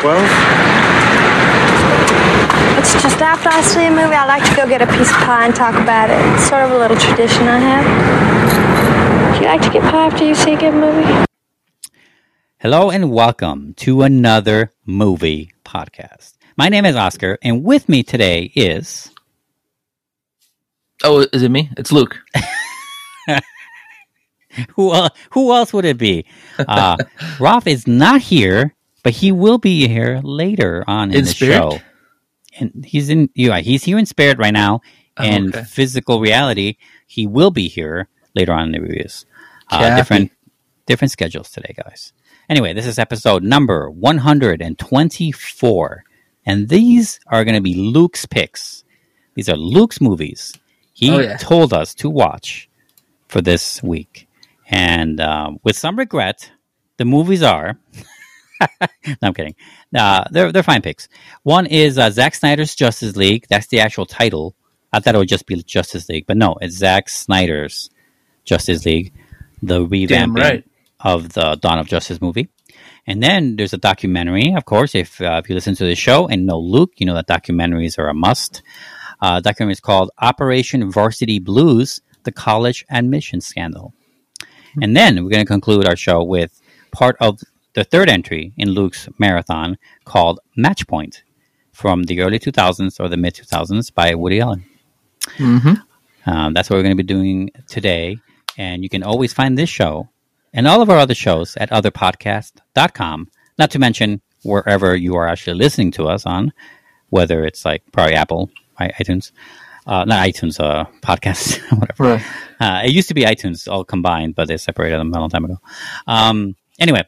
12? It's just after I see a movie, I like to go get a piece of pie and talk about it. It's sort of a little tradition I have. Do you like to get pie after you see a good movie? Hello and welcome to another movie podcast. My name is Oscar, and with me today is. Oh, is it me? It's Luke. who uh, who else would it be? Uh, Rolf is not here, but he will be here later on in, In the spirit? show. And he's in yeah, he's here in spirit right now, Oh, and okay. physical reality. He will be here later on in the reviews. Uh, different different schedules today, guys. Anyway, this is episode number one hundred and twenty four, and these are going to be Luke's picks. These are Luke's movies. He Oh, yeah. told us to watch for this week. And um, with some regret, the movies are. no, I'm kidding. Uh, they're they're fine picks. One is uh, Zack Snyder's Justice League. That's the actual title. I thought it would just be Justice League, but no, it's Zack Snyder's Justice League, the revamping right. of the Dawn of Justice movie. And then there's a documentary, of course. If uh, if you listen to the show and know Luke, you know that documentaries are a must. Uh, documentary is called Operation Varsity Blues: The College Admission Scandal. And then we're going to conclude our show with part of the third entry in Luke's marathon called Match Point from the early 2000s or the mid 2000s by Woody Allen. Mm-hmm. Um, that's what we're going to be doing today. And you can always find this show and all of our other shows at otherpodcast.com, not to mention wherever you are actually listening to us on, whether it's like probably Apple, iTunes, uh, not iTunes, uh, podcast, whatever. Right. Uh, it used to be iTunes all combined, but they separated them a long time ago. Um, anyway,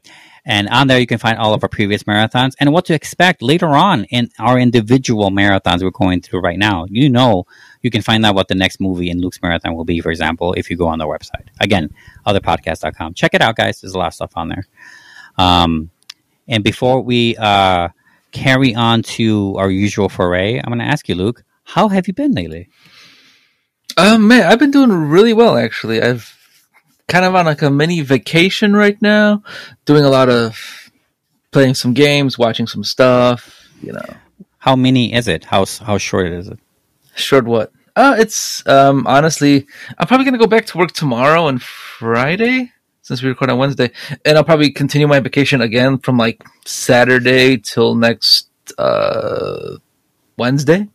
and on there you can find all of our previous marathons and what to expect later on in our individual marathons we're going through right now. You know, you can find out what the next movie in Luke's marathon will be, for example, if you go on the website. Again, otherpodcast.com. Check it out, guys. There's a lot of stuff on there. Um, and before we uh, carry on to our usual foray, I'm going to ask you, Luke, how have you been lately? Um, man, I've been doing really well actually. I've kind of on like a mini vacation right now, doing a lot of playing some games, watching some stuff. You know, How many is it? How how short is it? short what? Uh, it's um honestly, I'm probably gonna go back to work tomorrow and Friday since we record on Wednesday, and I'll probably continue my vacation again from like Saturday till next uh Wednesday.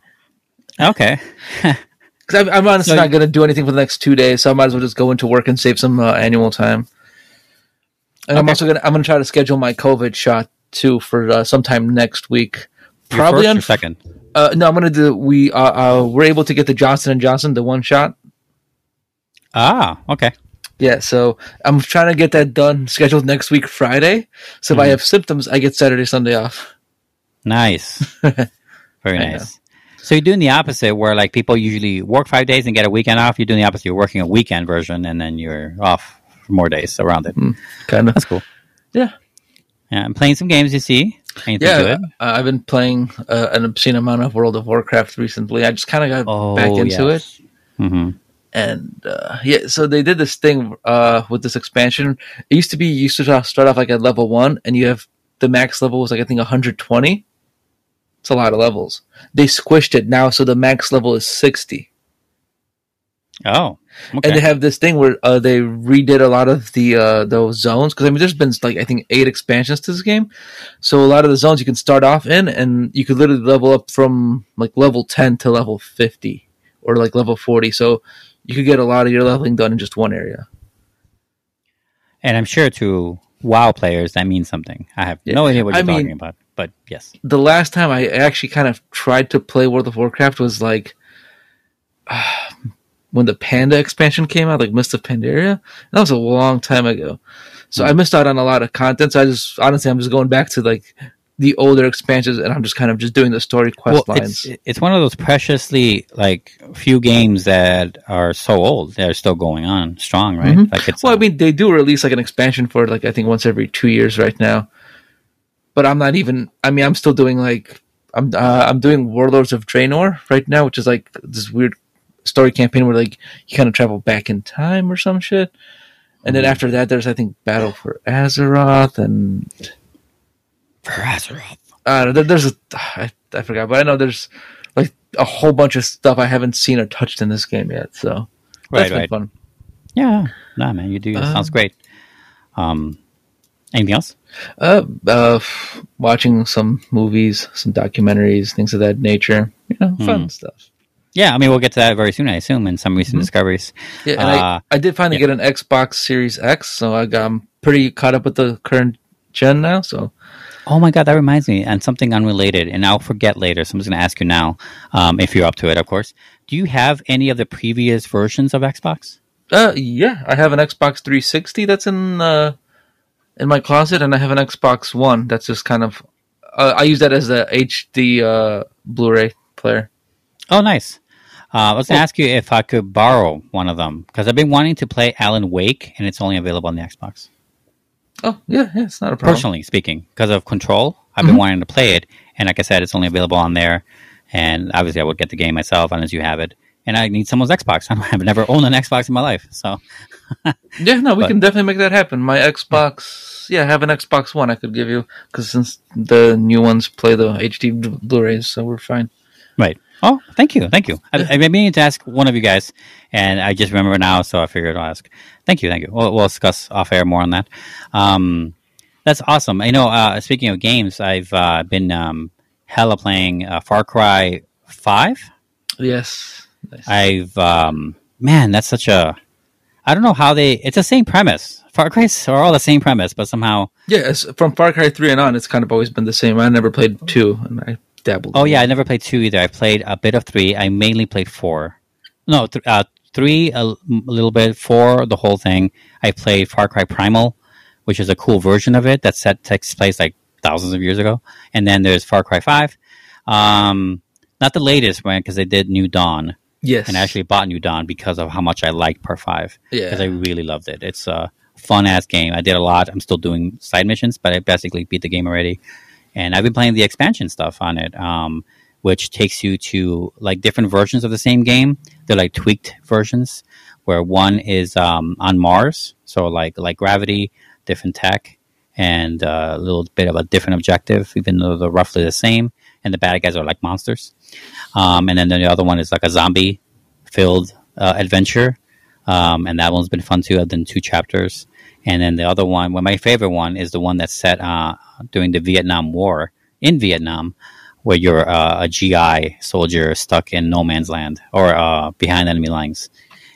Okay. Because I'm, I'm honestly So not going to do anything for the next two days, so I might as well just go into work and save some uh, annual time. And I'm also gonna I'm gonna try to schedule my COVID shot too for uh, sometime next week. Probably on second. Uh, no, I'm gonna do. We uh, uh we're able to get the Johnson and Johnson the one shot. Ah, okay. Yeah, so I'm trying to get that done scheduled next week Friday. So if I Mhm. have symptoms, I get Saturday Sunday off. Nice. Very nice. So you're doing the opposite, where like people usually work five days and get a weekend off. You're doing the opposite. You're working a weekend version, and then you're off for more days around it. Kind of. That's cool. Yeah. Yeah, I'm playing some games. You see? Anything Yeah, good? uh, I've been playing uh, an obscene amount of World of Warcraft recently. I just kind of got Oh, back into it. Mm-hmm. and uh, yeah, so they did this thing uh, with this expansion. It used to be you used to start off like at level one, and you have the max level was like I think 120. It's a lot of levels. They squished it now, so the max level is 60. Oh, okay. And they have this thing where uh, they redid a lot of the uh, those zones because I mean, there's been like I think eight expansions to this game, so a lot of the zones you can start off in, and you could literally level up from like level 10 to level 50 or like level 40. So you could get a lot of your leveling done in just one area. and I'm sure to WoW players that means something. I have no idea what you're mean- talking about, but yes. the last time I actually kind of tried to play World of Warcraft was like when the Panda expansion came out, like Mist of Pandaria. That was a long time ago. So I missed out on a lot of content. So I just honestly, I'm just going back to like the older expansions, and I'm just kind of just doing the story quest well, lines. it's it's one of those preciously like few games that are so old they're still going on strong, right? Mhm. Like it's well, I uh, mean, they do release like an expansion for it, like I think once every two years right now. But I'm not even. I mean, I'm still doing like I'm uh, I'm doing Warlords of Draenor right now, which is like this weird story campaign where like you kind of travel back in time or some shit. And then after that, there's I think Battle for Azeroth and for Azeroth. Uh, there, there's a I, I forgot, but I know there's like a whole bunch of stuff I haven't seen or touched in this game yet. So Right, that's been right. fun. Yeah, nah, man, you do. It sounds Um, great. Um, anything else? Uh, uh, watching some movies, some documentaries, things of that nature. You know, fun Hmm. stuff. Yeah, I mean, we'll get to that very soon, I assume, in some recent Mhm. discoveries. Yeah, and Uh, I, I did finally yeah. get an Xbox Series X, so I got, I'm pretty caught up with the current gen now. So Oh my god, that reminds me, and something unrelated, and I'll forget later. So I'm just going to ask you now, um, if you're up to it, of course. Do you have any of the previous versions of Xbox? Uh, yeah, I have an Xbox 360 that's in uh in my closet, and I have an Xbox One that's just kind of. Uh, I use that as a HD uh, Blu-ray player. Oh, nice. Uh, I was going to ask you if I could borrow one of them because I've been wanting to play Alan Wake, and it's only available on the Xbox. Oh yeah, yeah, it's not a problem. Personally speaking, because of Control, I've Mm-hmm. been wanting to play it, and like I said, it's only available on there. And obviously, I would get the game myself unless you have it. And I need someone's Xbox. I don't- I've never owned an Xbox in my life, so Yeah, no, we But- can definitely make that happen. My Xbox, yeah, I have an Xbox One I could give you because since the new ones play the HD Blu- Blu-rays, so we're fine. Right. Oh, thank you, thank you. I, I've meaning to ask one of you guys, and I just remember now, so I figured I'll ask. Thank you, thank you. We'll, we'll discuss off air more on that. Um, that's awesome. I know. Uh, speaking of games, I've uh, been um, hella playing uh, Far Cry Five. Yes. Nice. I've um, man, that's such a. I don't know how they. It's the same premise. Far Cry's are all the same premise, but somehow. yeah, from Far Cry Three and on, it's kind of always been the same. I never played two, and I dabbled. Oh yeah, I never played two either. I played a bit of three. I mainly played four. No, th- uh, three a, l- little bit. Four the whole thing. I played Far Cry Primal, which is a cool version of it that set takes place like thousands of years ago. And then there's Far Cry Five. Um, not the latest one because they did New Dawn, yes, and I actually bought New Dawn because of how much I liked Part Five Yeah. because I really loved it. It's a fun ass game. I did a lot. I'm still doing side missions, but I basically beat the game already. And I've been playing the expansion stuff on it, um, which takes you to like different versions of the same game. They're like tweaked versions, where one is um, on Mars, so like like gravity, different tech, and uh, a little bit of a different objective, even though they're roughly the same. And the bad guys are like monsters. Um, and then the other one is like a zombie filled uh, adventure um, and that one's been fun too. I've done two chapters, and then the other one, well, my favorite one is the one that's set uh, during the Vietnam War in Vietnam, where you're uh, a GI soldier stuck in no man's land or uh, behind enemy lines,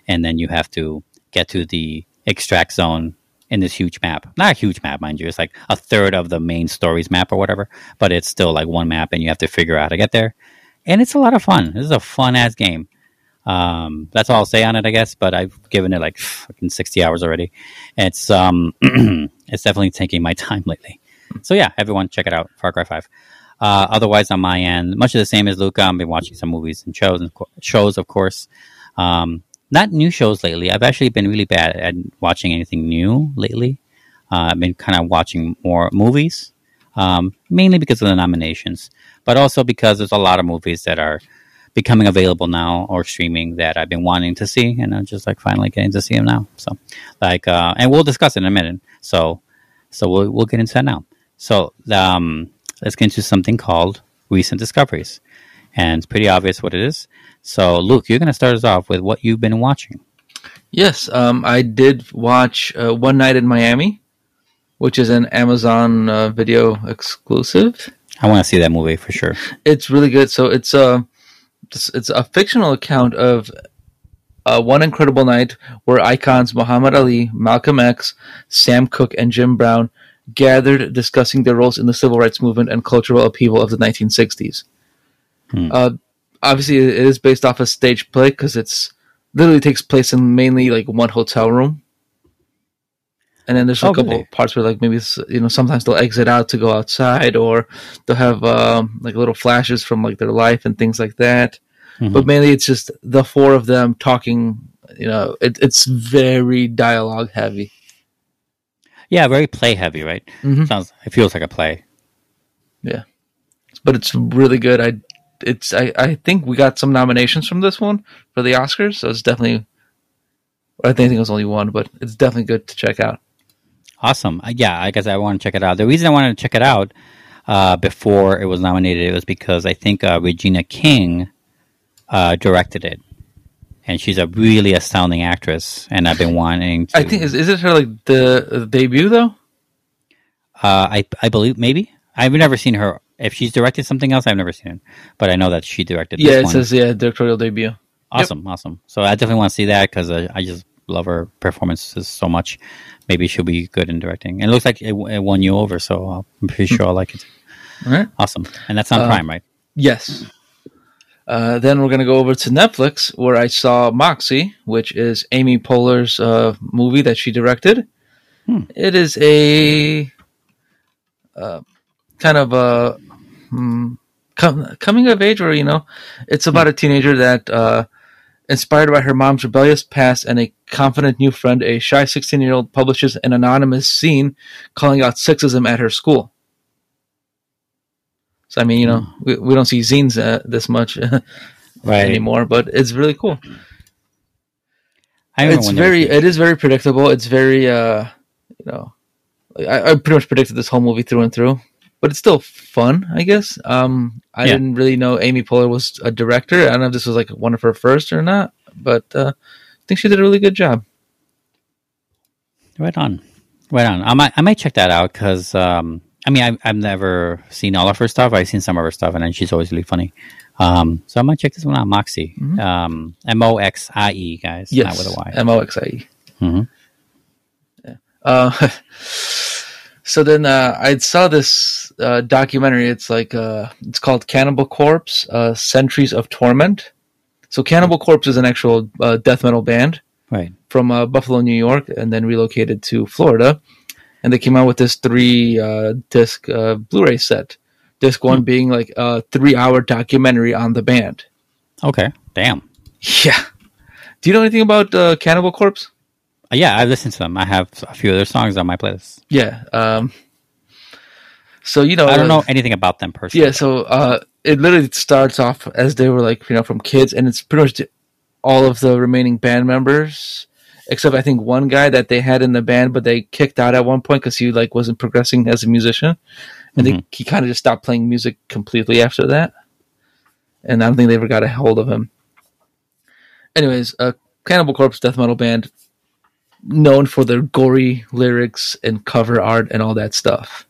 and then you have to get to the extract zone in this huge map. Not a huge map, mind you. It's like a third of the main stories map or whatever, but it's still like one map, and you have to figure out how to get there. And it's a lot of fun. This is a fun ass game. Um, that's all I'll say on it, I guess. But I've given it like fucking sixty hours already. It's um, it's definitely taking my time lately. So yeah, everyone check it out, Far Cry Five. Uh, otherwise, on my end, much of the same as Luca. I've been watching some movies and shows, and co- shows, of course. Um, not new shows lately. I've actually been really bad at watching anything new lately. Uh, I've been kind of watching more movies, um, mainly because of the nominations, but also because there's a lot of movies that are becoming available now or streaming that I've been wanting to see, and I'm just like finally getting to see them now. So, like, uh, and we'll discuss it in a minute. So, so we'll we'll get into that now. So, um, let's get into something called recent discoveries, and it's pretty obvious what it is. So, Luke, you're going to start us off with what you've been watching. yes. Um, I did watch uh, One Night in Miami, which is an Amazon uh, Video exclusive. I want to see that movie for sure. It's really good. So it's a it's, it's a fictional account of uh, one incredible night where icons Muhammad Ali, Malcolm X, Sam Cooke, and Jim Brown gathered discussing their roles in the civil rights movement and cultural upheaval of the 1960s. Hmm. Uh, obviously, it is based off a stage play because it's literally takes place in mainly like one hotel room. And then there's a Oh, couple really? parts where like maybe you know sometimes they'll exit out to go outside or they'll have um, like little flashes from like their life and things like that Mhm. but mainly it's just the four of them talking you know it, it's very dialogue heavy yeah, very play heavy, right? Mhm. Sounds. It feels like a play. Yeah, but it's really good i it's I, I think we got some nominations from this one for the oscars so it's definitely i think it was only one but it's definitely good to check out Awesome. Uh, yeah, I guess I want to check it out. The reason I wanted to check it out uh, before it was nominated, it was because I think uh, Regina King uh, directed it, and she's a really astounding actress. And I've been wanting. to... I think is, is it her like the, the debut though? Uh, I I believe maybe I've never seen her. If she's directed something else, I've never seen it, but I know that she directed. Yeah, this it one. says yeah directorial debut. awesome, awesome. So I definitely want to see that because uh, I just love her performances so much. Maybe she'll be good in directing. And it looks like it, it won you over, so I'm pretty sure I'll like it. All right. Awesome, and that's on Uh, Prime, right? Yes. Uh, then we're gonna go over to Netflix, where I saw Moxie, which is Amy Poehler's uh, movie that she directed. Hmm. It is a uh, kind of a hmm, com- coming of age, where you know, it's about a teenager that, uh, inspired by her mom's rebellious past and a confident new friend, a shy sixteen-year-old publishes an anonymous zine calling out sexism at her school. So I mean, you know, we, we don't see zines uh, this much Right. anymore, but it's really cool. I It's when there was very, it is very predictable. It's very, uh, you know, I, I pretty much predicted this whole movie through and through, but it's still fun, I guess. Um, I Yeah. didn't really know Amy Poehler was a director. I don't know if this was like one of her first or not, but uh, I think she did a really good job. Right on, right on. I might, I might check that out because, um, I mean, I've, I've never seen all of her stuff. I've seen some of her stuff, and then she's always really funny. Um, so I might check this one out. Moxie, um, M O X I E, guys, not Yes, with a Y. M O X I E. Mhm. Uh, so then uh, I saw this uh, documentary. It's like uh, it's called Cannibal Corpse: uh, Centuries of Torment. So Cannibal Corpse is an actual uh, death metal band Right. from uh, Buffalo, New York, and then relocated to Florida. And they came out with this three uh, disc uh, Blu-ray set. Disc one being like a three-hour documentary on the band. Okay. Damn. Yeah. Do you know anything about uh, Cannibal Corpse? Yeah, I've listened to them. I have a few of their songs on my playlist. Yeah. Um, so you know, I don't know anything about them personally. Yeah, so uh, it literally starts off as they were like you know from kids, and it's pretty much all of the remaining band members, except I think one guy that they had in the band, but they kicked out at one point because he like wasn't progressing as a musician, and they, he kind of just stopped playing music completely after that. And I don't think they ever got a hold of him. Anyways, uh, Cannibal Corpse death metal band, known for their gory lyrics and cover art and all that stuff.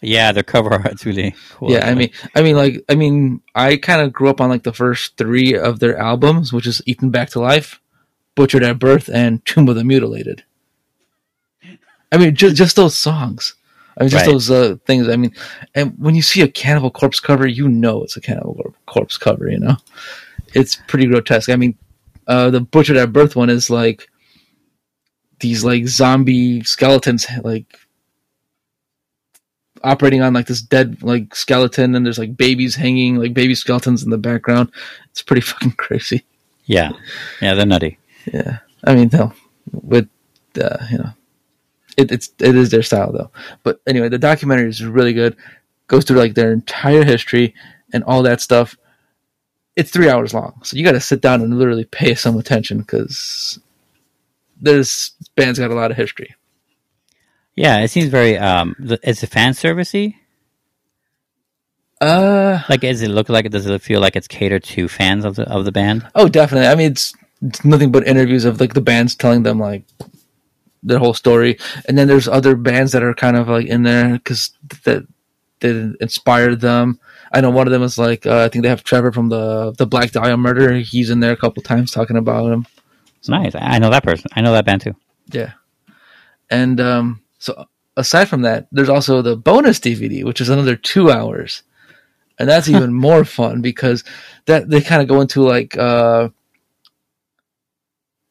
Yeah, their cover art's really cool. Yeah, I mean, I mean, like, I mean, I kind of grew up on like the first three of their albums, which is "Eaten Back to Life," "Butchered at Birth," and "Tomb of the Mutilated." I mean, just just those songs. I mean, just Right. those uh, things. I mean, and when you see a Cannibal Corpse cover, you know it's a Cannibal Corpse cover. You know, it's pretty grotesque. I mean, uh, the "Butchered at Birth" one is like these like zombie skeletons, like operating on like this dead like skeleton and there's like babies hanging like baby skeletons in the background. It's pretty fucking crazy. Yeah, yeah, they're nutty. yeah. I mean no with uh, you know it, it's it is their style though. But anyway the documentary is really good. Goes through like their entire history and all that stuff. It's three hours long so you got to sit down and literally pay some attention because this band's got a lot of history Yeah, it seems very. Um, th- is it fan servicey? uh Like, does it look like? Does it feel like it's catered to fans of the of the band? Oh, definitely. I mean, it's, it's nothing but interviews of like the bands telling them like their whole story, and then there's other bands that are kind of like in there because that that inspired them. I know one of them is like uh, I think they have Trevor from the the Black Dahlia Murder. He's in there a couple times talking about him. It's nice. I know that person. I know that band too. Yeah, and um, so aside from that, there's also the bonus DVD, which is another two hours, and that's even more fun because that they kind of go into like uh,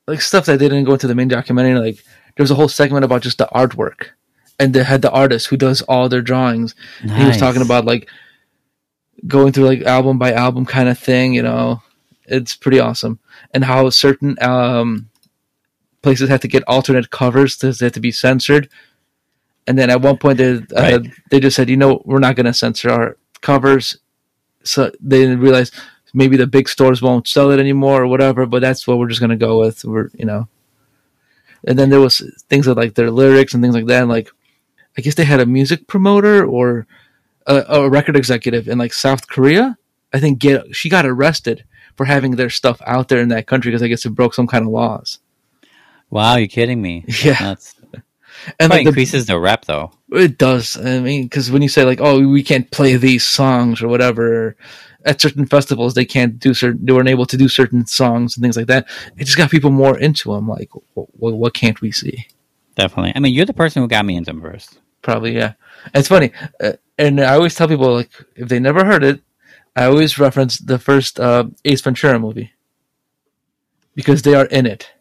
like stuff that they didn't go into the main documentary. Like there's a whole segment about just the artwork, and they had the artist who does all their drawings. And He was talking about like going through like album by album kind of thing. You know, it's pretty awesome, and how certain um places have to get alternate covers because they have to be censored. And then at one point they uh, Right. they just said, you know, we're not going to censor our covers. So they didn't realize maybe the big stores won't sell it anymore or whatever. But that's what we're just going to go with. We're you know. And then there was things like their lyrics and things like that. And like, I guess they had a music promoter or a, a record executive in like South Korea. I think get she got arrested for having their stuff out there in that country because I guess it broke some kind of laws. Wow, you're kidding me. Yeah. That's And like the, increases the rep though. it does. I mean, because when you say like, "Oh, we can't play these songs" or whatever, at certain festivals they can't do certain, they weren't able to do certain songs and things like that. It just got people more into them. Like, what, what can't we see? Definitely. I mean, you're the person who got me into them first. Probably, yeah. It's funny, uh, and I always tell people like if they never heard it, I always reference the first uh, Ace Ventura movie because they are in it.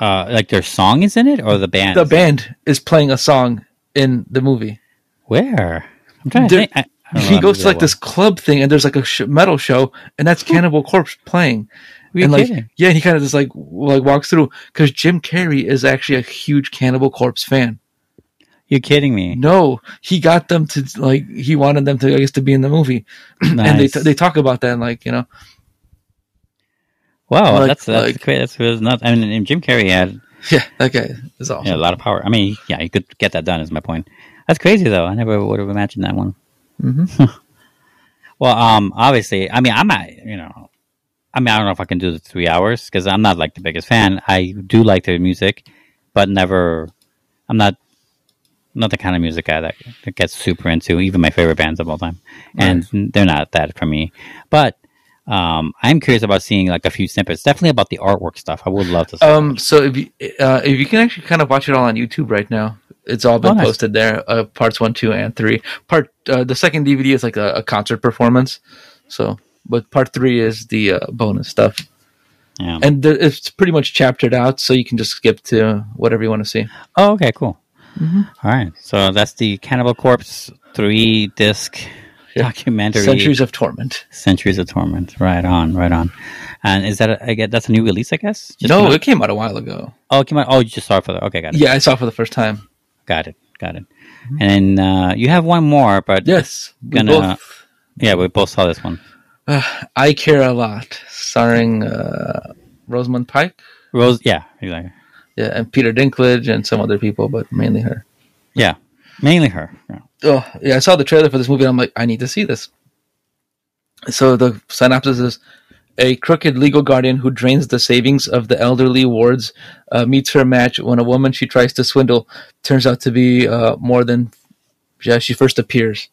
Uh, like their song is in it or the band? The band is playing a song in the movie. Where? I'm trying to think. I, I don't know He goes to like this club thing, and there's like a sh- metal show, and that's Cannibal Corpse playing. Are you and like, kidding? yeah, he kind of just like w- like walks through because Jim Carrey is actually a huge Cannibal Corpse fan. You're kidding me. No, he got them to like he wanted them to I guess to be in the movie, and they t- they talk about that like you know Wow, like- that's that's like- great. That's was nuts. I mean, Jim Carrey had yeah that guy is awesome. yeah, a lot of power. I mean, yeah, you could get that done. Is my point. That's crazy though. I never would have imagined that one. Mhm. well, um, obviously, I mean, I'm not, you know, I mean, I don't know if I can do the three hours because I'm not like the biggest fan. I do like their music, but never. I'm not not the kind of music guy that, that gets super into even my favorite bands of all time, and they're not that for me. But um, I'm curious about seeing like a few snippets. Definitely about the artwork stuff. I would love to. See Um, so if you uh, if you can actually kind of watch it all on YouTube right now, it's all been Oh, nice. posted there. Uh, parts one, two, and three. Part uh, the second DVD is like a, a concert performance. So, but part three is the uh, bonus stuff, yeah. and there, it's pretty much chaptered out, so you can just skip to whatever you want to see. Oh, okay, cool. Mm-hmm. All right, so that's the Cannibal Corpse three disc Yeah. documentary. Centuries of Torment. Centuries of Torment. Right on, right on. And is that a, I guess that's a new release? I guess. Just no, it came out a while ago. oh, it came out. Oh, you just saw it for the. Okay, got it. Yeah, I saw it for the first time. Got it. Got it. And uh, you have one more, but Yes, we Gonna- both. yeah, we both saw this one. Uh, I care a lot, starring uh, Rosamund Pike. Rose. Yeah, exactly. Yeah, and Peter Dinklage and some other people, but mainly her. Yeah, mainly her. Yeah. Oh, yeah, I saw the trailer for this movie and I'm like, I need to see this. So the synopsis is a crooked legal guardian who drains the savings of the elderly wards uh, meets her match when a woman she tries to swindle turns out to be uh, more than yeah, she first appears.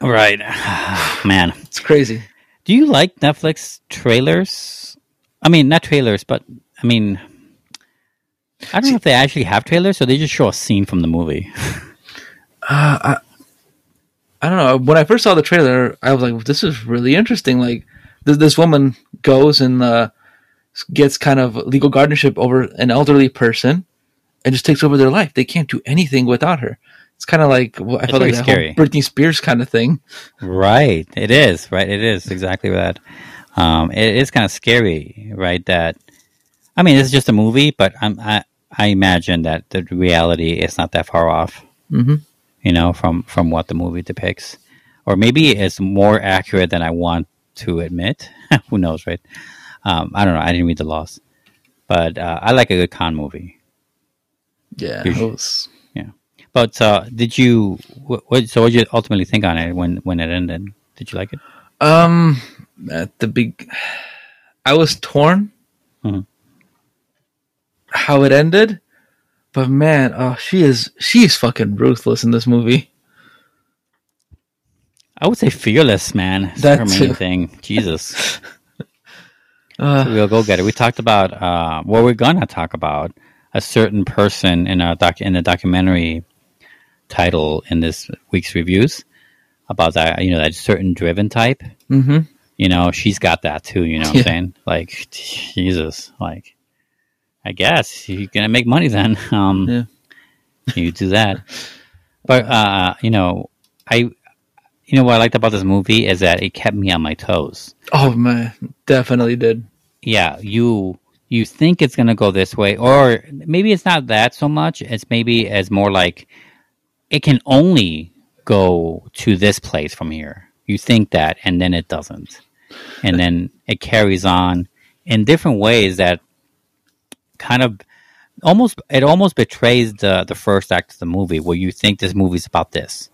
Right, man. It's crazy. Do you like Netflix trailers? I mean, not trailers, but I mean, I don't know if they actually have trailers, or they just show a scene from the movie. Uh, I, I don't know. When I first saw the trailer, I was like, "This is really interesting." Like, th- this woman goes and uh, gets kind of legal guardianship over an elderly person, and just takes over their life. They can't do anything without her. It's kind of like well, I It's felt like that scary. whole Britney Spears kind of thing. Right. It is. Right. It is exactly that. Um, it is kind of scary, right? That I mean, it's just a movie, but I'm, I I imagine that the reality is not that far off. Mhm. You know, from from what the movie depicts, or maybe it's more accurate than I want to admit. Who knows, right? Um, I don't know. I didn't read the laws, but uh, I like a good con movie. Yeah. You it should- was- But uh, did you? What, what? So, what did you ultimately think on it when when it ended? Did you like it? um, at the big, I was torn. Mhm. How it ended, but man, oh, she is she is fucking ruthless in this movie. I would say fearless, man. That's her main thing. Jesus, Uh, real go get it. We talked about uh, what we're gonna talk about a certain person in a doc in the documentary title in this week's reviews about that. You know that certain driven type. hmm You know she's got that too. You know what Yeah. I'm saying? Like Jesus, like I guess you're gonna make money then. Um, Yeah. you do that. But uh, you know, I you know what I liked about this movie is that it kept me on my toes. Oh man, definitely did. Yeah, you you think it's gonna go this way, or maybe it's not that so much. It's maybe as more like it can only go to this place from here. You think that, and then it doesn't, and then it carries on in different ways that kind of almost it almost betrays the the first act of the movie, where you think this movie's about this,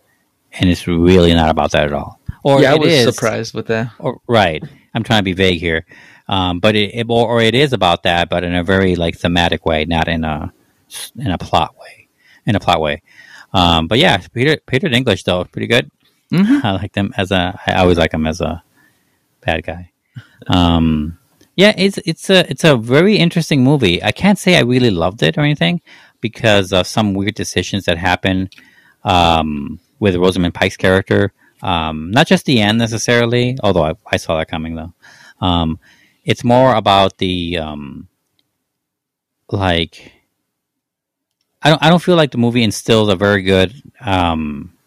and it's really not about that at all. Or yeah, I was is- surprised with that. Or, right. I'm trying to be vague here, um, but it, it or, or it is about that, but in a very like thematic way, not in a in a plot way. In a plot way. Um, but yeah, Peter Peter Dinklage though pretty good. Mhm. I like them as a. I always like him as a bad guy. Um, yeah, it's it's a it's a very interesting movie. I can't say I really loved it or anything because of some weird decisions that happen um, with Rosamund Pike's character. Um, not just the end necessarily, although I, I saw that coming though. Um, it's more about the um, like. I don't. I don't feel like the movie instills a very good. Um,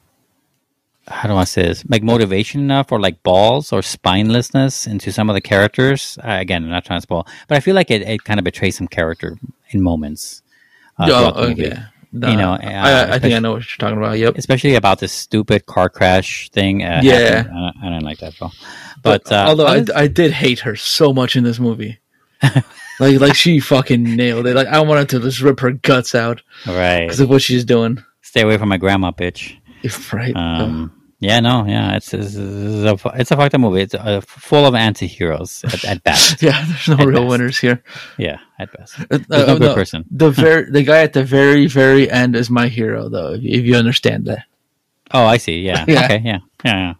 how do I say this? Like motivation enough, or like balls or spinelessness into some of the characters. Uh, again, I'm not trying to spoil, but I feel like it, it kind of betrays some character in moments. Uh, oh, movie. okay. You know, I, uh, I think I know what you're talking about. Yep. especially about this stupid car crash thing. Uh, Yeah. I, don't- I don't like that at all. But, uh, although I, I did hate her so much in this movie, like like she fucking nailed it. Like I wanted to just rip her guts out right, because of what she's doing. stay away from my grandma, bitch. Right. Um, yeah, no, yeah, it's it's, it's a it's a fucked up movie. It's uh, full of anti-heroes at, at best. yeah, there's no at real best. winners here. yeah, at best. Uh, There's no uh, good no, person. The very the guy at the very very end is my hero, though. If, if you understand that. Oh, I see. Yeah. Yeah. Okay. Yeah. Yeah. yeah.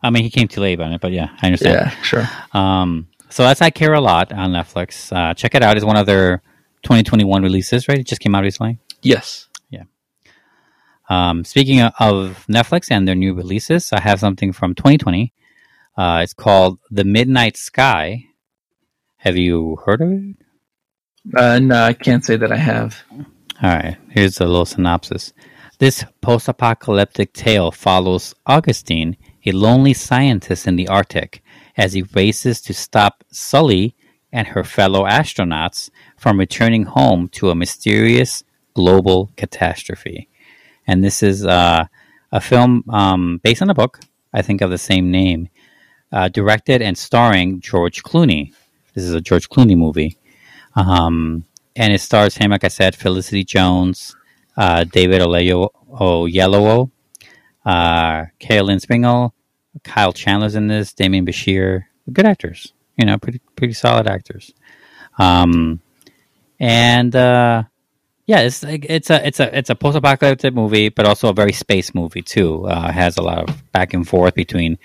I mean, he came too late on it, but yeah, I understand. Yeah, sure. Um, so that's I Care a Lot on Netflix. Uh, check it out. It's one of their 2021 releases, right? It just came out recently. Yes. Um, speaking of- Netflix and their new releases, I have something from 2020. Uh, it's called The Midnight Sky. Have you heard of it? Uh, no, I can't say that I have. All right, here's a little synopsis. This post apocalyptic tale follows Augustine, a lonely scientist in the Arctic, as he races to stop Sully and her fellow astronauts from returning home to a mysterious global catastrophe. And this is uh, a film um, based on a book, I think, of the same name, uh, directed and starring George Clooney. This is a George Clooney movie. Um, and it stars him, like I said, Felicity Jones, uh, David Oyelowo, uh, Caoilinn Springall, Kyle Chandler's in this, Demián Bichir, good actors, you know, pretty pretty solid actors. Um, and uh, yeah, it's like it's a it's a it's a post-apocalyptic movie, but also a very space movie too. Uh, has a lot of back and forth between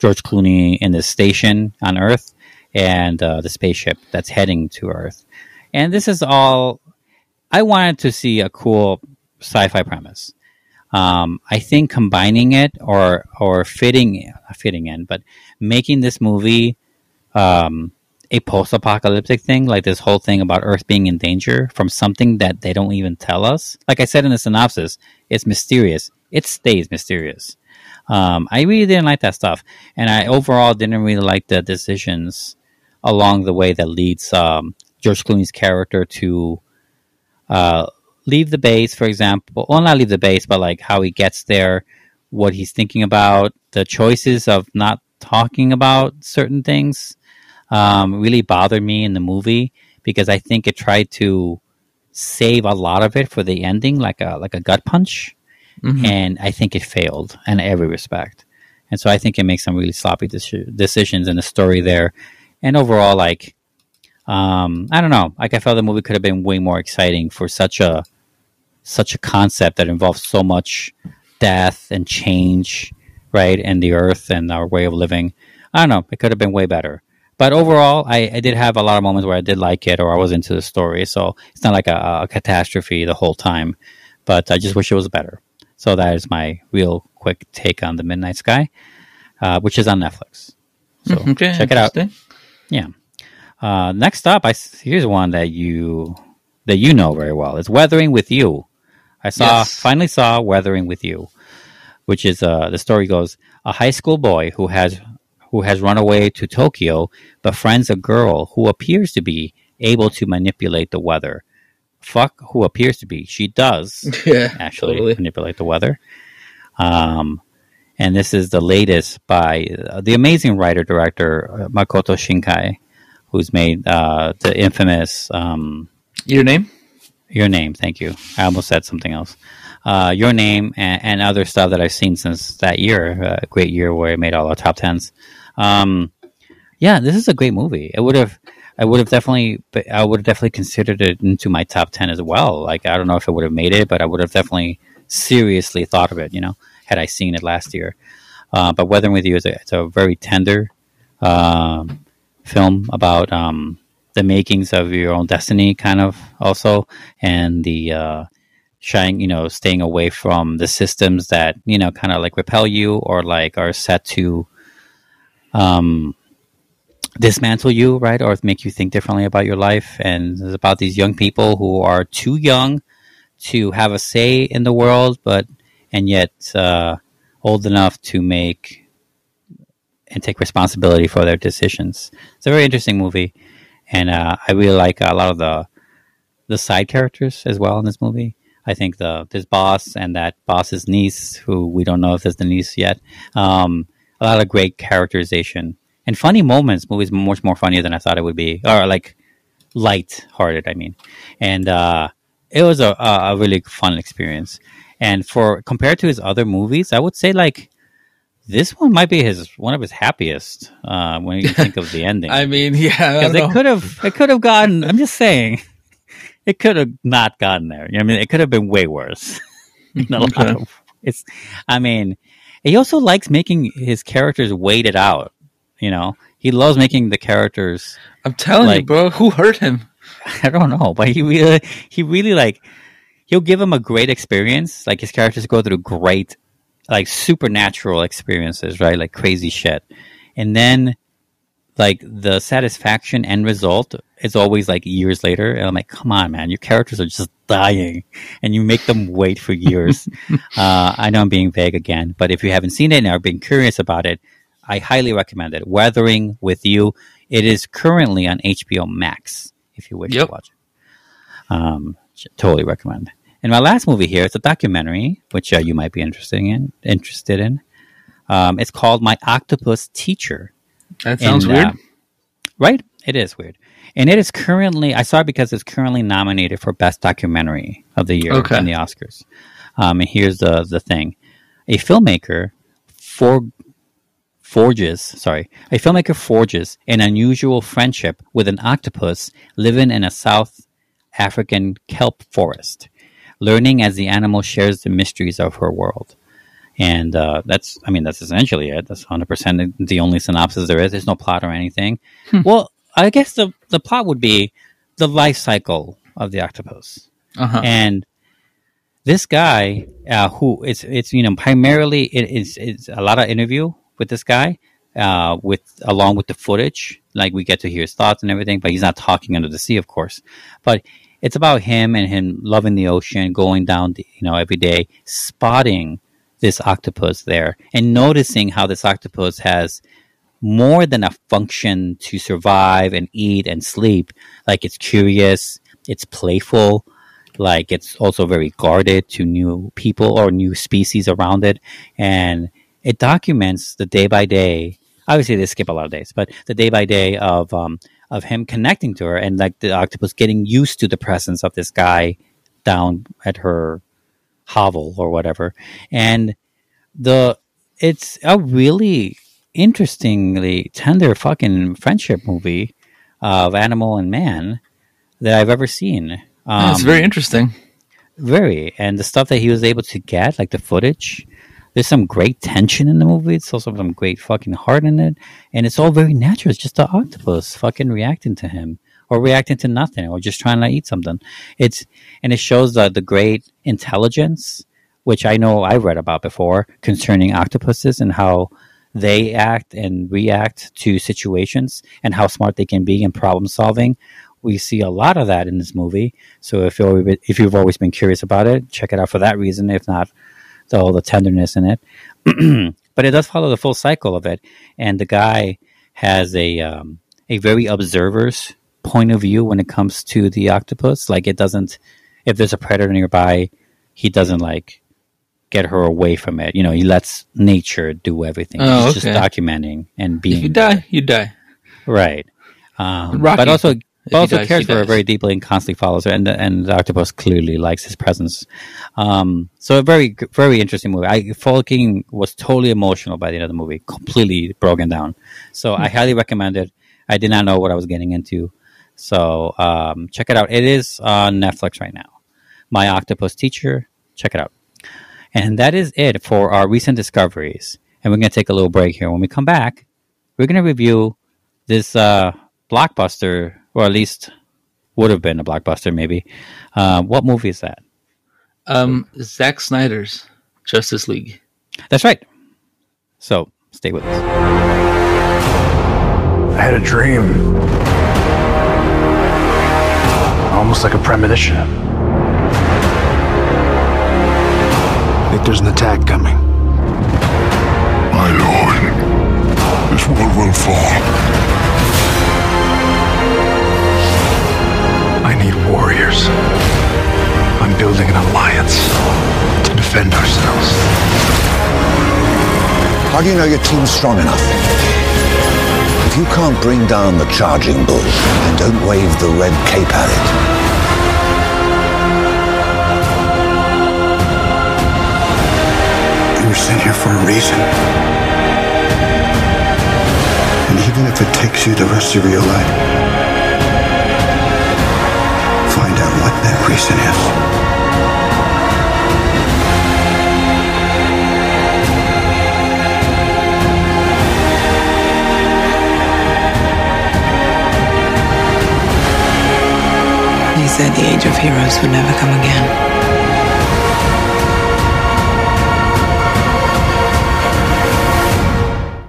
George Clooney in the station on Earth and uh, the spaceship that's heading to Earth. And this is all. I wanted to see a cool sci-fi premise. Um, I think combining it or or fitting fitting in, but making this movie um, a post-apocalyptic thing, like this whole thing about Earth being in danger from something that they don't even tell us. Like I said in the synopsis, it's mysterious. It stays mysterious. Um, I really didn't like that stuff, and I overall didn't really like the decisions along the way that leads um, George Clooney's character to uh, leave the base, for example. Well, not leave the base, but like how he gets there, what he's thinking about, the choices of not talking about certain things um, really bothered me in the movie because I think it tried to save a lot of it for the ending, like a like a gut punch, Mhm. and I think it failed in every respect. And so I think it makes some really sloppy deci- decisions in the story there, and overall, like, um, I don't know, like I felt the movie could have been way more exciting for such a such a concept that involves so much death and change, right, and the earth and our way of living. I don't know, it could have been way better. But overall, I, I did have a lot of moments where I did like it or I was into the story. So it's not like a, a catastrophe the whole time, but I just wish it was better. So that is my real quick take on the Midnight Sky, uh, which is on Netflix. So okay, check it out. interesting. Uh, next up, I here's one that you that you know very well. It's Weathering with You. I saw Yes. finally saw Weathering with You, which is uh, the story goes a high school boy who has who has run away to Tokyo befriends a girl who appears to be able to manipulate the weather. Fuck who appears to be. She does Yeah, actually totally. manipulate the weather. Um, and this is the latest by uh, the amazing writer director uh, Makoto Shinkai, who's made uh, the infamous um, Your name? Your Name. Thank you. I almost said something else. uh, Your Name, and, and, other stuff that I've seen since that year. A great year where it made all our top tens. Um, yeah, this is a great movie. It would have. I would have definitely, I would have definitely considered it into my top ten as well. Like I don't know if it would have made it, but I would have definitely seriously thought of it. You know, had I seen it last year. Uh, but Weathering with You is a, it's a very tender uh, film about um, the makings of your own destiny, kind of also, and the uh, shying, you know, staying away from the systems that you know kind of like repel you or like are set to um, dismantle you, right, or make you think differently about your life. And it's about these young people who are too young to have a say in the world, but and yet uh, old enough to make and take responsibility for their decisions. It's a very interesting movie, and uh, I really like a lot of the the side characters as well in this movie. I think the this boss and that boss's niece, who we don't know if there's the niece yet. Um, a lot of great characterization and funny moments. Movies much more funnier than I thought it would be, or like light-hearted. I mean, and uh, it was a, a really fun experience. And for compared to his other movies, I would say like this one might be his one of his happiest uh, when you think of the ending. I mean, yeah, because it could have it could have gotten. I'm just saying, it could have not gotten there. You know, I mean, it could have been way worse. a lot okay. of it's. I mean, he also likes making his characters waited out. You know, he loves making the characters. I'm telling like, you, bro. Who hurt him? I don't know, but he really, he really like he'll give him a great experience. Like his characters go through great, like supernatural experiences, right? Like crazy shit. And then like the satisfaction end result is always like years later. And I'm like, come on, man, your characters are just dying and you make them wait for years. uh, I know I'm being vague again, but if you haven't seen it and are being curious about it, I highly recommend it. Weathering with You. It is currently on HBO Max if you wish yep. to watch it. Um, totally recommend. And my last movie here is a documentary, which uh, you might be interested in. Interested in. Um, it's called My Octopus Teacher. That sounds and, weird, uh, right? It is weird, and it is currently. I saw it because it's currently nominated for Best Documentary of the Year okay. in the Oscars. Um, and here's the the thing: a filmmaker for forges, sorry, a filmmaker forges an unusual friendship with an octopus living in a South African kelp forest learning as the animal shares the mysteries of her world. And uh, that's, I mean, that's essentially it. That's 100% the only synopsis there is. There's no plot or anything. Hmm. Well, I guess the, the plot would be the life cycle of the octopus. Uh-huh. And this guy, uh, who it's, it's, you know, primarily it is, it's a lot of interview with this guy, uh, with, along with the footage. Like we get to hear his thoughts and everything, but he's not talking under the sea, of course. But it's about him and him loving the ocean, going down, the, you know, every day, spotting this octopus there and noticing how this octopus has more than a function to survive and eat and sleep. Like it's curious, it's playful, like it's also very guarded to new people or new species around it. And it documents the day by day. Obviously, they skip a lot of days, but the day by day of um, of him connecting to her and like the octopus getting used to the presence of this guy down at her hovel or whatever. And the it's a really interestingly tender fucking friendship movie of animal and man that I've ever seen. Um, it's very interesting. Very, and the stuff that he was able to get, like the footage, there's some great tension in the movie. It's also some great fucking heart in it, and it's all very natural. It's just the octopus fucking reacting to him, or reacting to nothing, or just trying to eat something. It's and it shows the the great intelligence, which I know I've read about before concerning octopuses and how they act and react to situations and how smart they can be in problem solving. We see a lot of that in this movie. So if you if you've always been curious about it, check it out for that reason. If not, the, all the tenderness in it. but it does follow the full cycle of it, and the guy has a um, a very observer's point of view when it comes to the octopus. Like it doesn't, if there's a predator nearby, he doesn't like get her away from it. You know, he lets nature do everything. Oh, He's okay. just documenting and being. If you die, you die. Right. Um, but also, But also dies, cares for her very deeply and constantly follows her, and the, and the octopus clearly likes his presence. Um, so a very very interesting movie. I fucking was totally emotional by the end of the movie, completely broken down. So I highly recommend it. I did not know what I was getting into, so um, check it out. It is on Netflix right now. My Octopus Teacher, check it out. And that is it for our recent discoveries. And we're going to take a little break here. When we come back, we're going to review this uh, blockbuster, or at least would have been a blockbuster, maybe. Uh, what movie is that? Um, Zack Snyder's Justice League. That's right. So stay with us. I had a dream. Almost like a premonition. Think there's an attack coming. My lord, this world will fall. I need warriors. I'm building an alliance to defend ourselves. How do you know your team's strong enough? If you can't bring down the charging bull, then don't wave the red cape at it. Sent here for a reason. And even if it takes you the rest of your life, find out what that reason is. He said the age of heroes would never come again.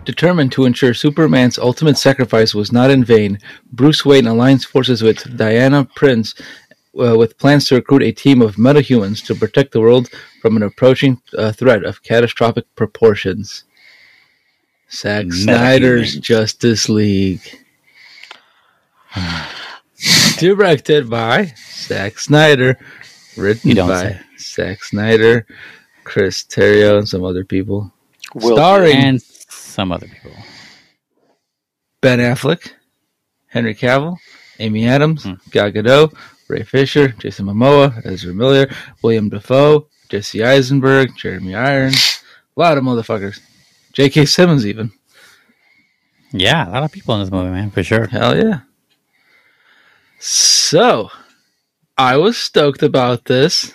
Determined to ensure Superman's ultimate sacrifice was not in vain, Bruce Wayne aligns forces with Diana Prince uh, with plans to recruit a team of metahumans to protect the world from an approaching uh, threat of catastrophic proportions. Zack Snyder's Justice League. Directed by Zack Snyder. Written You don't by Zack Snyder, Chris Terrio, and some other people. Will Starring And some other people. Ben Affleck, Henry Cavill, Amy Adams, Hmm. Gal Gadot, Ray Fisher, Jason Momoa, Ezra Miller, Willem Dafoe, Jesse Eisenberg, Jeremy Irons, a lot of motherfuckers. J.K. Simmons, even. Yeah, a lot of people in this movie, man, for sure. Hell yeah. So, I was stoked about this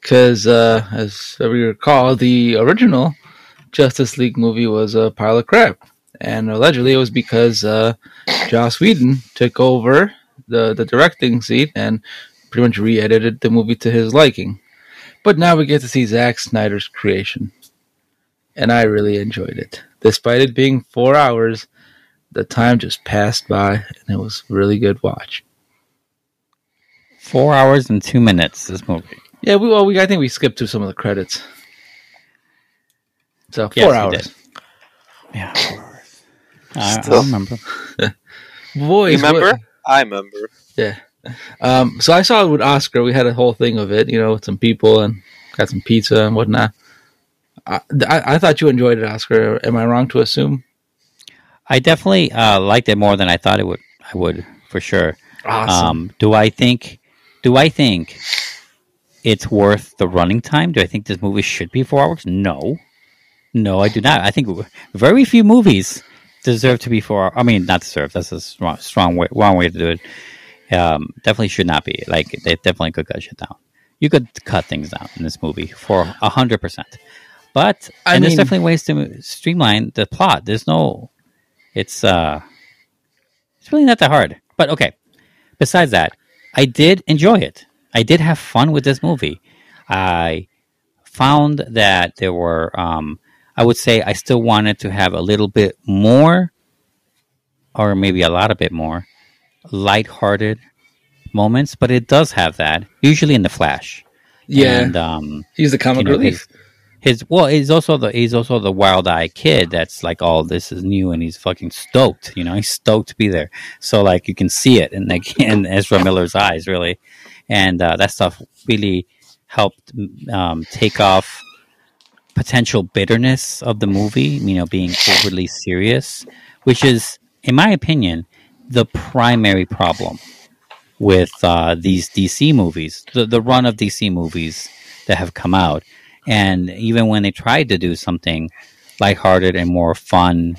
because, uh, as we recall, the original Justice League movie was a pile of crap, and allegedly it was because uh, Joss Whedon took over the the directing seat and pretty much re-edited the movie to his liking. But now we get to see Zack Snyder's creation, and I really enjoyed it, despite it being four hours the time just passed by and it was a really good watch. Four hours and two minutes, this movie. Yeah, we well we I think we skipped through some of the credits. So Yes, four we hours. did. Yeah, four hours. I, I Still. remember. Boys, Remember? what- I remember. yeah. Um, so I saw it with Oscar. We had a whole thing of it, you know, with some people and got some pizza and whatnot. I, I, I thought you enjoyed it, Oscar. Am I wrong to assume? I definitely uh, liked it more than I thought it would. I would for sure. Awesome. Um, do I think? Do I think it's worth the running time? Do I think this movie should be four hours? No, no, I do not. I think very few movies deserve to be four. I mean, not deserve. That's a strong, strong way, wrong way to do it. Um, definitely should not be. Like they definitely could cut shit down. You could cut things down in this movie for a hundred percent. But I and there's definitely ways to streamline the plot. There's no. It's uh, it's really not that hard. But okay. Besides that, I did enjoy it. I did have fun with this movie. I found that there were, um, I would say, I still wanted to have a little bit more, or maybe a lot of bit more, lighthearted moments. But it does have that usually in the Flash. yeah, and um, he's the comic you know, relief. his well, he's also the he's also the wild eyed kid that's like, oh, this is new, and he's fucking stoked. You know, he's stoked to be there. So like you can see it in like in Ezra Miller's eyes, really, and uh, that stuff really helped um, take off potential bitterness of the movie. You know, being overly serious, which is, in my opinion, the primary problem with uh, these DC movies, the the run of DC movies that have come out, and even when they tried to do something lighthearted and more fun,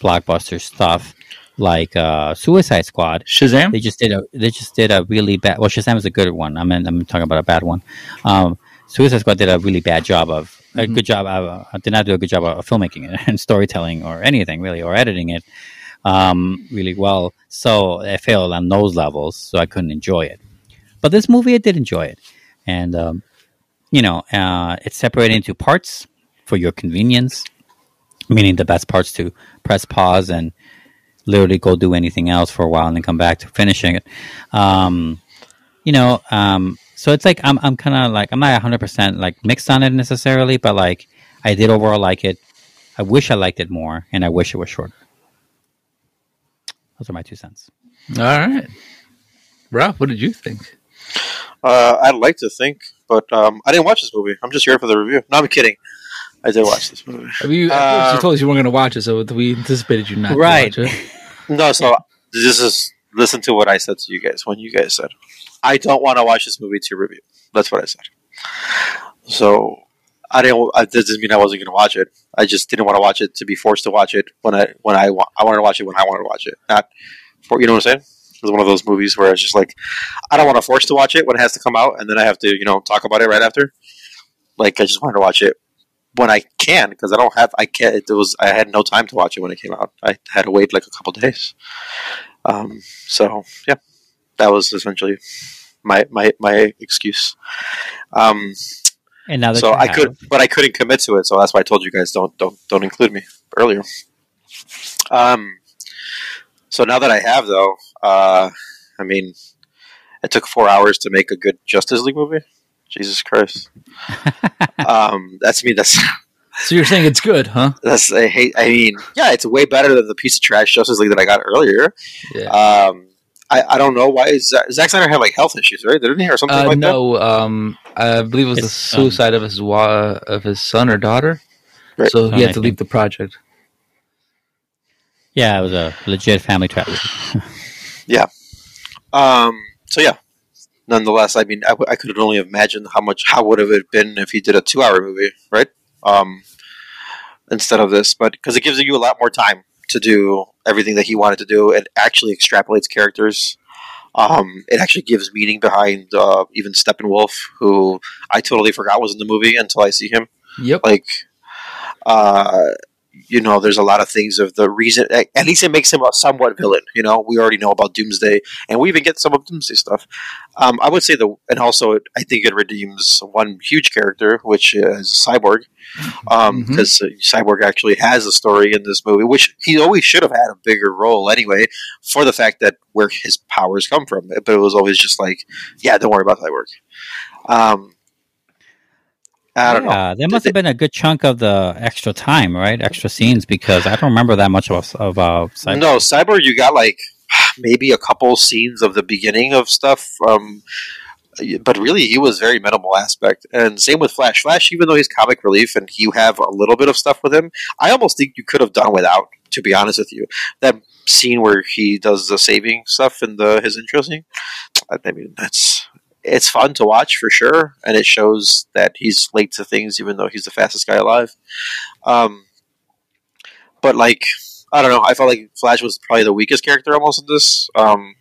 blockbuster stuff like uh, Suicide Squad, Shazam. they just did a they just did a really bad. Well, Shazam is a good one. I mean, I'm talking about a bad one. Um, Suicide Squad did a really bad job of a good job. Uh, did not do a good job of filmmaking it and storytelling or anything really or editing it um, really well. So I failed on those levels, so I couldn't enjoy it. But this movie, I did enjoy it, and um, you know, uh, it's separated into parts for your convenience, meaning the best parts to press pause and literally go do anything else for a while and then come back to finishing it. Um, you know, um, so it's like I'm I'm kind of like I'm not 100 percent like mixed on it necessarily, but like I did overall like it. I wish I liked it more, and I wish it was shorter. Those are my two cents. All right, Ralph, what did you think? Uh, I'd like to think, but um, I didn't watch this movie. I'm just here for the review. No, I'm kidding. I did watch this movie. I you, Uh, you told us you weren't going to watch it, so we anticipated you not Right. to watch it. No, so this is listen to what I said to you guys when you guys said I don't want to watch this movie to review. That's what I said. So I didn't. That doesn't mean I wasn't going to watch it. I just didn't want to watch it to be forced to watch it when I when I wa- I wanted to watch it when I wanted to watch it. Not for you know what I'm saying. It was one of those movies where it's just like I don't want to force to watch it when it has to come out, and then I have to you know talk about it right after. Like I just wanted to watch it when I can because I don't have I can't. It was I had no time to watch it when it came out. I had to wait like a couple days. Um, so yeah, that was essentially my my my excuse. Um, And now that so I have, could, but I couldn't commit to it. So that's why I told you guys don't don't don't include me earlier. Um, so now that I have though, uh, I mean, it took four hours to make a good Justice League movie. Jesus Christ. um, that's me. That's So you're saying it's good, huh? that's I hate. I mean, yeah, it's way better than the piece of trash Justice League that I got earlier. Yeah. Um, I, I don't know why Zack, Zack Snyder had like health issues, right? Didn't he or something Uh, like that? no, um, I believe it was the His son. suicide of his wa- of his son or daughter. Right. So he Son, had I to leave the project. yeah, it was a legit family tragedy. Yeah. Um. So yeah. Nonetheless, I mean, I, w- I could only imagine how much how would have it been if he did a two-hour movie, right? Um, instead of this, but because it gives you a lot more time to do everything that he wanted to do, it actually extrapolates characters. Um, it actually gives meaning behind uh, even Steppenwolf, who I totally forgot was in the movie until I see him. Yep. Like, uh, you know, there's a lot of things of the reason. At least it makes him a somewhat villain. You know, we already know about Doomsday, and we even get some of Doomsday stuff. Um, I would say the, and also it, I think it redeems one huge character, which is Cyborg, because Cyborg actually has a story in this movie, which he always should have had a bigger role anyway, for the fact that where his powers come from. But it was always just like, yeah, don't worry about Cyborg. Um, I don't know. yeah, there must have been a good chunk of the extra time, right? Extra scenes because I don't remember that much of of uh, Cyborg. No, Cyborg, you got like maybe a couple scenes of the beginning of stuff. Um, but really, he was very minimal aspect. And same with Flash. Flash, even though he's comic relief and you have a little bit of stuff with him, I almost think you could have done without. To be honest with you, that scene where he does the saving stuff in the his intro scene, I mean that's it's fun to watch for sure, and it shows that he's late to things, even though he's the fastest guy alive. Um, but like I don't know. I felt like Flash was probably the weakest character almost in this, um,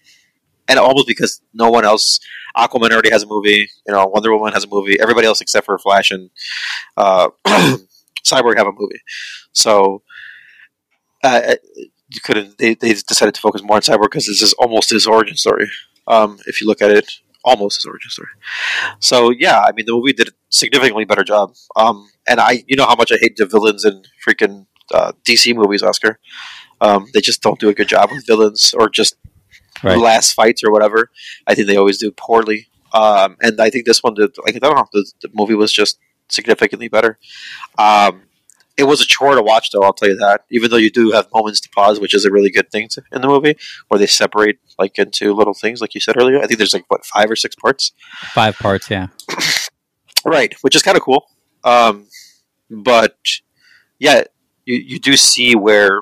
and almost because no one else. Aquaman already has a movie. You know, Wonder Woman has a movie. Everybody else except for Flash and uh, Cyborg have a movie. So uh, you couldn't. They, they decided to focus more on Cyborg because this is almost his origin story. Um, if you look at it, almost his origin story. So yeah, I mean the movie did a significantly better job. Um, and I, you know how much I hate the villains in freaking uh, DC movies, Oscar. Um, they just don't do a good job with villains or just Right. last fights or whatever. I think they always do poorly. Um, and I think this one did. Like I don't know, the, the movie was just significantly better. Um, it was a chore to watch, though. I'll tell you that. Even though you do have moments to pause, which is a really good thing to, in the movie, where they separate like into little things, like you said earlier. I think there's like what five or six parts. Five parts, yeah. Right, which is kind of cool. Um, but yeah, you, you do see where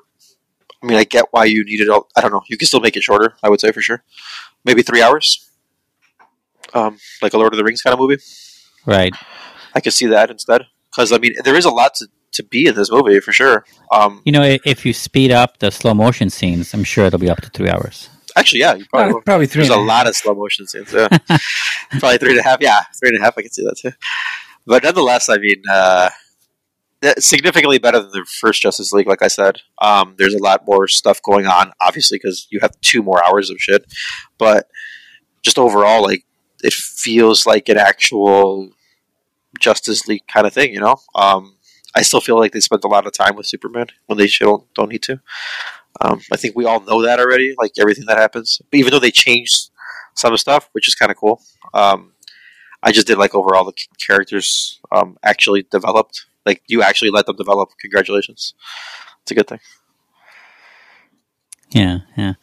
I mean, I get why you needed. all I don't know. You can still make it shorter. I would say for sure, maybe three hours. Um, like a Lord of the Rings kind of movie. Right. I could see that instead because I mean, there is a lot to, to be in this movie for sure. Um, You know, if you speed up the slow motion scenes, I'm sure it'll be up to three hours. actually, yeah, you probably Uh, probably three. There's a and a half. lot of slow motion scenes. Yeah. Probably three and a half. Yeah, three and a half. I can see that too. But nonetheless, I mean, uh, significantly better than the first Justice League. Like I said, um, there's a lot more stuff going on. Obviously, because you have two more hours of shit. But just overall, like it feels like an actual Justice League kind of thing. You know, um, I still feel like they spent a lot of time with Superman when they don't don't need to. Um, I think we all know that already. Like everything that happens, but even though they changed some stuff, which is kind of cool. Um, I just did like overall the characters um, actually developed. Like you actually let them develop. Congratulations, it's a good thing. Yeah, yeah.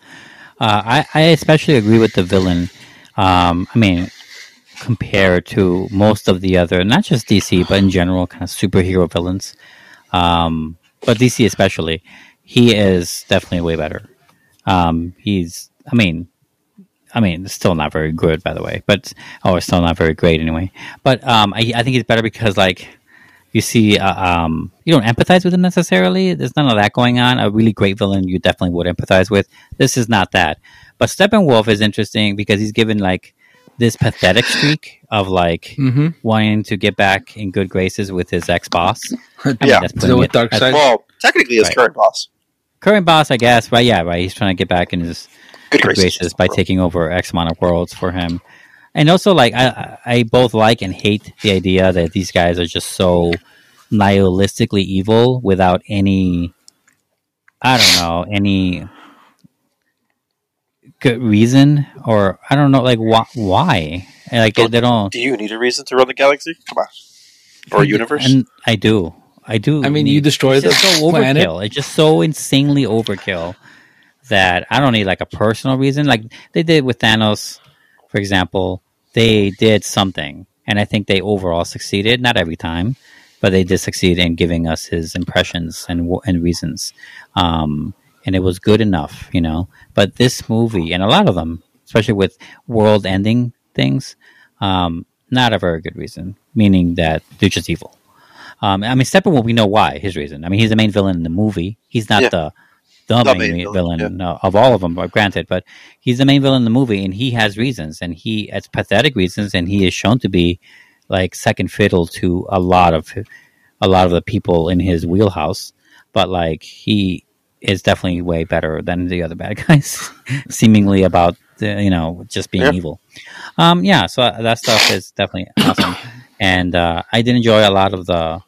Uh, I I especially agree with the villain. Um, I mean, compared to most of the other, not just DC, but in general, kind of superhero villains. Um, but DC especially, he is definitely way better. Um, he's, I mean, I mean, still not very good, by the way, but or still not very great anyway. But um, I, I think he's better because like you see, uh, um, you don't empathize with him necessarily. There's none of that going on. A really great villain, you definitely would empathize with. This is not that. But Steppenwolf is interesting because he's given like this pathetic streak of like Mhm. wanting to get back in good graces with his ex boss. Yeah. that's putting with it- Darkseid? Well, technically, his Right. current boss. current boss, I guess. Right? Yeah, right. He's trying to get back in his Good good graces. graces by taking over X amount of worlds for him. And also, like I, I I both like and hate the idea that these guys are just so nihilistically evil without any, I don't know, any good reason or I don't know, like wh- why? And, Like they, they don't. Do you need a reason to run the galaxy? Come on, or a universe? And I do. I do. I mean, you destroy it's the so planet. overkill. It's just so insanely overkill that I don't need like a personal reason. Like they did with Thanos, for example. They did something, and I think they overall succeeded. Not every time, but they did succeed in giving us his impressions and and reasons. Um, and it was good enough, you know. But this movie and a lot of them, especially with world-ending things, um, not a very good reason. Meaning that they're just evil. Um, I mean, Steppenwolf, we know why his reason. I mean, he's the main villain in the movie. He's not Yeah. the the, The main, main villain, villain, uh, of all of them, granted. But he's the main villain in the movie, and he has reasons, and he has pathetic reasons, and he is shown to be like second fiddle to a lot of a lot of the people in his wheelhouse. But like he is definitely way better than the other bad guys, seemingly about you know just being evil. Um, yeah, so that stuff is definitely awesome, and uh, I did enjoy a lot of the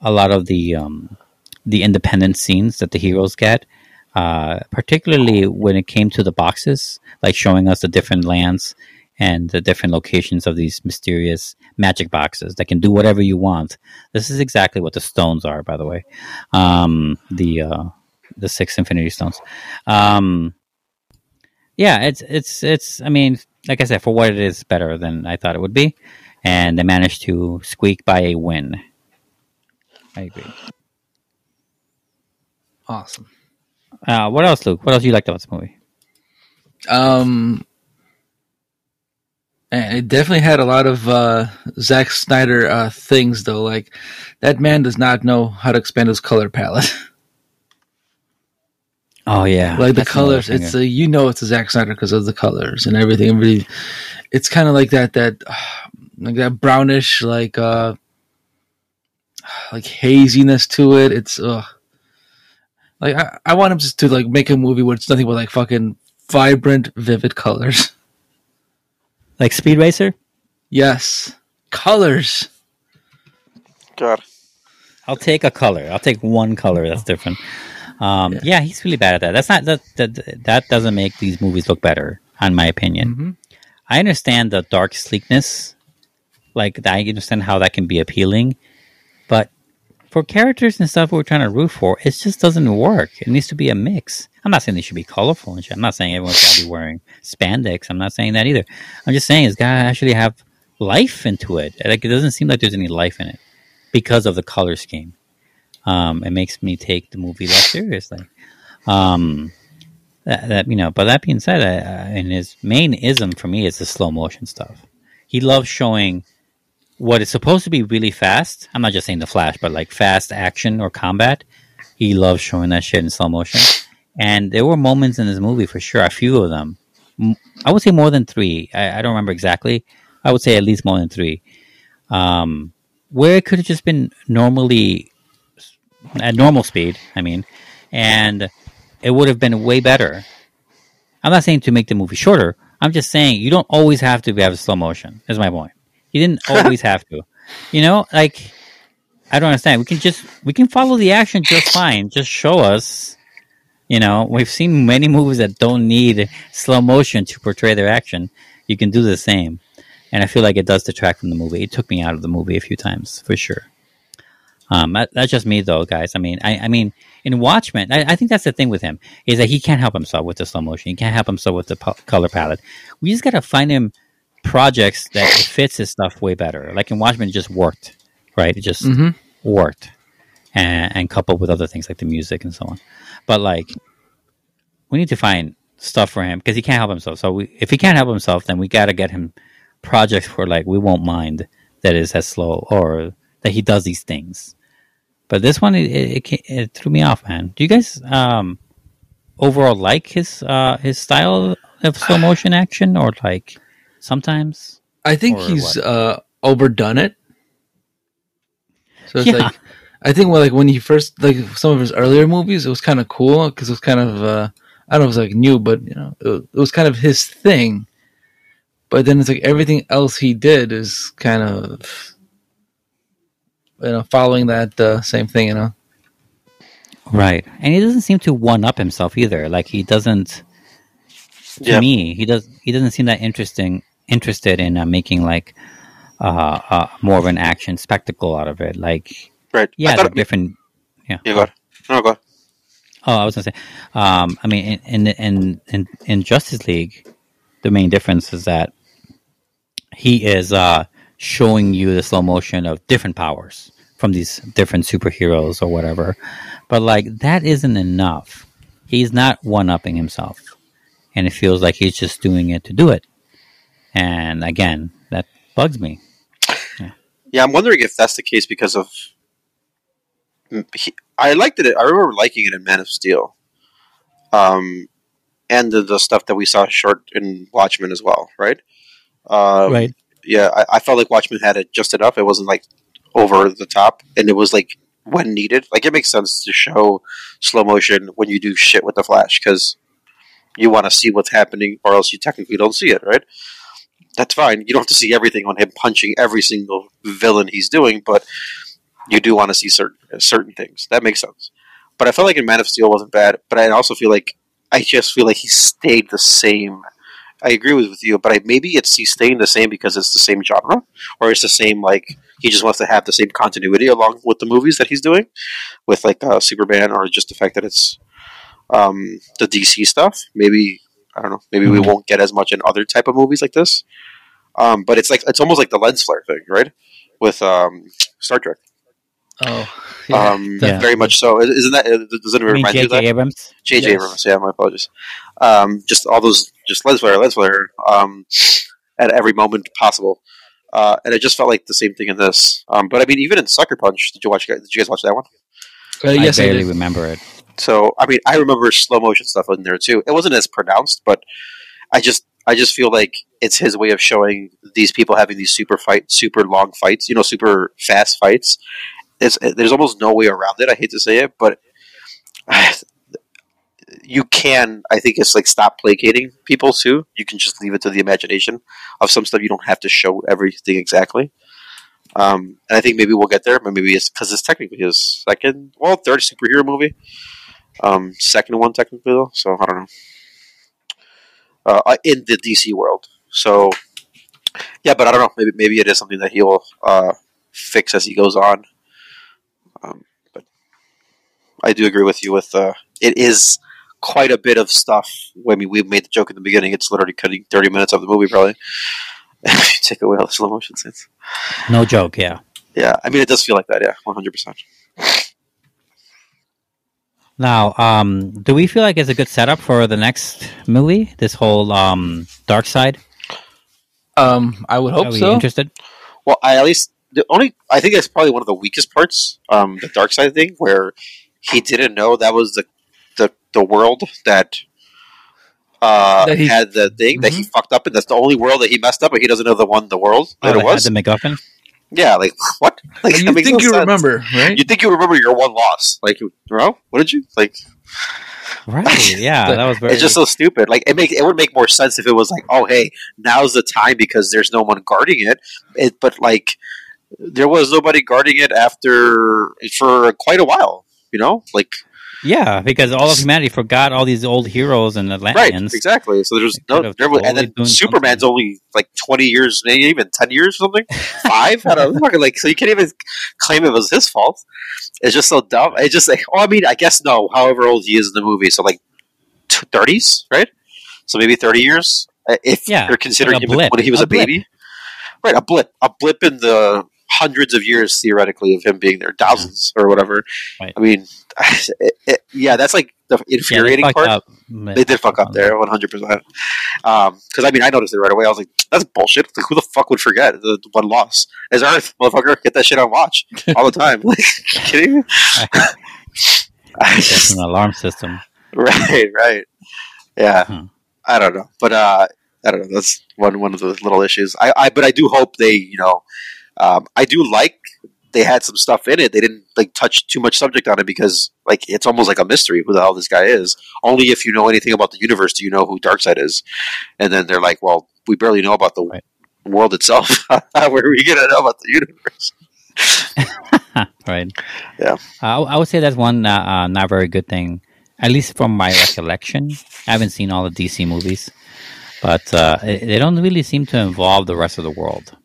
a lot of the um, the independent scenes that the heroes get, uh, particularly when it came to the boxes, like showing us the different lands and the different locations of these mysterious magic boxes that can do whatever you want. This is exactly what the stones are, by the way. Um, the uh, the six Infinity Stones. Um, yeah, it's it's it's. I mean, like I said, for what it is, better than I thought it would be, and they managed to squeak by a win. I agree. Awesome. Uh, what else, Luke? What else do you liked about this movie? Um, and it definitely had a lot of uh, Zack Snyder uh, things, though. Like that man does not know how to expand his color palette. Oh yeah, like the That's colors, it's a, you know it's a Zack Snyder because of the colors and everything. Everybody, it's kind of like that that like that brownish like uh like haziness to it. It's uh like I, I want him just to like make a movie where it's nothing but like fucking vibrant, vivid colors. like Speed Racer. Yes, colors. God, I'll take a color. I'll take one color that's different. Um, yeah. he's really bad at that. That's not that, that that doesn't make these movies look better, in my opinion. Mhm. I understand the dark sleekness, like I understand how that can be appealing, but for characters and stuff we're trying to root for, it just doesn't work. It needs to be a mix. I'm not saying they should be colorful and shit. I'm not saying everyone's got to be wearing spandex. I'm not saying that either. I'm just saying it's got to actually have life into it. Like it doesn't seem like there's any life in it because of the color scheme. Um, it makes me take the movie less seriously. Um, that, that you know, but that being said, uh, and his main ism for me is the slow motion stuff. He loves showing what is supposed to be really fast. I'm not just saying the Flash, but like fast action or combat. He loves showing that shit in slow motion. And there were moments in this movie for sure, a few of them. I would say more than three. I, I don't remember exactly. I would say at least more than three. Um, where it could have just been normally at normal speed. I mean, and it would have been way better. I'm not saying to make the movie shorter. I'm just saying you don't always have to have slow motion. Is my point. You didn't always have to. You know, like I don't understand. We can just we can follow the action just fine. Just show us. You know, we've seen many movies that don't need slow motion to portray their action. You can do the same, and I feel like it does detract from the movie. It took me out of the movie a few times for sure. Um, that, that's just me though, guys. I mean, I, I mean, in Watchmen, I, I, think that's the thing with him is that he can't help himself with the slow motion. He can't help himself with the po- color palette. We just got to find him projects that fits his stuff way better. Like in Watchmen, it just worked, right? It just Mhm. worked, and, and coupled with other things like the music and so on. But like, we need to find stuff for him because he can't help himself. So we, if he can't help himself, then we got to get him projects where like we won't mind that is as slow or that he does these things. But this one, it, it, it, it threw me off, man. Do you guys um, overall like his uh, his style of slow motion action, or like sometimes? I think Or he's uh, overdone it. So it's Yeah. like, I think like when he first like some of his earlier movies, it was kind of cool because it was kind of uh, I don't know if it was like new, but you know, it, it was kind of his thing. But then it's like everything else he did is kind of you know following that uh, same thing. You know, Right, and he doesn't seem to one up himself either. Like he doesn't. To Yeah. me, he does. He doesn't seem that interesting. Interested in uh, making like uh, uh, more of an action spectacle out of it. Like, Right. Yeah, thought different. Yeah, go ahead. No, go. Oh, I was gonna say. Um, I mean, in, in in in in Justice League, the main difference is that he is uh, showing you the slow motion of different powers from these different superheroes or whatever. But like that isn't enough. He's not one upping himself, and it feels like he's just doing it to do it. And again, that bugs me. Yeah, I'm wondering if that's the case because of. He, I liked it. I remember liking it in Man of Steel, um, and the, the stuff that we saw short in Watchmen as well. Right. Um, Right. Yeah, I, I felt like Watchmen had it just enough. It wasn't like over the top, and it was like when needed. Like it makes sense to show slow motion when you do shit with the Flash because you want to see what's happening, or else you technically don't see it. Right that's fine. You don't have to see everything on him punching every single villain he's doing, but you do want to see certain certain things. That makes sense. But I felt like in Man of Steel wasn't bad, but I also feel like I just feel like he stayed the same. I agree with, with you, but I, maybe it's he's staying the same because it's the same genre, or it's the same like he just wants to have the same continuity along with the movies that he's doing, with like uh, Superman, or just the fact that it's um, the DC stuff. Maybe I don't know. Maybe we Mhm. won't get as much in other type of movies like this. Um, but it's like it's almost like the lens flare thing, right? With um, Star Trek. oh um, Yeah. very much so. Isn't that? Does it remind you of J.J. that? Abrams. J.J. Yes. Abrams. Yeah, my apologies. Um, just all those, just lens flare, lens flare, um, at every moment possible. Uh, and it just felt like the same thing in this. Um, but I mean, even in Sucker Punch, did you watch? Did you guys watch that one? Uh, yes, I I barely did. remember it. So I mean, I remember slow motion stuff in there too. It wasn't as pronounced, but I just I just feel like it's his way of showing these people having these super fight, super long fights. You know, super fast fights. It's there's almost no way around it. I hate to say it, but you can. I think it's like stop placating people too. You can just leave it to the imagination of some stuff. You don't have to show everything exactly. Um, and I think maybe we'll get there, but maybe it's because it's technically his second, well, third superhero movie. Um, second one technically though, so I don't know. Uh, in the DC world, so yeah, but I don't know. Maybe maybe it is something that he'll uh, fix as he goes on. Um, but I do agree with you. With uh, it is quite a bit of stuff. I mean, we made the joke in the beginning, it's literally cutting thirty minutes of the movie probably. if you take away all the slow motion scenes. No joke. Yeah. Yeah, I mean it does feel like that. Yeah, one hundred percent. Now, um, do we feel like it's a good setup for the next movie? This whole um, Darkseid. Um, I would Are hope we so. interested? Well, I at least the only I think that's probably one of the weakest parts, um, the Darkseid thing, where he didn't know that was the the, world that uh, That he- had the thing that he fucked up and That's the only world that he messed up, but he doesn't know the one the world Oh, that it had was. the MacGuffin. yeah, like what? Like you think no you sense. remember, right? You think you remember your one loss? Like, bro, what did you like? Right. Yeah, that was very. It's just so stupid. Like it make it would make more sense if it was like, oh hey, now's the time because there's no one guarding it. it but like there was nobody guarding it after for quite a while. You know, like yeah, because all of humanity forgot all these old heroes and Atlanteans. right, exactly. So there's no there was, and then Superman's something. only like twenty years, maybe even ten years or something, five. I don't know. Like so, you can't even claim it was his fault. It's just so dumb. It's just like, oh, I mean, I guess no. However old he is in the movie, so like thirties, right? So maybe thirty years. Uh, If Yeah, you're considering like him when he was A a, baby, right? A blip, a blip in the hundreds of years theoretically of him being there, thousands or whatever. Right. I mean, it, it, yeah, that's like the infuriating fucked part. up. They did fuck up there, one hundred percent. Because I mean, I noticed it right away. I was like, "That's bullshit. Like, who the fuck would forget the, the one loss? Is Earth, motherfucker? Get that shit on watch all the time. Like, kidding me? That's an alarm system. right, right. Yeah, Hmm. I don't know, but uh, I don't know. That's one one of the little issues. I, I but I do hope they, you know, um, I do like they had some stuff in it. They didn't like touch too much subject on it because like it's almost like a mystery who the hell this guy is. Only if you know anything about the universe do you know who Darkseid is. And then they're like, well, we barely know about the Right. world itself. How are we gonna know about the universe? right. Yeah. I, I would say that's one uh, uh, not very good thing, at least from my recollection. I haven't seen all the DC movies, but uh, they don't really seem to involve the rest of the world.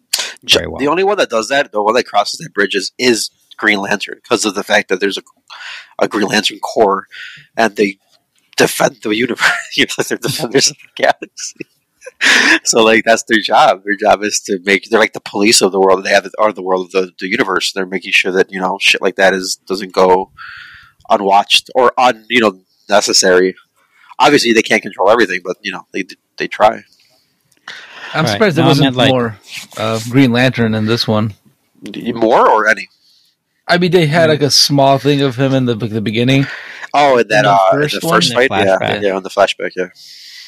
Very well. The only one that does that, the one that crosses that bridge is, is Green Lantern because of the fact that there's a, a Green Lantern Corps and they defend the universe. you know, they're defenders of the galaxy. so like that's their job. Their job is to make. They're like the police of the world. They have the, are the world of the, the universe. They're making sure that you know shit like that is doesn't go unwatched or un you know necessary. Obviously, they can't control everything, but you know they they try. I'm Right. surprised there No, I wasn't like- more uh, Green Lantern in this one. More or any? I mean, they had like a small thing of him in the the beginning. Oh, and then the uh, first the one? first The fight, yeah, flashback. yeah, on the flashback, yeah.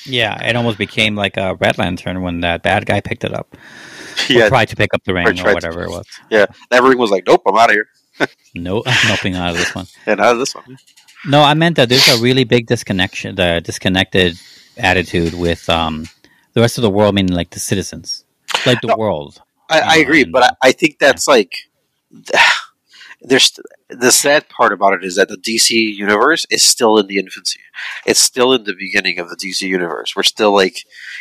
Yeah, it almost became like a Red Lantern when that bad guy picked it up. Or Yeah, tried to pick up the ring Or or, tried to- whatever it was. Yeah, that ring was like, nope, I'm out of here. No, I'm noping out of this one. And out of this one. No, I meant that there's a really big disconnection, the disconnected attitude with um, the rest of the world, meaning like the citizens, like the No. world. I, I agree, and- but I, I think that's like there's the sad part about it is that the DC universe is still in the infancy. It's still in the beginning of the DC universe. We're still like,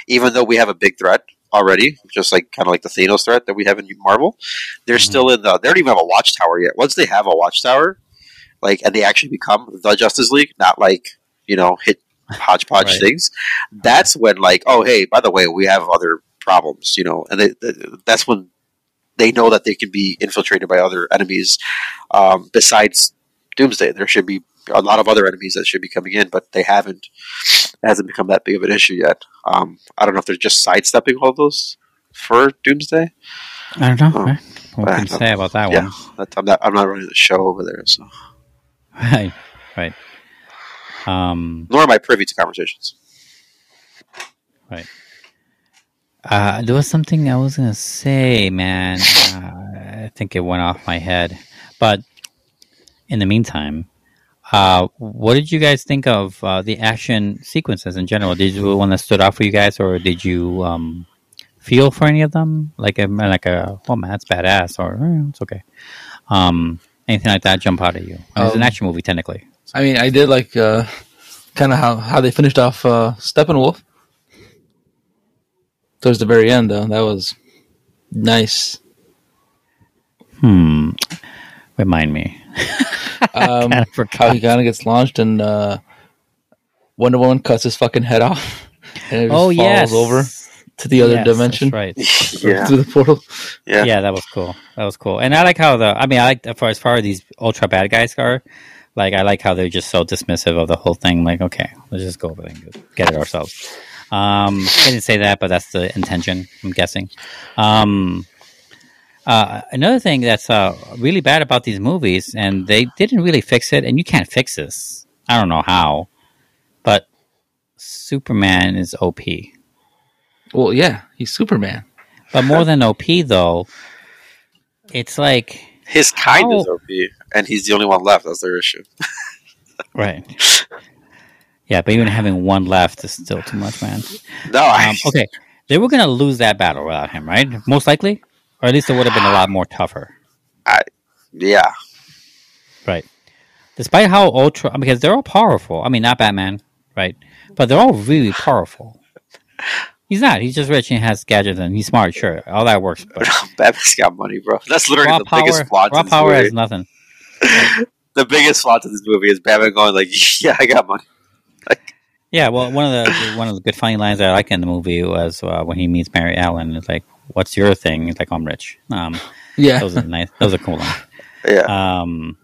even though we have a big threat already, just like kind of like the Thanos threat that we have in Marvel, they're Mhm. still in the. They don't even have a watchtower yet. Once they have a watchtower, like, and they actually become the Justice League, not like you know hit hodgepodge Right. things. That's when like, oh hey, by the way, we have other problems, you know, and they, they, that's when they know that they can be infiltrated by other enemies um, besides Doomsday. There should be a lot of other enemies that should be coming in, but they haven't. It hasn't become that big of an issue yet. Um, I don't know if they're just sidestepping all those for Doomsday. I don't know. Right? What can don't say about that yeah, one? I'm not. I'm not running the show over there, so Right, right. Um, nor am I privy to conversations. Right. Uh, there was something I was gonna say, man. Uh, I think it went off my head. But in the meantime, uh, what did you guys think of uh, the action sequences in general? Did you one that stood out for you guys, or did you um, feel for any of them? Like a like a oh man, that's badass, or eh, it's okay. Um, anything like that jump out at you? It's an Um, action movie, technically. I mean, I did like uh, kind of how how they finished off uh, Steppenwolf towards the very end, though. That was nice. Hmm. Remind me. Um, Kinda how he kind of gets launched and uh, Wonder Woman cuts his fucking head off, and it just Oh falls yes, over to the other Yes, dimension that's right. yeah, through the portal. Yeah. yeah, that was cool. That was cool. And I like how the. I mean, I like as far as far as these ultra bad guys are, Like I like how they're just so dismissive of the whole thing. Like, okay, let's just go over there and get it ourselves. Um, I didn't say that, but that's the intention. I'm guessing. Um, uh, another thing that's uh, really bad about these movies, and they didn't really fix it, and you can't fix this. I don't know how, but Superman is OP. Well, yeah, he's Superman. But more than OP, though, it's like His kind How- is OP, and he's the only one left. That's their issue. right. Yeah, but even having one left is still too much, man. No, I, Um, okay, they were gonna lose that battle without him, right? Most likely, or at least it would have been a lot more tougher, I, yeah, right? Despite how ultra, because they're all powerful. I mean, not Batman, right? But they're all really powerful. He's not. He's just rich and has gadgets and he's smart. Sure, all that works. But Batman's got money, bro. That's literally raw the power, biggest flaw raw power has nothing. The biggest flaw to this movie is Batman going like, "Yeah, I got money." Yeah, well, one of the one of the good funny lines I like in the movie was uh, when he meets Barry Allen. It's like, "What's your thing?" He's like, "I'm rich." Um, Yeah, those are nice. Those are cool lines. Yeah, Um,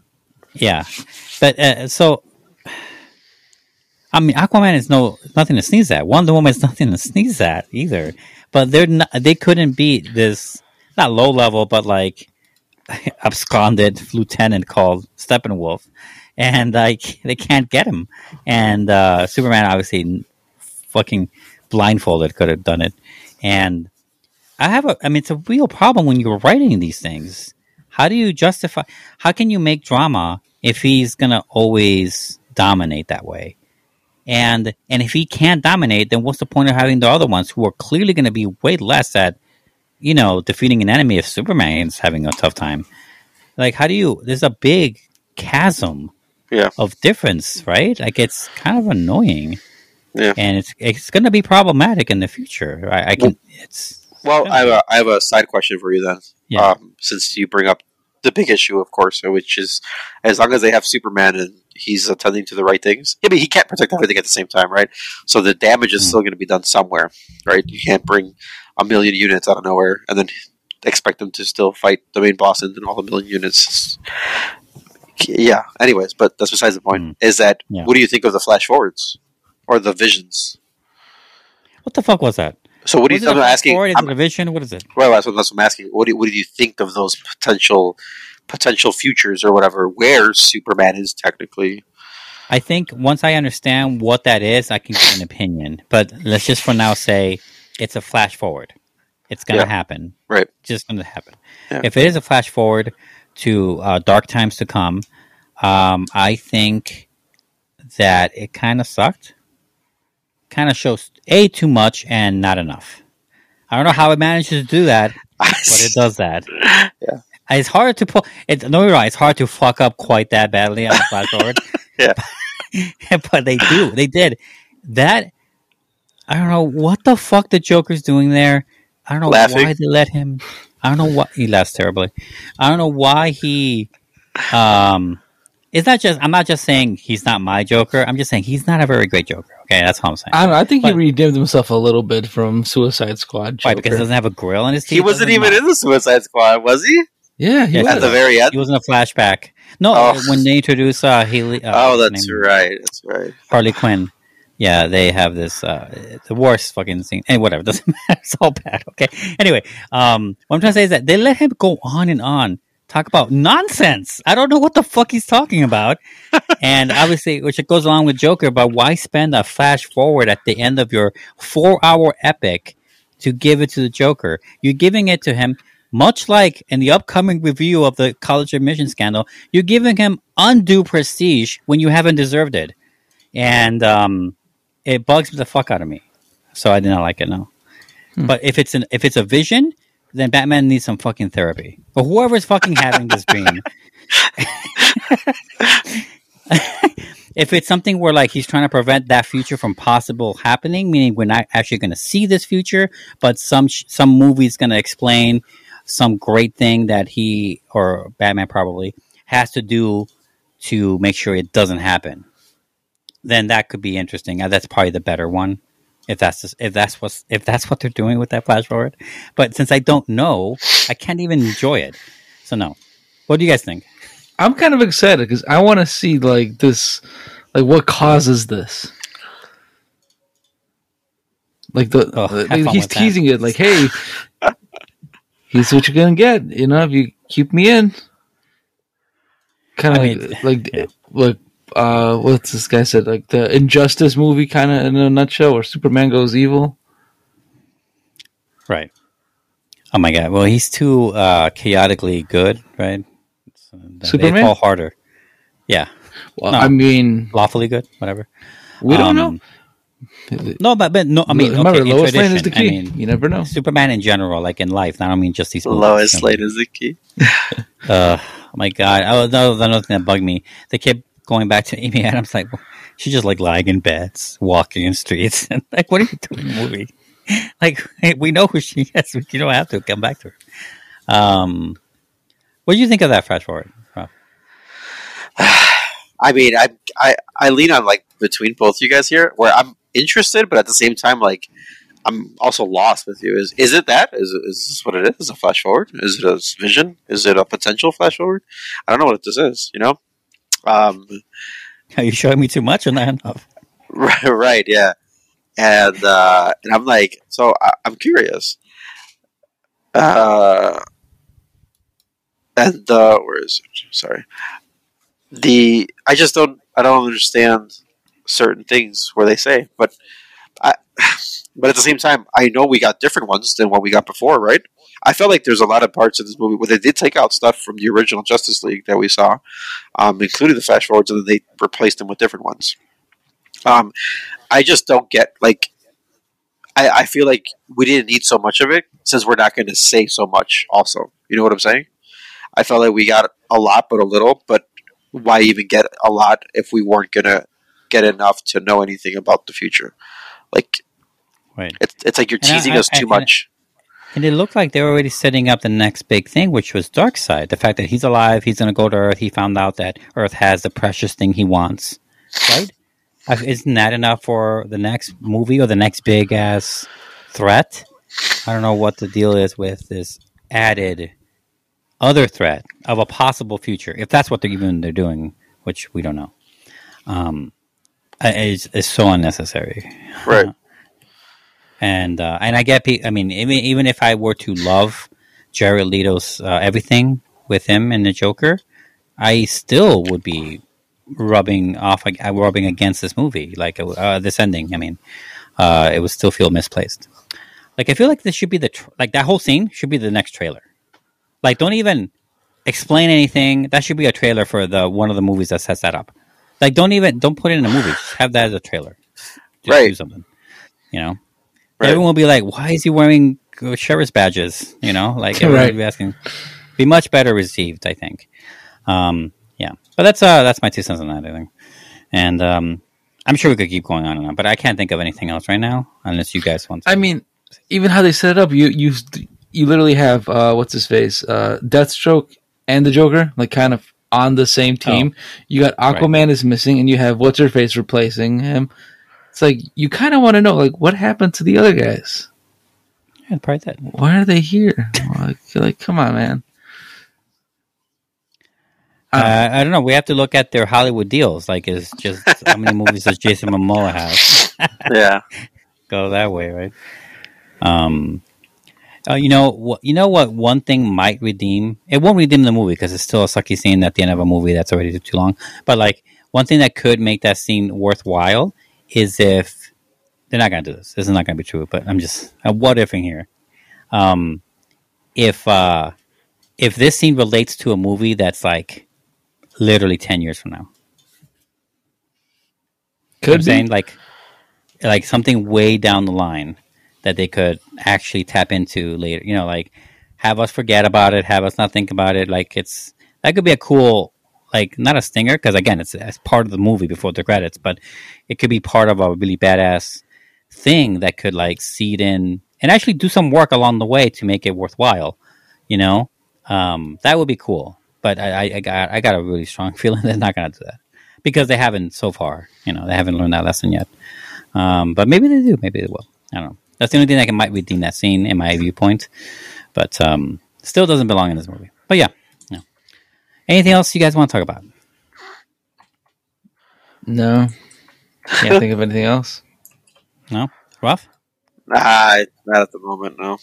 yeah, but uh, so I mean, Aquaman is no nothing to sneeze at. Wonder Woman is nothing to sneeze at either. But they're not, they couldn't beat this not low level, but like absconded lieutenant called Steppenwolf, and like they can't get him. And uh, Superman obviously fucking blindfolded could have done it. And I have a, I mean, it's a real problem when you're writing these things. How do you justify? How can you make drama if he's gonna always dominate that way? And and if he can't dominate, then what's the point of having the other ones who are clearly going to be way less at, you know, defeating an enemy if Superman's having a tough time? Like, how do you? There's a big chasm Yeah. of difference, right? Like, it's kind of annoying, Yeah. and it's it's going to be problematic in the future. I, I can. It's Well, I have, a, I have a side question for you then. Yeah. Um, since you bring up the big issue, of course, which is as long as they have Superman and he's attending to the right things. I mean, he can't protect everything at the same time, right? So the damage is Mm. still going to be done somewhere, right? You can't bring a million units out of nowhere and then expect them to still fight the main boss and then all the million units. Yeah. Anyways, but that's besides the point. Mm. Is that Yeah. what do you think of the flash forwards or the visions? what the fuck was that? So what do you? I'm asking. forward? I'm- it a vision? What is it? Well, that's what, that's what I'm asking. What do, what do you think of those potential potential futures or whatever where Superman is technically? I think once I understand what that is, I can get an opinion. But let's just for now say it's a flash forward. It's going to Yeah. happen. Right. Just going to happen. Yeah. If it is a flash forward to uh, dark times to come, um, I think that it kind of sucked. Kind of shows a too much and not enough. I don't know how it manages to do that, but it does that. Yeah. It's hard to pull. It's no, you're right. It's hard to fuck up quite that badly on the flash forward. Yeah. but they do. They did that. I don't know what the fuck the Joker's doing there. I don't know Laughing. why they let him. I don't know why he laughs terribly. I don't know why he. Um, it's not just. I'm not just saying he's not my Joker. I'm just saying he's not a very great Joker. Okay, that's what I'm saying. I don't know. I think But- he redeemed himself a little bit from Suicide Squad. Why? Because he doesn't have a grill in his teeth. he wasn't even matter. in the Suicide Squad, was he? Yeah, he Yeah, At the very end. He was in a flashback. No, Oh. when they introduce uh, Haley. Uh, oh, that's name? right. That's right. Harley Quinn. Yeah, they have this uh the worst fucking scene. Hey, whatever, doesn't matter. It's all bad. Okay. Anyway, um what I'm trying to say is that they let him go on and on, talk about nonsense. I don't know what the fuck he's talking about. and obviously which it goes along with Joker, but why spend a flash forward at the end of your four hour epic to give it to the Joker? You're giving it to him much like in the upcoming review of the college admission scandal, you're giving him undue prestige when you haven't deserved it. And um it bugs the fuck out of me. So I did not like it. No, but if it's an if it's a vision, then Batman needs some fucking therapy. Or whoever's fucking having this dream. if it's something where like he's trying to prevent that future from possible happening, meaning we're not actually going to see this future, but some sh- some movie's going to explain some great thing that he or Batman probably has to do to make sure it doesn't happen then that could be interesting. Uh, that's probably the better one. If that's just, if that's what's if that's what they're doing with that flash forward, but since I don't know, I can't even enjoy it. So no. What do you guys think? I'm kind of excited because I want to see like this, like what causes this. Like the Oh, like, he's with that. teasing it, like, "Hey, here's what you're gonna get. You know, if you keep me in." Kind of I like, mean, like, yeah. like, uh, what's this guy said? Like the Injustice movie, kind of in a nutshell, where Superman goes evil. Right. Oh my god. Well, he's too uh, chaotically good, right? So they- Superman? They fall harder. Yeah. Well, No. I mean, Lawfully good, whatever. we don't Um, know. No, but, but no, I mean, Remember, okay, in Lois Lane is the key. I mean, you never know. Superman in general, like in life. Not I don't mean just these movies. Lois I Lane is the key. Uh, oh my god! Oh, no, another thing that bugged me. They kept going back to Amy Adams. Like she just like lying in beds, walking in streets, and like, what are you doing in the movie? Like hey, we know who she is. You don't have to come back to her. Um, what do you think of that? Flash forward. Rob? I mean, I I I lean on like between both you guys here, where I'm interested, but at the same time, like I'm also lost with you. Is is it that? Is is this what it is? Is a flash forward? Is it a vision? Is it a potential flash forward? I don't know what this is. You know. Um, Are you showing me too much or not enough? right, right, yeah, and uh, and I'm like, so I, I'm curious. Uh, and uh, where is it? Sorry, the I just don't I don't understand certain things where they say, but I, but at the same time, I know we got different ones than what we got before, right? I felt like there's a lot of parts of this movie where they did take out stuff from the original Justice League that we saw, um, including the flash forwards, and then they replaced them with different ones. Um, I just don't get like. I, I feel like we didn't need so much of it since we're not going to say so much. Also, you know what I'm saying? I felt like we got a lot, but a little. But why even get a lot if we weren't going to get enough to know anything about the future? Like Right. it's it's like you're I- teasing I- us too and- much. And it looked like they were already setting up the next big thing, which was Darkseid. The fact that he's alive, he's going to go to Earth. He found out that Earth has the precious thing he wants. Right? Uh, Isn't that enough for the next movie or the next big ass threat? I don't know what the deal is with this added other threat of a possible future, if that's what they're even they're doing, which we don't know. Um, is is so unnecessary Right. and uh, and I get, pe- I mean, even even if I were to love Jared Leto's uh, everything with him and the Joker, I still would be rubbing off, uh, rubbing against this movie, like uh, this ending. I mean, uh, it would still feel misplaced. Like I feel like this should be the tr- like that whole scene should be the next trailer. Like, don't even explain anything. That should be a trailer for the one of the movies that sets that up. Like, don't even don't put it in a movie. Just have that as a trailer. Just Right. do something. You know, Right. everyone will be like, "Why is he wearing sheriff's badges?" You know, like everyone Right. will be asking. Be much better received, I think. Um, yeah, but that's uh, that's my two cents on that. I think, and um, I'm sure we could keep going on and on, but I can't think of anything else right now, unless you guys want. to. I mean, even how they set it up, you you you literally have uh, what's his face, uh, Deathstroke and the Joker, like kind of on the same team. You got Aquaman is missing, and you have what's her face replacing him. It's like you kind of want to know, like, what happened to the other guys? yeah, probably that. Why are they here? like, like, come on, man. Uh, I don't know. We have to look at their Hollywood deals. Like, is just how many movies does Jason Momoa have? yeah. Go that way, right? Um, uh, you know what? You know what? One thing might redeem. It won't redeem the movie because it's still a sucky scene at the end of a movie that's already too long. But like one thing that could make that scene worthwhile is if they're not going to do this. This is not going to be true. But I'm just uh, what ifing here. Um, if uh, if this scene relates to a movie that's like literally ten years from now, You know Could I'm be. saying like like something way down the line that they could actually tap into later. You know, like have us forget about it, have us not think about it. Like it's that could be a cool like not a stinger because again it's, it's part of the movie before the credits, but it could be part of a really badass thing that could like seed in and actually do some work along the way to make it worthwhile. You know, um, that would be cool. But I, I, I got I got a really strong feeling they're not going to do that because they haven't so far. You know, they haven't learned that lesson yet. Um, but maybe they do. Maybe they will. I don't know. That's the only thing that can, might redeem that scene in my viewpoint. But um, still doesn't belong in this movie. But yeah, no. Anything else you guys want to talk about? No, can't think of anything else. No, rough. Nah, not at the moment. No.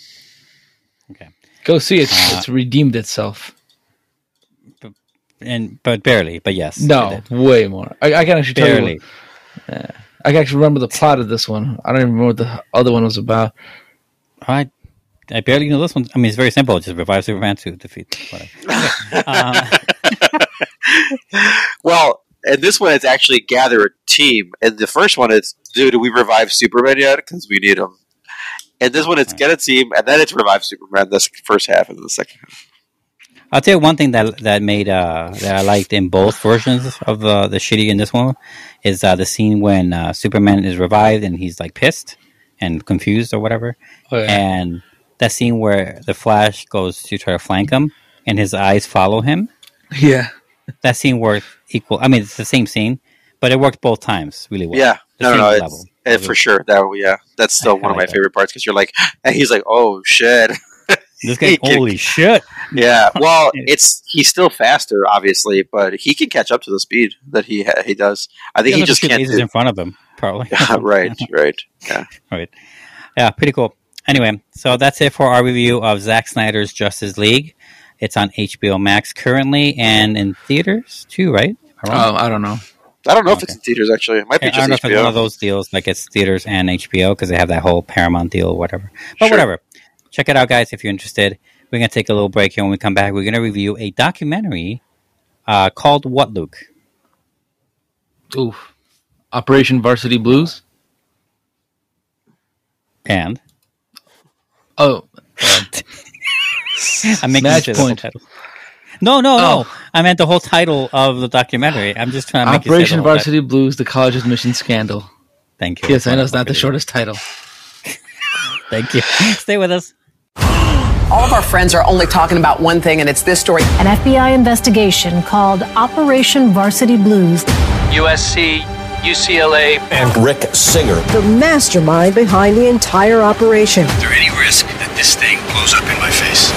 Okay, Go see it. Uh, it's redeemed itself. and but barely, but yes. No, way more. I, I can actually tell barely. you. I can actually remember the plot of this one. I don't even remember what the other one was about. I I barely know this one. I mean, it's very simple. Just revive Superman to defeat whatever. um, Well, and this one is actually gather a team, and the first one is, dude, do we revive Superman yet? Because we need him. And this one it's get a team, and then it's revive Superman. That's the first half, and the second. half. I'll tell you one thing that that made uh, that I liked in both versions of uh, the shitty in this one is uh, the scene when uh, Superman is revived and he's like pissed and confused or whatever, Oh, yeah. and that scene where the Flash goes to try to flank him and his eyes follow him. yeah. That scene worked equal. I mean, it's the same scene, but it worked both times really well. Yeah, The no, same no, no, level. it's, for sure. That yeah, that's still I one of my like that. favorite parts because you're like, and he's like, oh shit, This guy, can- holy shit! yeah. Well, it's he's still faster, obviously, but he can catch up to the speed that he ha- he does. I think he, has just two can't. lasers Do- in front of him, probably. right, right. Yeah. right. Yeah, pretty cool. Anyway, so that's it for our review of Zack Snyder's Justice League. It's on HBO Max currently and in theaters too, right? Am I? Oh, I don't know. I don't know if it's in theaters actually. It might be I don't know just if it's one of those deals like it's theaters and HBO because they have that whole Paramount deal or whatever. But Sure. whatever. Check it out, guys, if you're interested. We're going to take a little break here. When we come back, we're going to review a documentary uh, called What, Luke? Oof. Operation Varsity Blues. And Oh, I'm making Match sure the point. title. No, no, no. Oh. I meant the whole title of the documentary. I'm just trying to make you say the Operation whole title. Varsity Blues: The College Admission Scandal. Thank you. Yes, I know it's not the shortest title. Thank you. Stay with us. All of our friends are only talking about one thing, and it's this story. An FBI investigation called Operation Varsity Blues USC, UCLA, and Rick Singer. the mastermind behind the entire operation. Is there any risk that this thing blows up in my face?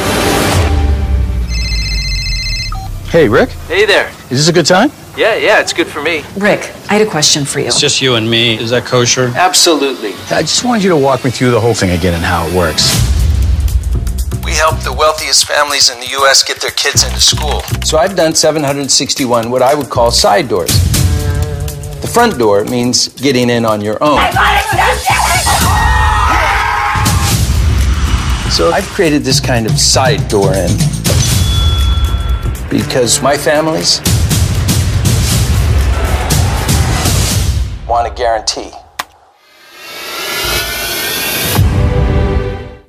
Hey, Rick, Hey there. is this a good time? Yeah, yeah, it's good for me. Rick, I had a question for you. It's just you and me. Is that kosher? Absolutely. I just wanted you to walk me through the whole thing again and how it works. We help the wealthiest families in the U.S. get their kids into school. So I've done 761 what I would call side doors. The front door means getting in on your own. So I've created this kind of side door in because my families want a guarantee.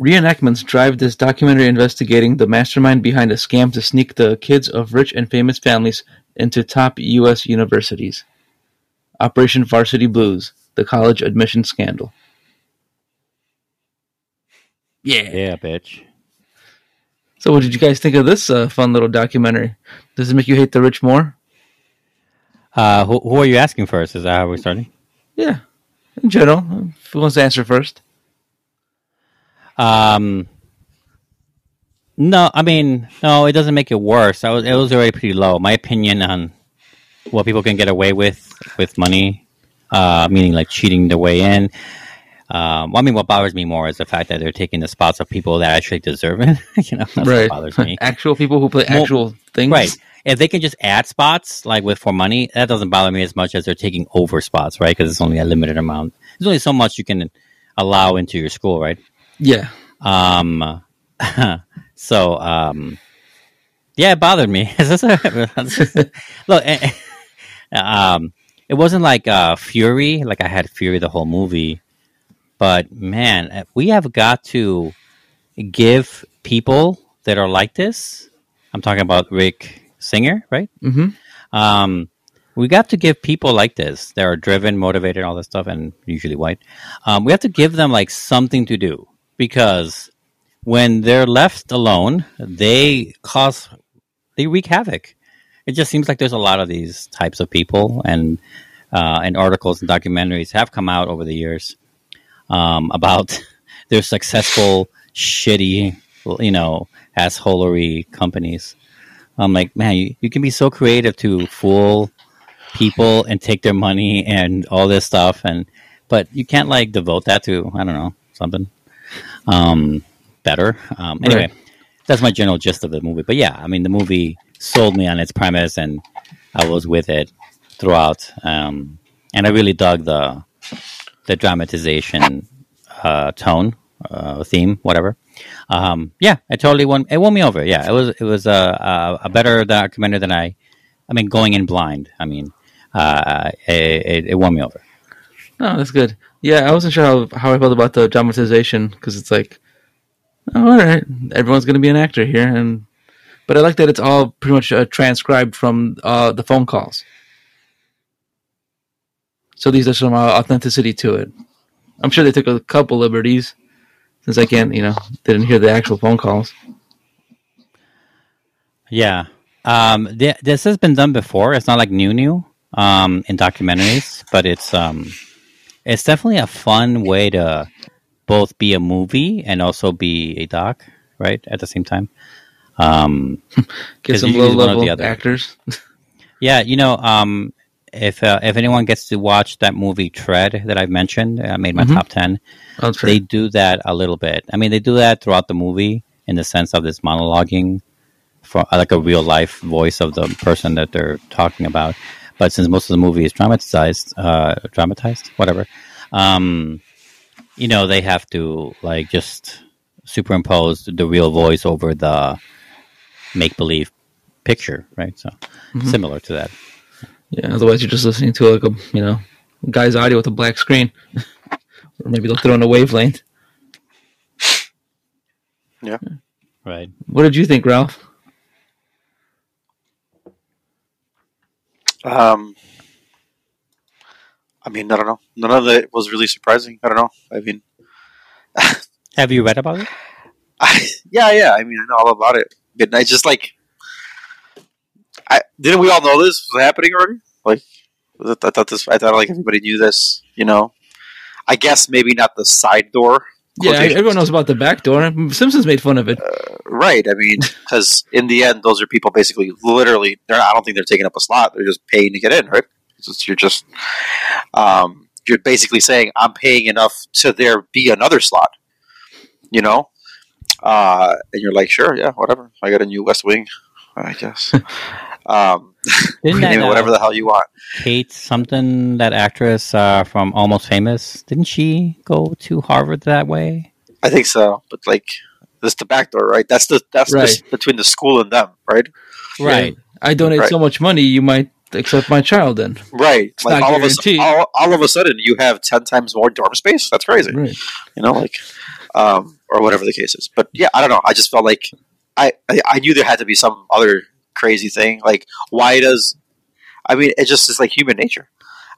Reenactments drive this documentary investigating the mastermind behind a scam to sneak the kids of rich and famous families into top U.S. universities. Operation Varsity Blues: The College Admission Scandal. Yeah. Yeah, bitch. So, what did you guys think of this uh, fun little documentary? Does it make you hate the rich more? Uh, who, who are you asking first? Is that how we're starting? Yeah, in general. Who wants to answer first? Um, no, I mean, no, it doesn't make it worse. I was, it was already pretty low. My opinion on what people can get away with with money, uh, meaning like cheating their way in. Um, well, I mean, what bothers me more is the fact that they're taking the spots of people that actually deserve it. you know, that's right. what bothers me. actual people who play Well, actual things. Right. If they can just add spots like with for money, that doesn't bother me as much as they're taking over spots, right? Because it's only a limited amount. There's only so much you can allow into your school, right? Yeah. Um. so, um, yeah, it bothered me. Is this a- Look, eh, eh, um, it wasn't like uh, Fury. Like I had Fury the whole movie, but man, eh, we have got to give people that are like this. I'm talking about Rick Singer, right? Mm-hmm. Um, we got to give people like this that are driven, motivated, all this stuff, and usually white. Um, we have to give them like something to do because when they're left alone, they cause they wreak havoc. It just seems like there's a lot of these types of people, and uh, and articles and documentaries have come out over the years um, about their successful, shitty, you know, assholery companies. I'm like, man, you, you can be so creative to fool people and take their money and all this stuff, and but you can't like devote that to I don't know something um, better. Um, anyway, Right. that's my general gist of the movie. But yeah, I mean, the movie sold me on its premise, and I was with it throughout. Um, and I really dug the the dramatization uh, tone, uh, theme, whatever. Um, yeah, it totally won. It won me over. Yeah, it was it was a a, a better documentary than I. I mean, going in blind. I mean, uh, it, it, it won me over. No, that's good. Yeah, I wasn't sure how, how I felt about the dramatization because it's like, oh, all right, everyone's going to be an actor here, and but I like that it's all pretty much uh, transcribed from uh, the phone calls. So these are some uh, authenticity to it. I'm sure they took a couple liberties since I can't, you know, didn't hear the actual phone calls. Yeah. Um, th- this has been done before. It's not like new, new um, in documentaries, but it's um, it's definitely a fun way to both be a movie and also be a doc, right? At the same time. Um, Get some low use one or level actors. Yeah, you know, um, if uh, if anyone gets to watch that movie Tread that I've mentioned, I made my Mhm. top ten. Oh, they do that a little bit. I mean, they do that throughout the movie in the sense of this monologuing for like a real life voice of the person that they're talking about. But since most of the movie is dramatized, uh, dramatized, whatever, um, you know, they have to like just superimpose the real voice over the make believe picture, right? So Mhm. similar to that. Yeah, otherwise you're just listening to like a you know guy's audio with a black screen, or maybe they'll throw in a wavelength. Yeah. Right. What did you think, Ralph? Um, I mean, I don't know. None of it was really surprising. I don't know. I mean, Have you read about it? I, yeah, yeah. I mean, I know all about it. But I just like, I didn't we all know this was happening already? Like, I thought this. I thought like everybody knew this. You know, I guess maybe not the side door. Yeah, everyone knows about the back door. Simpsons made fun of it. Right. I mean, because in the end, those are people basically, literally. They're. I don't think they're taking up a slot. They're just paying to get in. Right. Just- you're just. Um, you're basically saying I'm paying enough to there be another slot. You know. Uh, and you're like, sure, yeah, whatever. I got a new West Wing, I guess. um, Didn't name that, it whatever uh, the hell you want. Kate something, that actress uh, from Almost Famous, didn't she go to Harvard that way? I think so, but like, this is the back door, right? That's the that's the, between the school and them, right? Yeah, I donate Right. so much money, you might accept my child then. Right. It's like not all of, a, su- all, all of a sudden, you have ten times more dorm space. That's crazy. Right. You know, like, um, or whatever the case is. But yeah, I don't know. I just felt like I, I I knew there had to be some other crazy thing. Like, why does? I mean, it just is like human nature.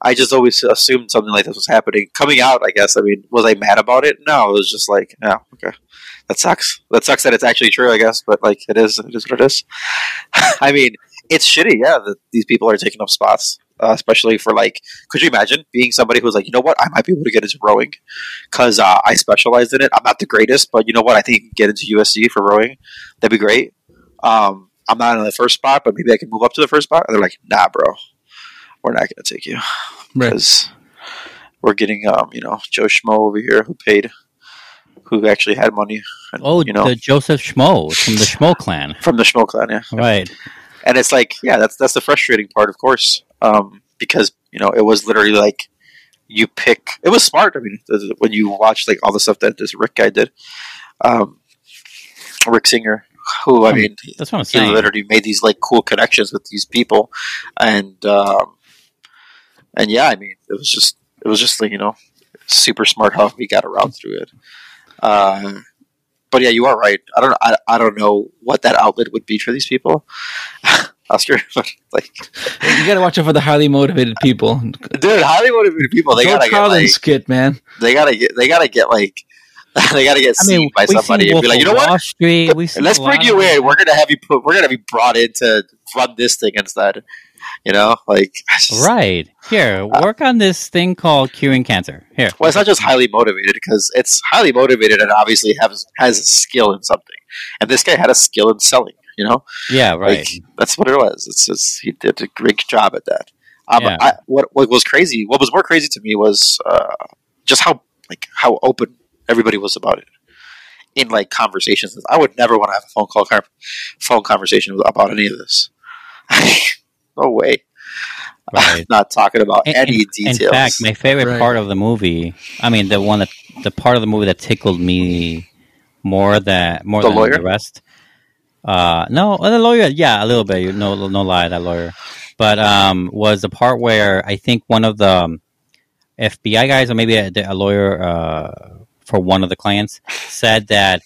I just always assumed something like this was happening. Coming out, I guess. I mean, was I mad about it? No, it was just like, yeah, okay, that sucks. That sucks that it's actually true, I guess. But like, it is. It is what it is. I mean, it's shitty, yeah, that these people are taking up spots, uh, especially for like. Could you imagine being somebody who's like, you know what, I might be able to get into rowing because uh, I specialized in it. I'm not the greatest, but you know what, I think I can get into USC for rowing. That'd be great. Um, I'm not in the first spot, but maybe I can move up to the first spot. And they're like, nah, bro, we're not going to take you Right. because we're getting, um, you know, Joe Schmo over here who paid, who actually had money. And, Oh, you know, the Joseph Schmo from the Schmo clan. from the Schmo clan, yeah. Right. and it's like yeah that's that's the frustrating part of course um, because you know it was literally like you pick it was smart i mean when you watch like all the stuff that this rick guy did um, rick singer who i mean that's what I'm he saying. literally made these like cool connections with these people and um, and yeah i mean it was just it was just like you know super smart how he got around through it uh, but yeah, you are right. I don't. I, I don't know what that outlet would be for these people, Oscar. Like, You got to watch out for the highly motivated people. dude, highly motivated people. They Joe gotta get like. skit, man. They gotta get. They gotta get like. they gotta get I seen mean, by somebody and be like, you know what? Street. Let's bring you in. We're gonna have you put. We're gonna be brought in to run this thing instead. You know, like just- Right. Here, work on this thing called curing cancer. Here. Well, it's not just highly motivated because it's highly motivated and obviously has has a skill in something. And this guy had a skill in selling. You know, Yeah, right. Like, that's what it was. It's just he did a great job at that. Um, Yeah. I, what what was crazy? What was more crazy to me was uh, just how like how open everybody was about it in like conversations. I would never want to have a phone call con- phone conversation about any of this. no way. Right. Not talking about In- any in, details. In fact, my favorite Right. part of the movie, I mean, the one that the part of the movie that tickled me more than more The than lawyer? the rest. Uh, no, uh, the lawyer, yeah, a little bit. You- No, no lie, that lawyer. But um, was the part where I think one of the um, FBI guys, or maybe a, a lawyer uh, for one of the clients, said that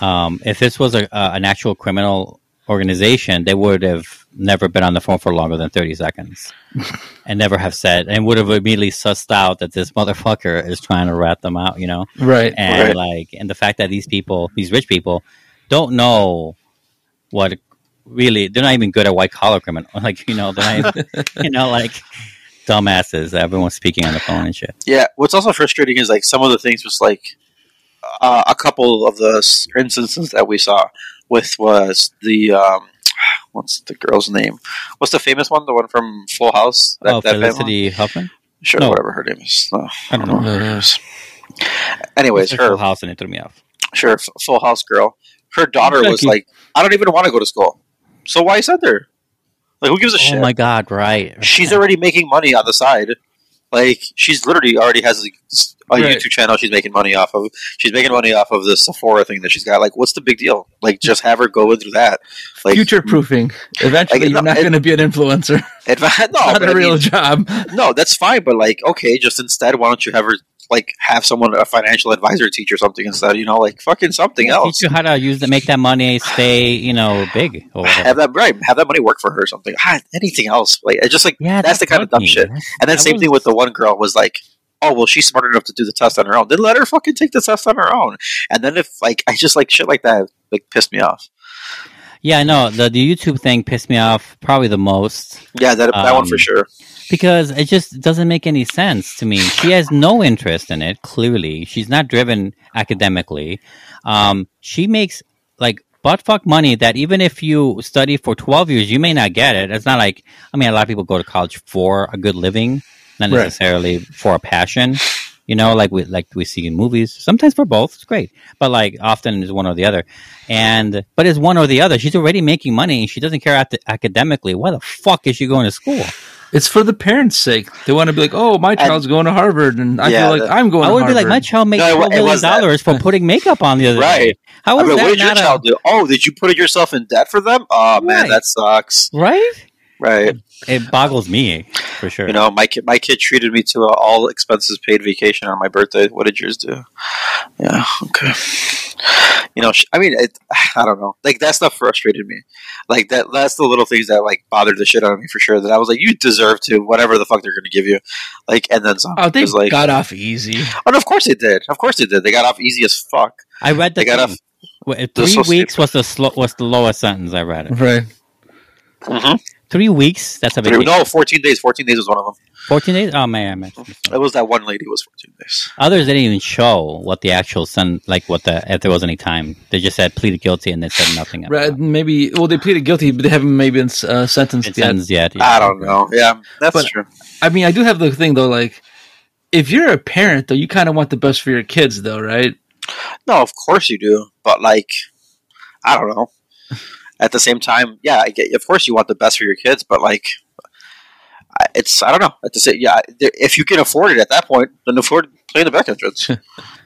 um, if this was a, a, an actual criminal organization, they would have never been on the phone for longer than 30 seconds and never have said, and would have immediately sussed out that this motherfucker is trying to rat them out, you know? Right. And Right. like, and the fact that these people, these rich people, don't know what really, they're not even good at white collar criminal. Like, you know, they're not even, you know, like dumbasses. Everyone's speaking on the phone and shit. Yeah, what's also frustrating is like some of the things was like uh, a couple of the instances that we saw with was the um, what's the girl's name? What's the famous one? The one from Full House? oh, famous one? Felicity Huffman? Sure, No. whatever her name is. No, I don't know. who it is. Anyways, her Full house and it threw me off. sure Full House girl. Her daughter was like, I don't even want to go to school. So why send her? Like, who gives a Oh shit? my god, right. she's already making money on the side. Like she's literally already has like, a Right. YouTube channel she's making money off of. She's making money off of the Sephora thing that she's got. Like, what's the big deal? Like, just have her go into that. Like, Future proofing. Eventually, Like, you're no, not going to be an influencer. It, no, not but a I real mean, job. no, that's fine. But like, okay, just instead, why don't you have her like have someone a financial advisor teach or something instead? You know, like fucking something else. Teach you how to use that, make that money stay, you know, big or whatever. Have that right. Have that money work for her or something. Ah, anything else? Like, it's just like Yeah, that's the kind of dumb me. shit. That's- And then that same was- thing with the one girl was like, oh well, she's smart enough to do the test on her own. Then let her fucking take the test on her own. And then if like I just like shit like that like pissed me off. Yeah, no, the, the YouTube thing pissed me off probably the most Yeah, that that one for Um, sure. because it just doesn't make any sense to me. She has no interest in it, clearly. She's not driven academically. Um, she makes like butt fuck money that even if you study for 12 years, you may not get it. It's not like, I mean, a lot of people go to college for a good living, not Right. necessarily for a passion. You know, like we like we see in movies. Sometimes for both, it's great, but like often it's one or the other. And but it's one or the other. She's already making money. and She doesn't care at academically. Why the fuck is she going to school? It's for the parents' sake. They want to be like, "Oh, my child's going to Harvard," and I Yeah, feel like the- I'm going. To Harvard. I to would be like, my child made No, it wa- twelve it million was that. dollars for putting makeup on the other day. Right. How I mean, that what did your not a- child do? Oh, did you put yourself in debt for them? Oh man, that sucks. right? Right. It boggles me for sure. You know, my kid, my kid treated me to a all expenses paid vacation on my birthday. What did yours do? Yeah, okay. You know, I mean, it, I don't know. Like that stuff frustrated me. Like that. That's the little things that like bothered the shit out of me for sure. That I was like, you deserve to whatever the fuck they're going to give you. Like, and then some. Oh, they like, got off easy. oh, no, of course they did. Of course they did. They got off easy as fuck. I read the They got off. Well, They're Three so weeks was the slo- was the lowest sentence I read. It. Right. Mhm. Three weeks. That's a Three- vacation. No, fourteen days. Fourteen days was one of them. Fourteen days. Oh man, I missed this one. It was that one lady was fourteen days. Others didn't even show what the actual sen like what the if there was any time. They just said pleaded guilty and they said nothing. else. Right. Maybe. Well, they pleaded guilty, but they haven't maybe been uh, sentenced It's yet. sentenced yet. yeah. I don't know. Yeah, that's But- true. I mean, I do have the thing though. Like, if you're a parent, though, you kind of want the best for your kids, though, right? No, of course you do, but like, I don't know. At the same time, yeah, I get. Of course, you want the best for your kids, but like, it's I don't know. At the same, yeah, if you can afford it at that point, then afford playing the back entrance. like,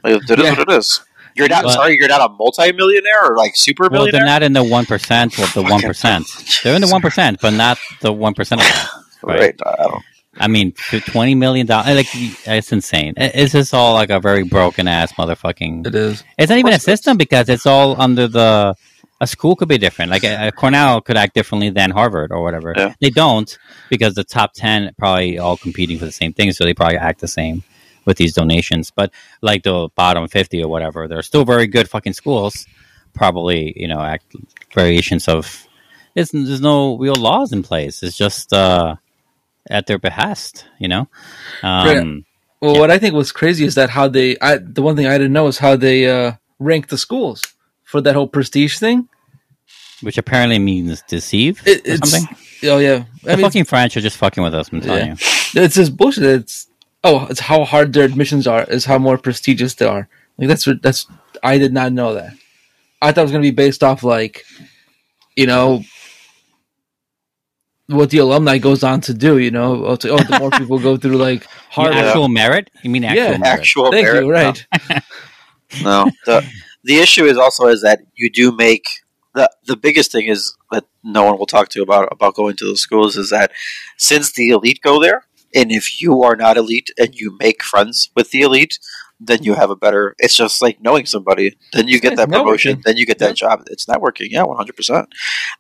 it is Yeah. what it is. You're not But- sorry. You're not a multi-millionaire or like super Well, they're not in the one percent with the one percent. They're in the one percent, but not the one percent of that. right. I don't. I mean, twenty million dollars. Like it's insane. It- It's just all like a very broken ass motherfucking. It is. It's not even a system because it's all under the. A school could be different. Like a, a Cornell could act differently than Harvard or whatever. Yeah. They don't because the top ten probably all competing for the same thing, so they probably act the same with these donations. But like the bottom fifty or whatever, they're still very good fucking schools. Probably you know act variations of. It's, there's no real laws in place. It's just uh, at their behest. You know. Um, Well, Yeah. what I think was crazy is that how they. I the one thing I didn't know is how they uh, rank the schools for that whole prestige thing. which apparently means deceive It- or it's something. oh yeah. The I mean, fucking French are just fucking with us. I'm telling Yeah. you. it's just bullshit. It's oh, it's how hard their admissions are. Is how more prestigious they are. Like that's that's. I did not know that. I thought it was gonna be based off like, you know, what the alumni goes on to do. You know, oh, to- oh the more people go through like hard actual merit? You mean actual Yeah. merit? Actual Thank merit. you. Right. No. The the issue is also is that you do make the the biggest thing is that no one will talk to about about going to those schools is that since the elite go there, and if you are not elite and you make friends with the elite, then you have a better. It's just like knowing somebody. Then you get that promotion. networking. Then you get that job. It's networking. Yeah, one hundred percent.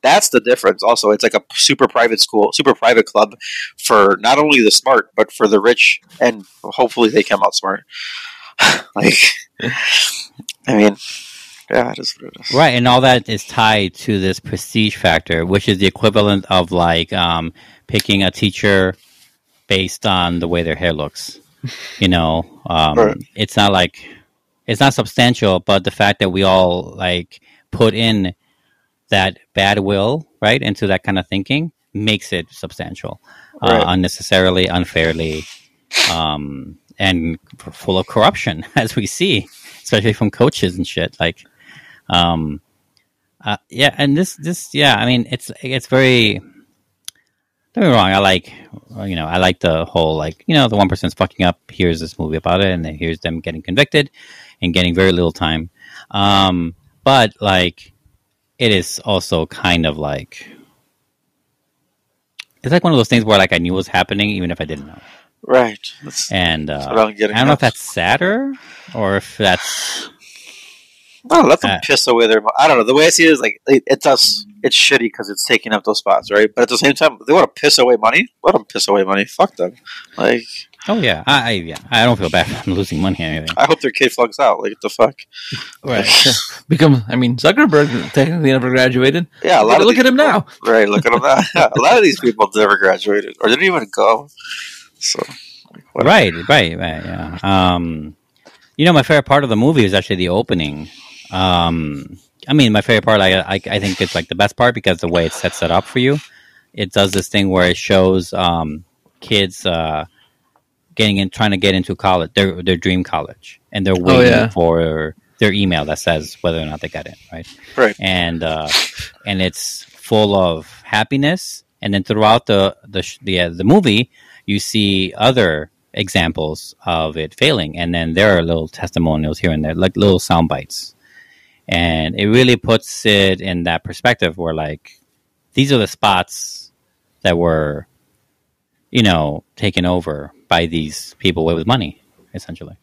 That's the difference. Also, it's like a super private school, super private club for not only the smart but for the rich, and hopefully they come out smart. like, I mean, yeah, it is what it is. Right, and all that is tied to this prestige factor, which is the equivalent of like um, picking a teacher based on the way their hair looks. You know, um, Right. it's not like it's not substantial, but the fact that we all like put in that bad will right into that kind of thinking makes it substantial, Right. uh, unnecessarily, unfairly, um, and full of corruption, as we see, especially from coaches and shit. Like, um, uh, yeah, and this, this, yeah, I mean, it's it's very. Don't me wrong. I like, uh, you know, I like the whole like, you know, the one person's fucking up. Here's this movie about it, and then here's them getting convicted and getting very little time. Um, but like, it is also kind of like, it's like one of those things where like I knew was happening even if I didn't know. Right. That's, And uh, That's I'm getting I don't know if that's sadder or if that's Oh, let them Uh, piss away their. I don't know. The way I see it is like it, it does. It's shitty because it's taking up those spots, right? But at the same time, they want to piss away money. Let them piss away money. Fuck them. Like oh yeah, I, I yeah, I don't feel bad for losing money or anything. I hope their kid flunks out. Like what the fuck. Right. Become. I mean, Zuckerberg technically never graduated. Yeah, a lot of look these at him now. Right. Look at him now. A lot of these people never graduated or didn't even go. So. like. Right, right, right. Yeah. Um, you know, my favorite part of the movie is actually the opening. Um, I mean, my favorite part, I, I, I think it's like the best part because the way it sets it up for you. It does this thing where it shows um, kids uh, getting in, trying to get into college, their their dream college, and they're waiting yeah. for their email that says whether or not they got in. Right. Right. and uh, and it's full of happiness. And then throughout the the the, uh, the movie, you see other examples of it failing, and then there are little testimonials here and there, like little sound bites, and it really puts it in that perspective where like these are the spots that were, you know, taken over by these people with money, essentially.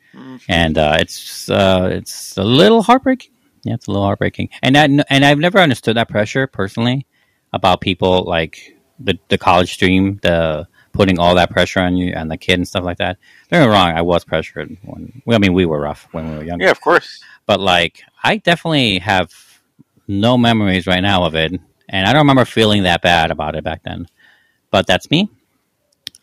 And uh, it's uh, it's a little heartbreaking. Yeah, it's a little heartbreaking, and I, and I've never understood that pressure personally about people like the the college dream, the putting all that pressure on you and the kid and stuff like that. Don't get me wrong, I was pressured when well, I mean we were rough when we were younger, Yeah, of course. but like I definitely have no memories right now of it, and I don't remember feeling that bad about it back then. But that's me.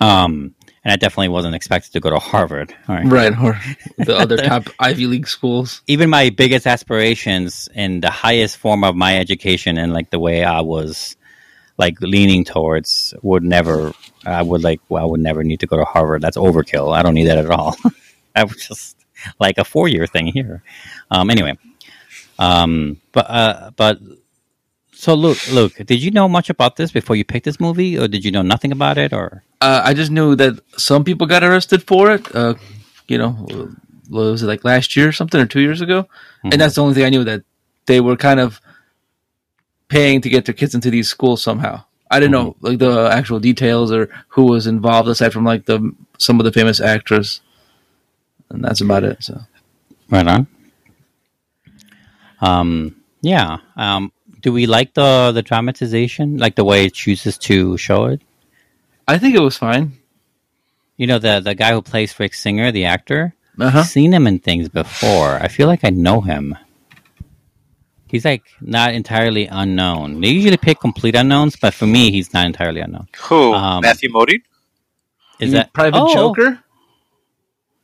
Um, and I definitely wasn't expected to go to Harvard. All right Right. Or the other top Ivy League schools. even my biggest aspirations and the highest form of my education and like the way I was like leaning towards would never I would like well, I would never need to go to Harvard. That's overkill. I don't need that at all. I was just like a four year thing here. Um anyway. Um but uh but so Luke Luke, did you know much about this before you picked this movie or did you know nothing about it or Uh, I just knew that some people got arrested for it. Uh, you know, was it like last year or something or two years ago? And that's the only thing I knew that they were kind of paying to get their kids into these schools somehow. I didn't know like the actual details or who was involved aside from like the some of the famous actors, and that's about it. So Right on. Um, yeah. Um, do we like the the dramatization, like the way it chooses to show it? I think it was fine. You know, the the guy who plays Rick Singer, the actor. Uh-huh. I've seen him in things before. I feel like I know him. He's like not entirely unknown. They usually pick complete unknowns, but for me, he's not entirely unknown. Who? Um, Matthew Modine? Is that Private Oh, Joker?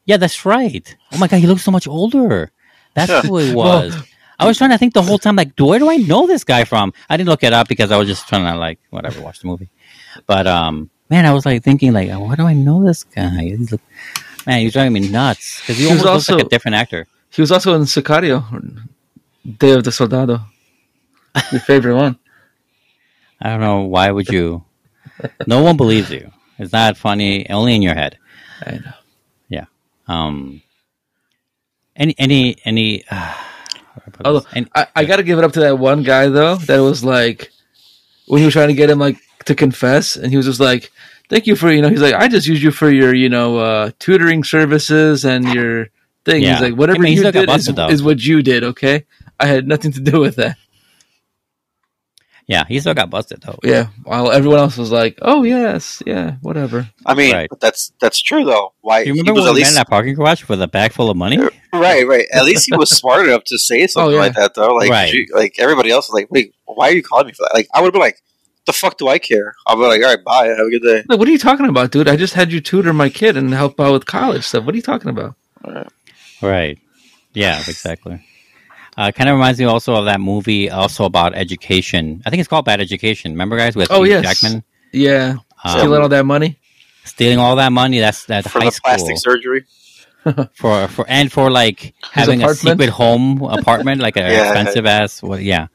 Yeah, that's right. Oh my god, he looks so much older. That's Yeah. who he Well, was. I was trying to think the whole time, like, where do I know this guy from? I didn't look it up because I was just trying to like whatever watch the movie. But um, man, I was like thinking, like, why do I know this guy? He's like, man, he's driving me nuts because he, He was almost looks like also- a different actor. He was also in Sicario, Day of the Soldado. Your favorite one. I don't know why would you. no one believes you. It's not funny. Only in your head. I know. Yeah. Um. Any any any. Uh, Although I, I got to give it up to that one guy though. That was like when he was trying to get him like to confess, and he was just like, "Thank you for you know." He's like, "I just used you for your you know uh, tutoring services and your thing." Yeah. He's like, "Whatever I mean, you did is, is what you did." Okay, I had nothing to do with that. yeah, he still got busted though. Yeah, while everyone else was like, "Oh yes, yeah, whatever." I mean, Right. but that's that's true though. Why Do You he remember was when at we least in that parking garage with a bag full of money? Uh, right, right. At least he was smart enough to say oh, something yeah. like that though. Like, Right. gee, like everybody else was like, "Wait, why are you calling me for that?" Like, I would have been like, "The fuck do I care?" I'll be like, "All right, bye. Have a good day." Like, what are you talking about, dude? I just had you tutor my kid and help out with college stuff. What are you talking about? Right. Yeah, exactly. Uh, kind of reminds me also of that movie, also about education. I think it's called Bad Education. Remember, guys, with Oh Hugh yes, Jackman yeah, Um, stealing all that money. stealing all that money. That's that For high the school plastic surgery. for for and for like having a secret home apartment, like an Yeah. expensive ass. Well, yeah,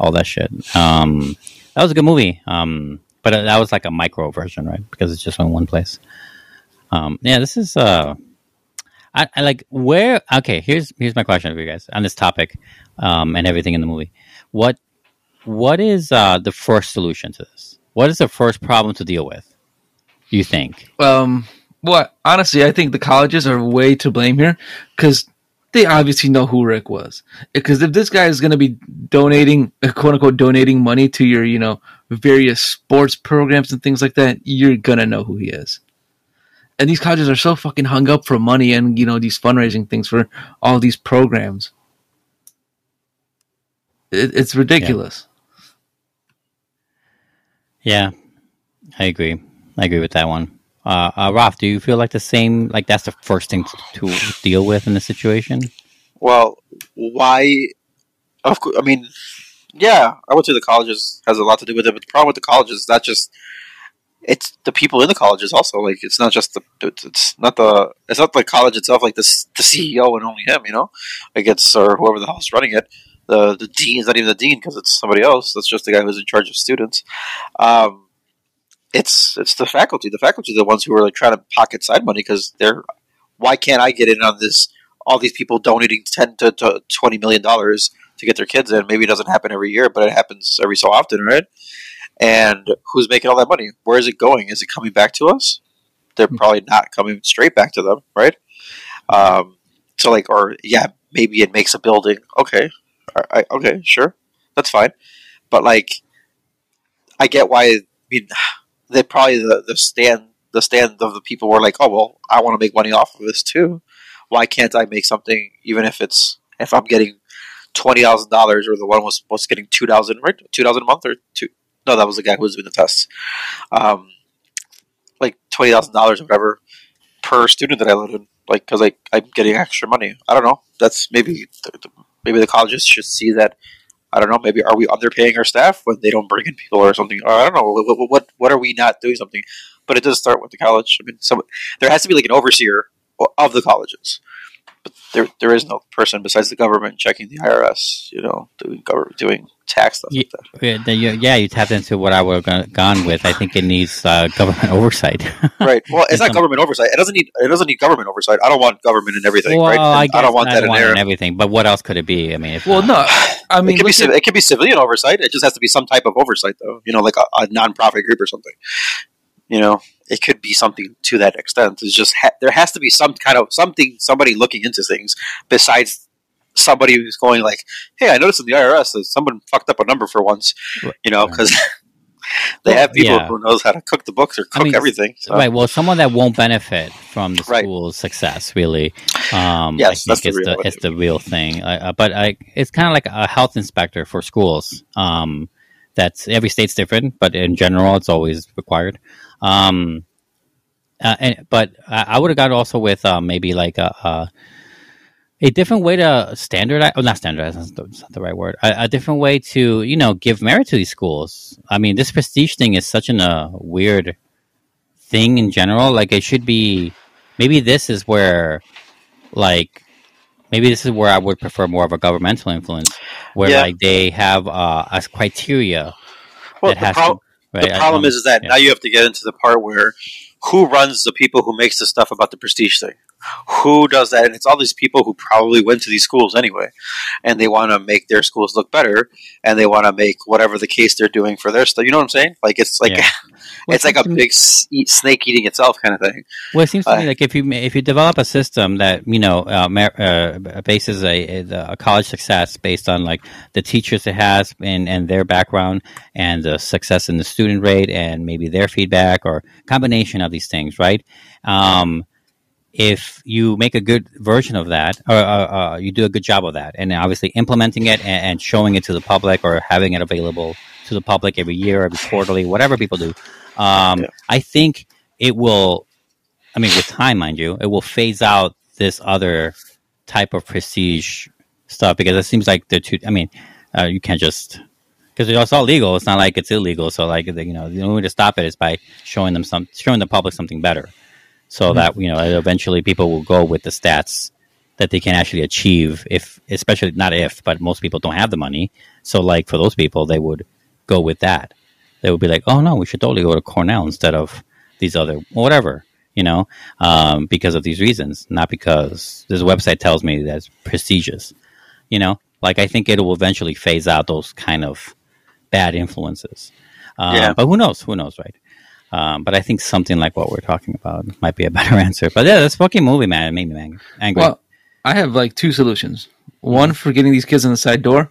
all that shit. Um, that was a good movie. Um, but that was like a micro version, right? Because it's just in one place. Um, yeah, this is uh, I, I like where. Okay, here's here's my question for you guys on this topic, um, and everything in the movie. What what is uh the first solution to this? What is the first problem to deal with? You think? Um, well, honestly, I think the colleges are way to blame here because they obviously know who Rick was. Because if this guy is going to be donating, quote unquote, donating money to your, you know, various sports programs and things like that, you're gonna know who he is. And these colleges are so fucking hung up for money and you know these fundraising things for all these programs. It, it's ridiculous. Yeah, I agree. I agree with that one. Uh, uh, Ralph, do you feel like the same? Like that's the first thing to, to deal with in the situation? Well, why? Of course, I mean, yeah, I would say the colleges has a lot to do with it. But the problem with the colleges is not just it's the people in the colleges also. Like it's not just the it's not the it's not the college itself. Like the the CEO and only him. You know, it's or whoever the hell's running it. The the dean is not even the dean because it's somebody else. That's just the guy who's in charge of students. Um, it's it's the faculty. The faculty are the ones who are like trying to pocket side money because they're why can't I get in on this? All these people donating ten to, to twenty million dollars to get their kids in. Maybe it doesn't happen every year, but it happens every so often, right? And who's making all that money? Where is it going? Is it coming back to us? They're probably not coming straight back to them, right? Um, so like, or yeah, maybe it makes a building. Okay, I, I- okay, sure, that's fine. But like, I get why. I mean, they probably the, the stand the stand of the people were like, oh well, I want to make money off of this too. Why can't I make something even if it's if I'm getting twenty thousand dollars or the one was was getting two thousand right two thousand a month or two no that was the guy who was doing the tests um like twenty thousand dollars or whatever per student that I let in like because like I'm getting extra money. I don't know. That's maybe maybe the colleges should see that. I don't know. Maybe are we underpaying our staff when they don't bring in people or something? Or I don't know. What what what, what are we not doing something? But it does start with the college. I mean some there has to be like an overseer of the colleges but there there is no person besides the government checking the IRS, you know, doing government doing tax stuff. Yeah, yeah, then you, yeah, you tapped into what I would have gone with. I think it needs uh, government oversight. Right. Well, it's not government oversight. It doesn't need it doesn't need government oversight. I don't want government in everything, well, right? I, And guess don't want I that don't in want it there. and everything. But what else could it be? I mean, if Well, no, I mean, it could be civ- at- it could be civilian oversight. It just has to be some type of oversight, though. You know, like a, a nonprofit group or something. You know, it could be something to that extent. It's just ha- there has to be some kind of something, somebody looking into things besides somebody who's going like, "Hey, I noticed in the IRS that someone fucked up a number for once." You know, because they Well, have people yeah. who knows how to cook the books or cook I mean, everything. So. Right. Well, someone that won't benefit from the school's success, really. Um, Yes, that's the it's real the it's the real thing. Uh, but I, it's kind of like a health inspector for schools. Um, that's every state's different, but in general, it's always required. Um, uh, and, but I, I would have got also with uh, maybe like a, a a different way to standardize, not standardize, that's not, that's not the right word. A, a, different way to, you know, give merit to these schools. I mean, this prestige thing is such an, a weird thing in general. Like, it should be, maybe this is where, like, maybe this is where I would prefer more of a governmental influence, where Yeah. like they have uh, a criteria Well, that has to. Right? the problem is, is that yeah. now you have to get into the part where who runs the people who makes the stuff about the prestige thing? Who does that? And it's all these people who probably went to these schools anyway, and they want to make their schools look better, and they want to make whatever the case they're doing for their stuff. You know what I'm saying? Like it's like Yeah. It's like a big s- snake eating itself kind of thing. Well, it seems to Uh, me like if you if you develop a system that you know uh, mer- uh, bases a, a a college success based on like the teachers it has and and their background and the success in the student rate and maybe their feedback or combination of these things, right? Um, if you make a good version of that, or uh, uh, you do a good job of that, and obviously implementing it and, and showing it to the public or having it available to the public every year, every quarterly, whatever people do, um, I think it will. I mean, with time, mind you, it will phase out this other type of prestige stuff because it seems like they're too. I mean, uh, you can't just because it's all legal. It's not like it's illegal. So, like, you know, the only way to stop it is by showing them some, showing the public something better, so Mhm. that you know, eventually people will go with the stats that they can actually achieve. If, especially not if, but most people don't have the money. So, like for those people, they would go with that. They would be like, oh no, we should totally go to Cornell instead of these other whatever. You know, um, because of these reasons, not because this website tells me that's prestigious. You know, like I think it will eventually phase out those kind of bad influences. Um, Yeah. But who knows? Who knows, right? Um, but I think something like what we're talking about might be a better answer. But yeah, this fucking movie, man, it made me angry. Well, I have like two solutions. One for getting these kids in the side door.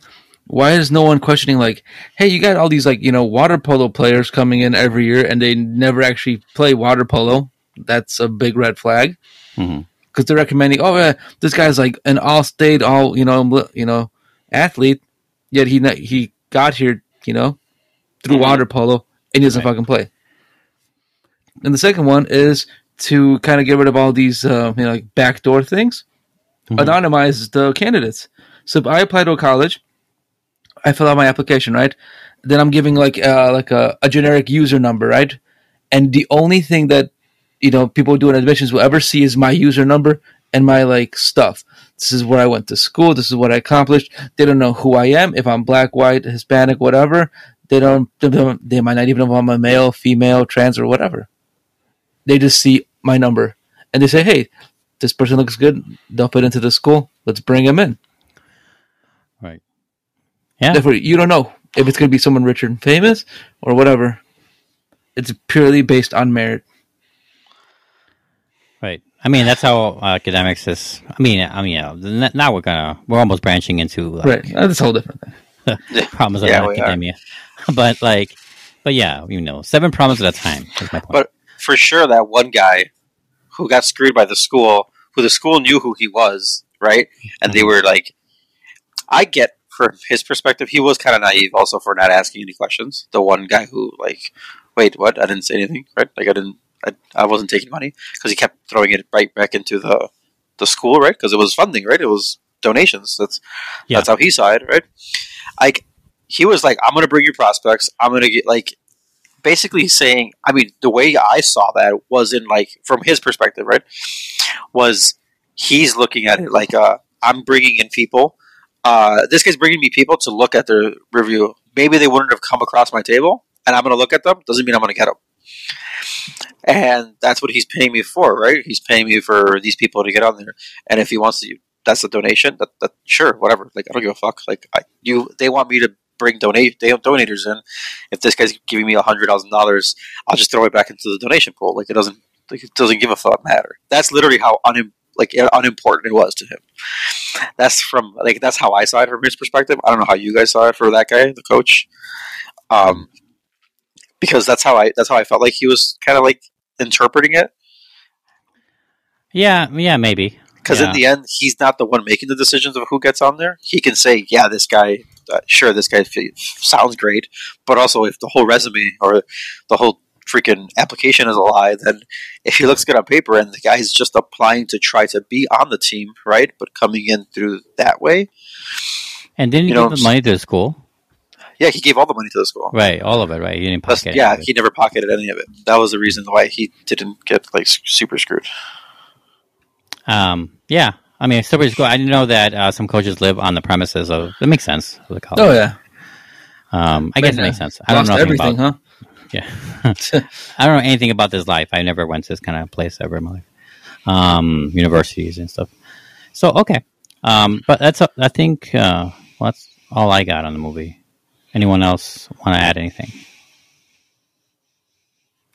Why is no one questioning like, hey, you got all these like you know water polo players coming in every year and they never actually play water polo? That's a big red flag Mhm. because they're recommending, oh, yeah, this guy's like an all-state, all you know, you know, athlete, yet he he got here, you know, through water polo and he doesn't fucking play. And the second one is to kind of get rid of all these, uh, you know, like backdoor things, anonymize the candidates. So if I apply to a college, I fill out my application, right? Then I'm giving like uh, like a, a generic user number, right? And the only thing that you know people doing admissions will ever see is my user number and my like stuff. This is where I went to school. This is what I accomplished. They don't know who I am. If I'm black, white, Hispanic, whatever. They don't. They, don't, they might not even know if I'm a male, female, trans, or whatever. They just see my number and they say, "Hey, this person looks good. They'll fit into the school. Let's bring him in." Right. Yeah. Therefore, you don't know if it's going to be someone rich and famous or whatever. It's purely based on merit. Right. I mean, that's how uh, academics is. I mean, I mean, yeah, n- now we're gonna we're almost branching into like, right. That's a whole different thing. problems Yeah, of we are. academia. but like, but yeah, you know, seven problems at a time. Is my point. But for sure, that one guy who got screwed by the school, who the school knew who he was, right? And they were like, I get from his perspective, he was kind of naive also for not asking any questions. The one guy who, like, wait, what? I didn't say anything, right? Like, I didn't, I, I wasn't taking money because he kept throwing it right back into the the school, right? Because it was funding, right? It was donations. That's Yeah. that's how he saw it, right? Like, he was like, I'm going to bring you prospects. I'm going to get like basically saying, I mean, the way I saw that was in like from his perspective, right? Was he's looking at it like, uh, I'm bringing in people. Uh, this guy's bringing me people to look at their review. Maybe they wouldn't have come across my table, and I'm going to look at them. Doesn't mean I'm going to get them. And that's what he's paying me for, right? He's paying me for these people to get on there. And if he wants to, that's a donation. That, that sure, whatever. Like I don't give a fuck. Like I, you, they want me to bring donate they have donators in. If this guy's giving me a hundred thousand dollars, I'll just throw it back into the donation pool. Like it doesn't like it doesn't give a fuck matter. That's literally how unim- like unimportant it was to him. That's from like that's how I saw it from his perspective. I don't know how you guys saw it for that guy, the coach. Um, because that's how I that's how I felt like he was kind of like interpreting it. yeah, yeah, maybe. Because yeah. in the end, he's not the one making the decisions of who gets on there. He can say, "Yeah, this guy, uh, sure, this guy f- sounds great," but also if the whole resume or the whole freaking application is a lie, then if he looks good on paper and the guy's just applying to try to be on the team, right? But coming in through that way, And didn't he You know, give the money to the school? yeah, he gave all the money to the school. Right, all of it. Right, he didn't pocket. any yeah, of it. he never pocketed any of it. That was the reason why he didn't get like super screwed. Um, yeah. I mean, super is cool. I didn't know that uh, some coaches live on the premises of. That makes sense. Of the college. Oh yeah. Um, I guess it makes sense. I don't know anything everything, about, huh? Yeah. I don't know anything about this life. I never went to this kind of place ever in my life. Um, universities and stuff. So okay. Um, but that's I think uh, well, that's all I got on the movie. Anyone else want to add anything?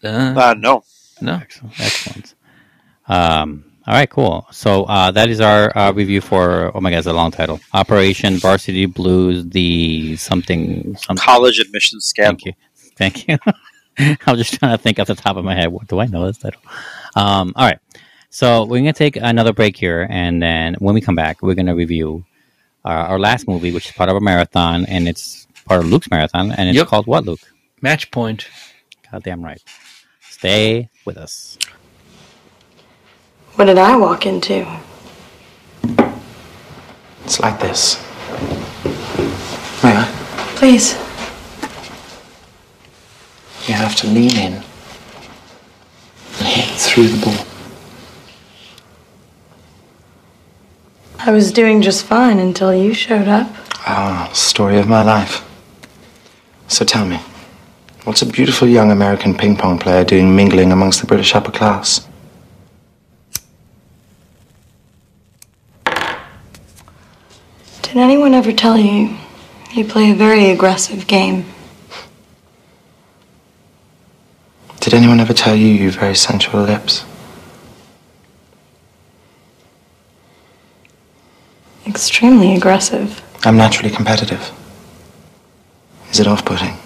Uh, no. No. Excellent. Excellent. Um, all right, cool. So uh, that is our uh, review for. Oh my god, it's a long title. Operation Varsity Blues. The something something. College admission scandal. Thank you. Thank you. I was just trying to think off the top of my head. What do I know this title? Um, all right. So we're gonna take another break here, and then when we come back, we're gonna review uh, our last movie, which is part of a marathon, and it's part of Luke's marathon, and it's Yep. called what, Luke? Match point. Goddamn right. Stay with us. What did I walk into? It's like this. May I? Please. You have to lean in and hit through the ball. I was doing just fine until you showed up. Ah, story of my life. So tell me, what's a beautiful young American ping pong player doing mingling amongst the British upper class? Did anyone ever tell you you play a very aggressive game? Did anyone ever tell you you've very sensual lips? Extremely aggressive. I'm naturally competitive. Is it off putting?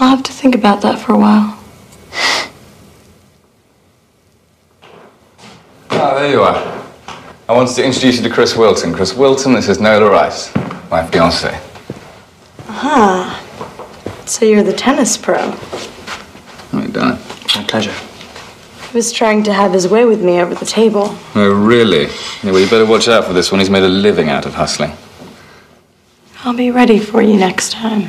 I'll have to think about that for a while. Ah, there you are. I wanted to introduce you to Chris Wilton. Chris Wilton, this is Nola Rice, my fiance. Aha. So you're the tennis pro. How you doing? My pleasure. He was trying to have his way with me over the table. Oh, really? Yeah, well, you better watch out for this one. He's made a living out of hustling. I'll be ready for you next time.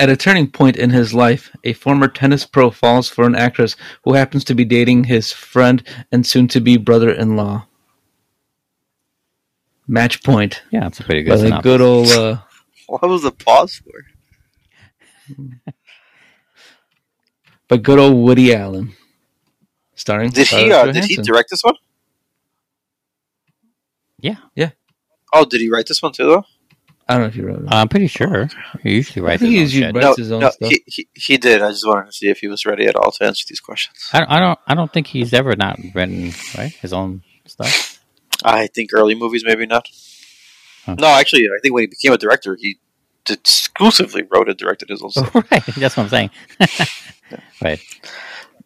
At a turning point in his life, a former tennis pro falls for an actress who happens to be dating his friend and soon to be brother in law. Match point. Yeah, that's a pretty good By the good old uh, What was the pause for? by good old Woody Allen. Starring Did he? Uh, did he direct this one? Yeah. Yeah. Oh, did he write this one too? Though I don't know if he wrote it. I'm pretty sure. He usually writes think his he own usually writes no, his own no, stuff. he, he he did. I just wanted to see if he was ready at all to answer these questions. I don't, I don't. I don't think he's ever not written right his own stuff. I think early movies, maybe not. Huh. No, actually, I think when he became a director, he exclusively wrote and directed his own stuff. right. That's what I'm saying. right.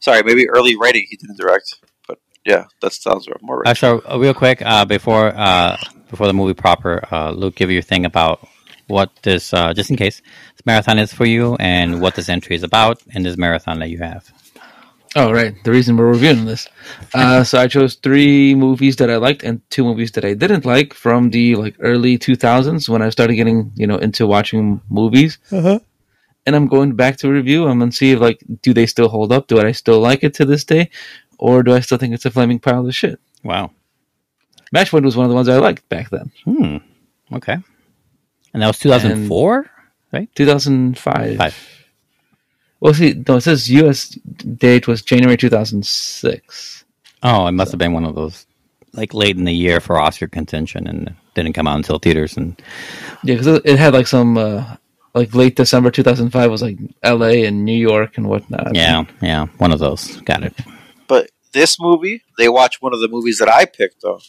Sorry, maybe early writing he didn't direct, but yeah, that sounds more right. Uh, so uh, real quick, uh, before uh, before the movie proper, uh, Luke, give your thing about what this, uh, just in case, this marathon is for you, and what this entry is about in this marathon that you have. Oh, right. The reason we're reviewing this. Uh, so I chose three movies that I liked and two movies that I didn't like from the like early 2000s when I started getting you know into watching movies. Uh-huh. And I'm going back to review them and see if like do they still hold up? Do I still like it to this day, or do I still think it's a flaming pile of shit? Wow. Match Point was one of the ones I liked back then. Hmm. Okay. And that was 2004, right? 2005. Five. Well, see, no, it says U.S. date was January 2006. Oh, it must have been one of those, like late in the year for Oscar contention, and didn't come out until theaters. And Yeah, because it had like some uh, like late December 2005 was like L.A. and New York and whatnot. yeah, yeah, one of those. Got it. But this movie, they watch one of the movies that I picked, though.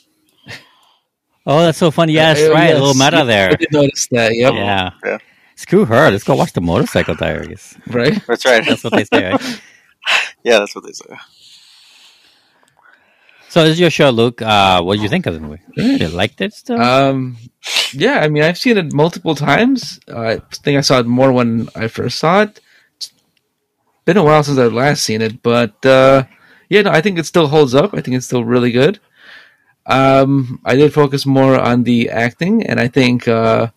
Oh, that's so funny. Yes, Uh, right. yes. A little meta Yeah, there. I did notice that. Yep. Yeah. Yeah. Screw her. Let's go watch the Motorcycle Diaries. Right. That's right. That's what they say. Right? yeah, that's what they say. So this is your show, Luke. Uh, what did you think of the movie? Did You liked it still? Um, yeah, I mean, I've seen it multiple times. Uh, I think I saw it more when I first saw it. It's been a while since I've last seen it, but uh, yeah, no, I think it still holds up. I think it's still really good. Um, I did focus more on the acting, and I think uh,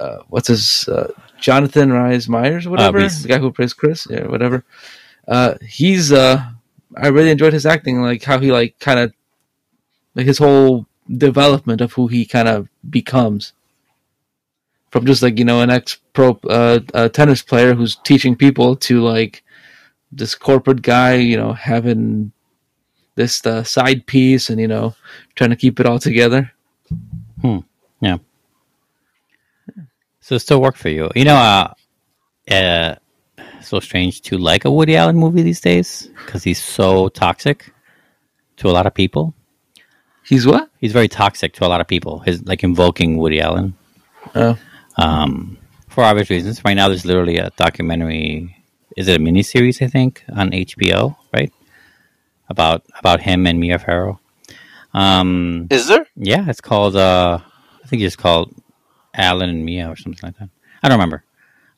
uh, what's his uh, Jonathan Rhys Meyers, or whatever, Rhys. the guy who plays Chris, yeah, whatever. Uh, he's uh, I really enjoyed his acting, like how he like kind of like his whole development of who he kind of becomes from just like you know an ex pro uh, uh, tennis player who's teaching people to like this corporate guy, you know, having this uh, side piece and you know trying to keep it all together. Hmm. Yeah. So it still work for you. You know, uh, uh, so strange to like a Woody Allen movie these days because he's so toxic to a lot of people. He's what? He's very toxic to a lot of people. His like invoking Woody Allen. Oh. Um, for obvious reasons. Right now, there's literally a documentary. Is it a miniseries? I think on HBO, right? About about him and Mia Farrow. Um, Is there? yeah, it's called. Uh, I think it's called Allen and Mia or something like that. I don't remember.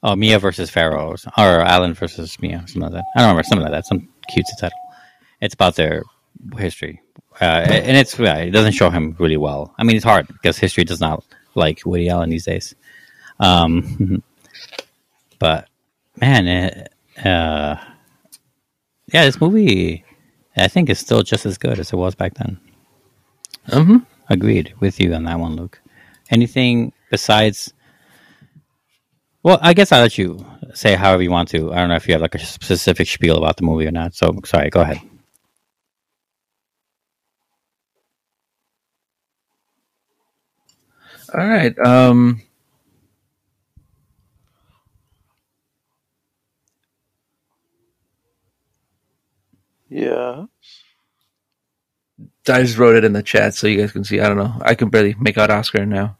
Oh, Mia versus Farrow, or, or Allen versus Mia, something like that. I don't remember something like that. Some cutesy title. It's about their history, uh, and it's yeah, it doesn't show him really well. I mean, it's hard because history does not like Woody Allen these days. Um, but man, it, uh, yeah, this movie I think is still just as good as it was back then. Mm-hmm. Agreed with you on that one, Luke. Anything besides? Well, I guess I'll let you say however you want to. I don't know if you have like a specific spiel about the movie or not. So sorry, go ahead. All right. Um, Yeah. I just wrote it in the chat so you guys can see. I don't know. I can barely make out Oscar now.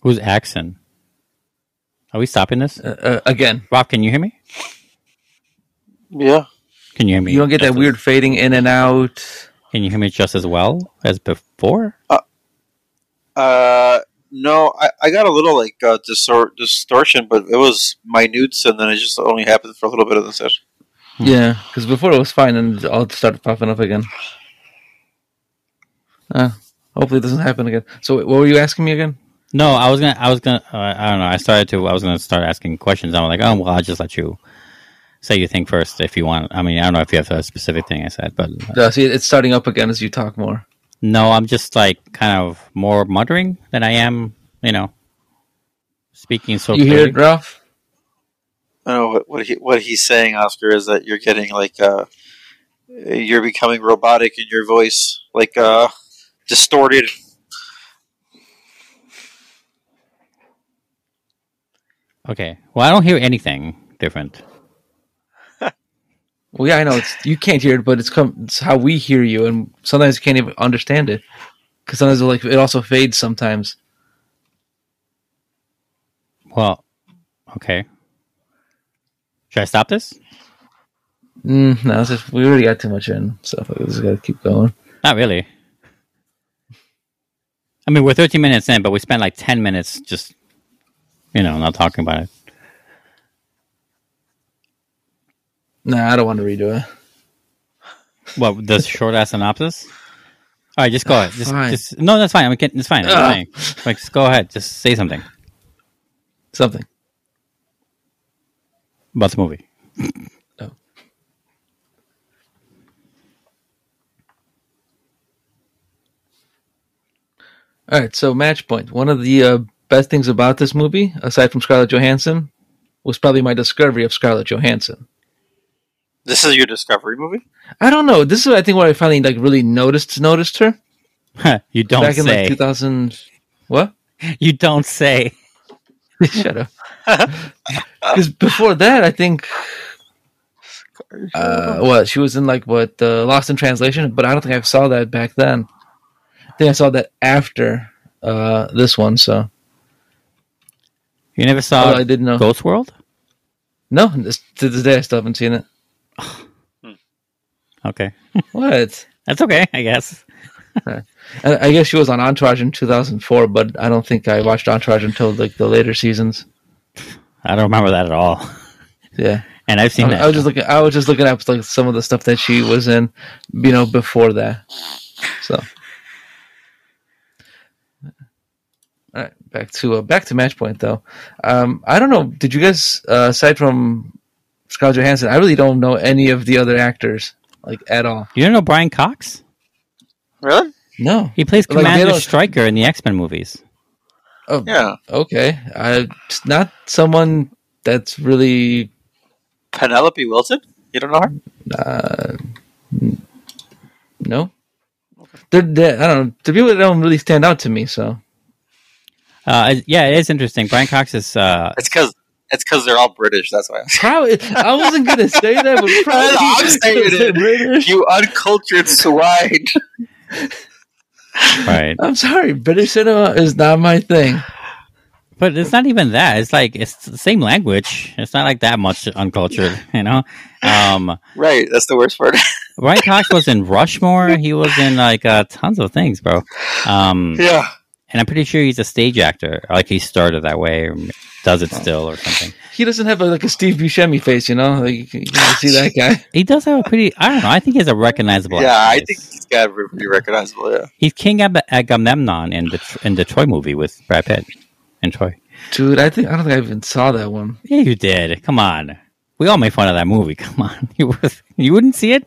Who's Axon? Are we stopping this? Uh, uh, again, Rob, can you hear me? Yeah. Can you hear me? you don't get just that as- weird fading in and out. Can you hear me just as well as before? Uh, no, I, I got a little like uh, distor- distortion, but it was minutes, and then it just only happened for a little bit of the session. Yeah, because before it was fine and it all started popping up again. Uh, hopefully it doesn't happen again. So what were you asking me again? No, I was gonna. I was gonna. Uh, I don't know. I started to. I was gonna start asking questions. I'm like, oh well, I'll just let you say your thing first if you want. I mean, I don't know if you have a specific thing I said, but Uh, see, it's starting up again as you talk more. no, I'm just like kind of more muttering than I am. You know, speaking so you hear it, Ralph? I know what what, he, what he's saying, Oscar, is that you're getting like uh, you're becoming robotic in your voice, like uh, distorted. Okay. Well, I don't hear anything different. Well, yeah, I know it's you can't hear it, but it's come. It's how we hear you, and sometimes you can't even understand it because sometimes it, like it also fades sometimes. Well, okay. Should I stop this? Mm, no, it's just, we already got too much in, so we just gotta keep going. Not really. I mean, we're 13 minutes in, but we spent like 10 minutes just, you know, not talking about it. Nah, I don't want to redo it. What this short ass synopsis? All right, just go ahead. Just, just no, that's fine. I mean, it's fine. It's Ah. fine. Like, just go ahead. Just say something Something. about the movie. Oh. All right, so match point. One of the uh, best things about this movie, aside from Scarlett Johansson, was probably my discovery of Scarlett Johansson. This is your discovery movie. I don't know. This is, I think, where I finally like really noticed noticed her you don't back in say. like 2000. What? you don't say. Shut up. Because before that, I think. Uh, what she was in like what uh, Lost in Translation, but I don't think I saw that back then. I think I saw that after uh, this one. So You never saw Although I didn't know. Ghost World? No, this, to this day I still haven't seen it. Okay, What? that's okay, I guess. Uh, I, I guess she was on Entourage in 2004, but I don't think I watched Entourage until like the later seasons. I don't remember that at all. Yeah, And I've seen I, that. I was just looking. I was just looking at like some of the stuff that she was in, you know, before that. So, all right, back to uh, back to match point though. Um, I don't know. Did you guys uh, aside from Scarlett Johansson? I really don't know any of the other actors like at all. you don't know Brian Cox? Really? No, He plays Like, Commander don't- Stryker in the X Men movies. Oh, Yeah. okay. I it's not someone that's really Penelope Wilton? You don't know her? uh, n- no. They're, they're, I don't know. The people that don't really stand out to me. So Uh, yeah, it is interesting. Brian Cox is. Uh, It's because it's because they're all British. That's why. probably I wasn't gonna say that, but probably I'm saying it. British. You uncultured swine. right, I'm sorry, British cinema is not my thing. but it's not even that. It's like it's the same language. It's not like that much uncultured, you know. Um, Right. That's the worst part. Brian Cox was in Rushmore. He was in like uh, tons of things, bro. Um, yeah. And I'm pretty sure he's a stage actor. Like he started that way, or does it oh. still, or something. He doesn't have a, like a Steve Buscemi face, you know. Like you can, see that guy. He does have a pretty. I don't know. I think he has a recognizable. Yeah, I face. think he's got to be recognizable. Yeah. he's King Ag- Agamemnon in the in the Troy movie with Brad Pitt and Troy. Dude, I think I don't think I even saw that one. Yeah, you did. Come on. We all made fun of that movie. Come on. You you wouldn't see it?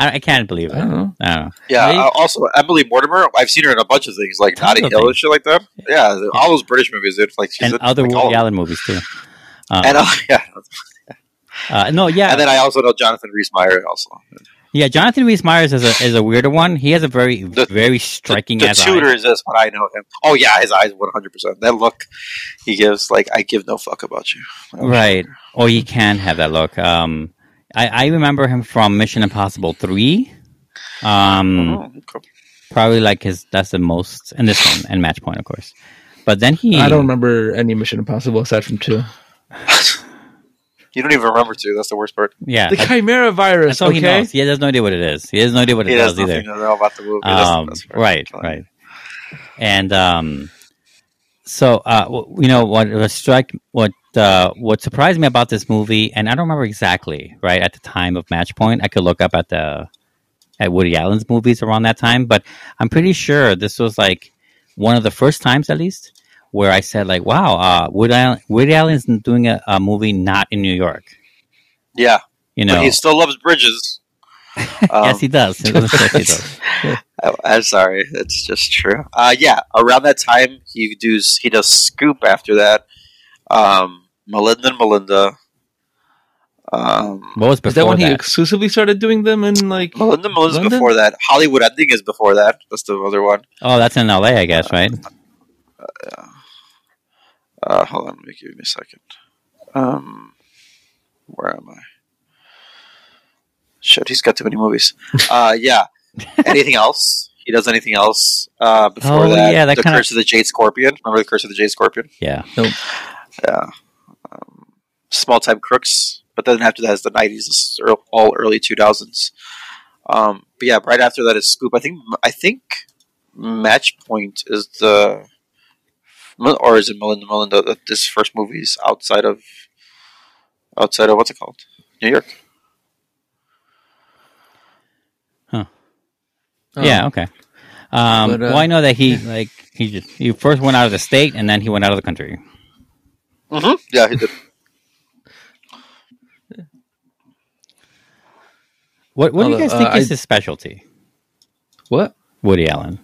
I, I can't believe it. I don't know. I don't know. Yeah. They- uh, also, Emily Mortimer. I've seen her in a bunch of things, like Tons Notting of Hill and things. shit like that. Yeah, the- all those British movies. It's like she's and in, other like, all Woody of them. Allen movies too. Um, And uh, yeah, uh, no, yeah, and then I also know Jonathan Rhys Meyer. Also, yeah. Jonathan Rhys Meyers is a is a weirder one. He has a very the, very striking the ass eye. Tudors is this what I know him. Oh yeah, his eyes one hundred percent. That look he gives, like I give no fuck about you. right? Or he can have that look. Um, I, I remember him from Mission Impossible Three. Um, Oh, okay. probably like his that's the most and this one and Match Point, of course. But then he, I don't remember any Mission Impossible aside from two. You don't even remember to. That's the worst part. yeah, The Chimera virus. that's all he okay, knows. He has no idea what it is. He has no idea what it He does nothing either. know about the movie. That's the Um, right, right. And um, so uh, w- you know what what strike what uh, what surprised me about this movie, and I don't remember exactly right at the time of Match Point. I could look up at the at Woody Allen's movies around that time, but I'm pretty sure this was like one of the first times, at least, where I said like, "Wow, uh, Woody Allen, Woody Allen's doing a, a movie not in New York." Yeah, You know, but he still loves bridges. Um, yes, he does. he does. I, I'm sorry, it's just true. Uh, yeah, around that time he does he does Scoop after that. Um, Melinda and Melinda. Um, What was is that when he exclusively started doing them in like Melinda and Melinda's London? before that. Hollywood Ending is before that. That's the other one. Oh, that's in L.A., I guess, right? Uh, hold on, let me give me a second. Um, where am I? Shit, he's got too many movies. uh, yeah. anything else? He does anything else uh, before Oh, that? yeah, that the kinda- Curse of the Jade Scorpion. Remember the Curse of the Jade Scorpion? Yeah. Yeah. Um, Small Time Crooks. But then after that is the 90s. This is all early 2000s. Um, but yeah, right after that is Scoop. I think I think Match Point is the or is it Melinda Melinda? that This first movie is outside of outside of what's it called? New York. Huh. Yeah. Okay. Um, But, uh, well, I know that he like he just he first went out of the state and then he went out of the country. Mm-hmm. Yeah, he did. What What do you Although, guys think uh, is I- his specialty? what? Woody Allen.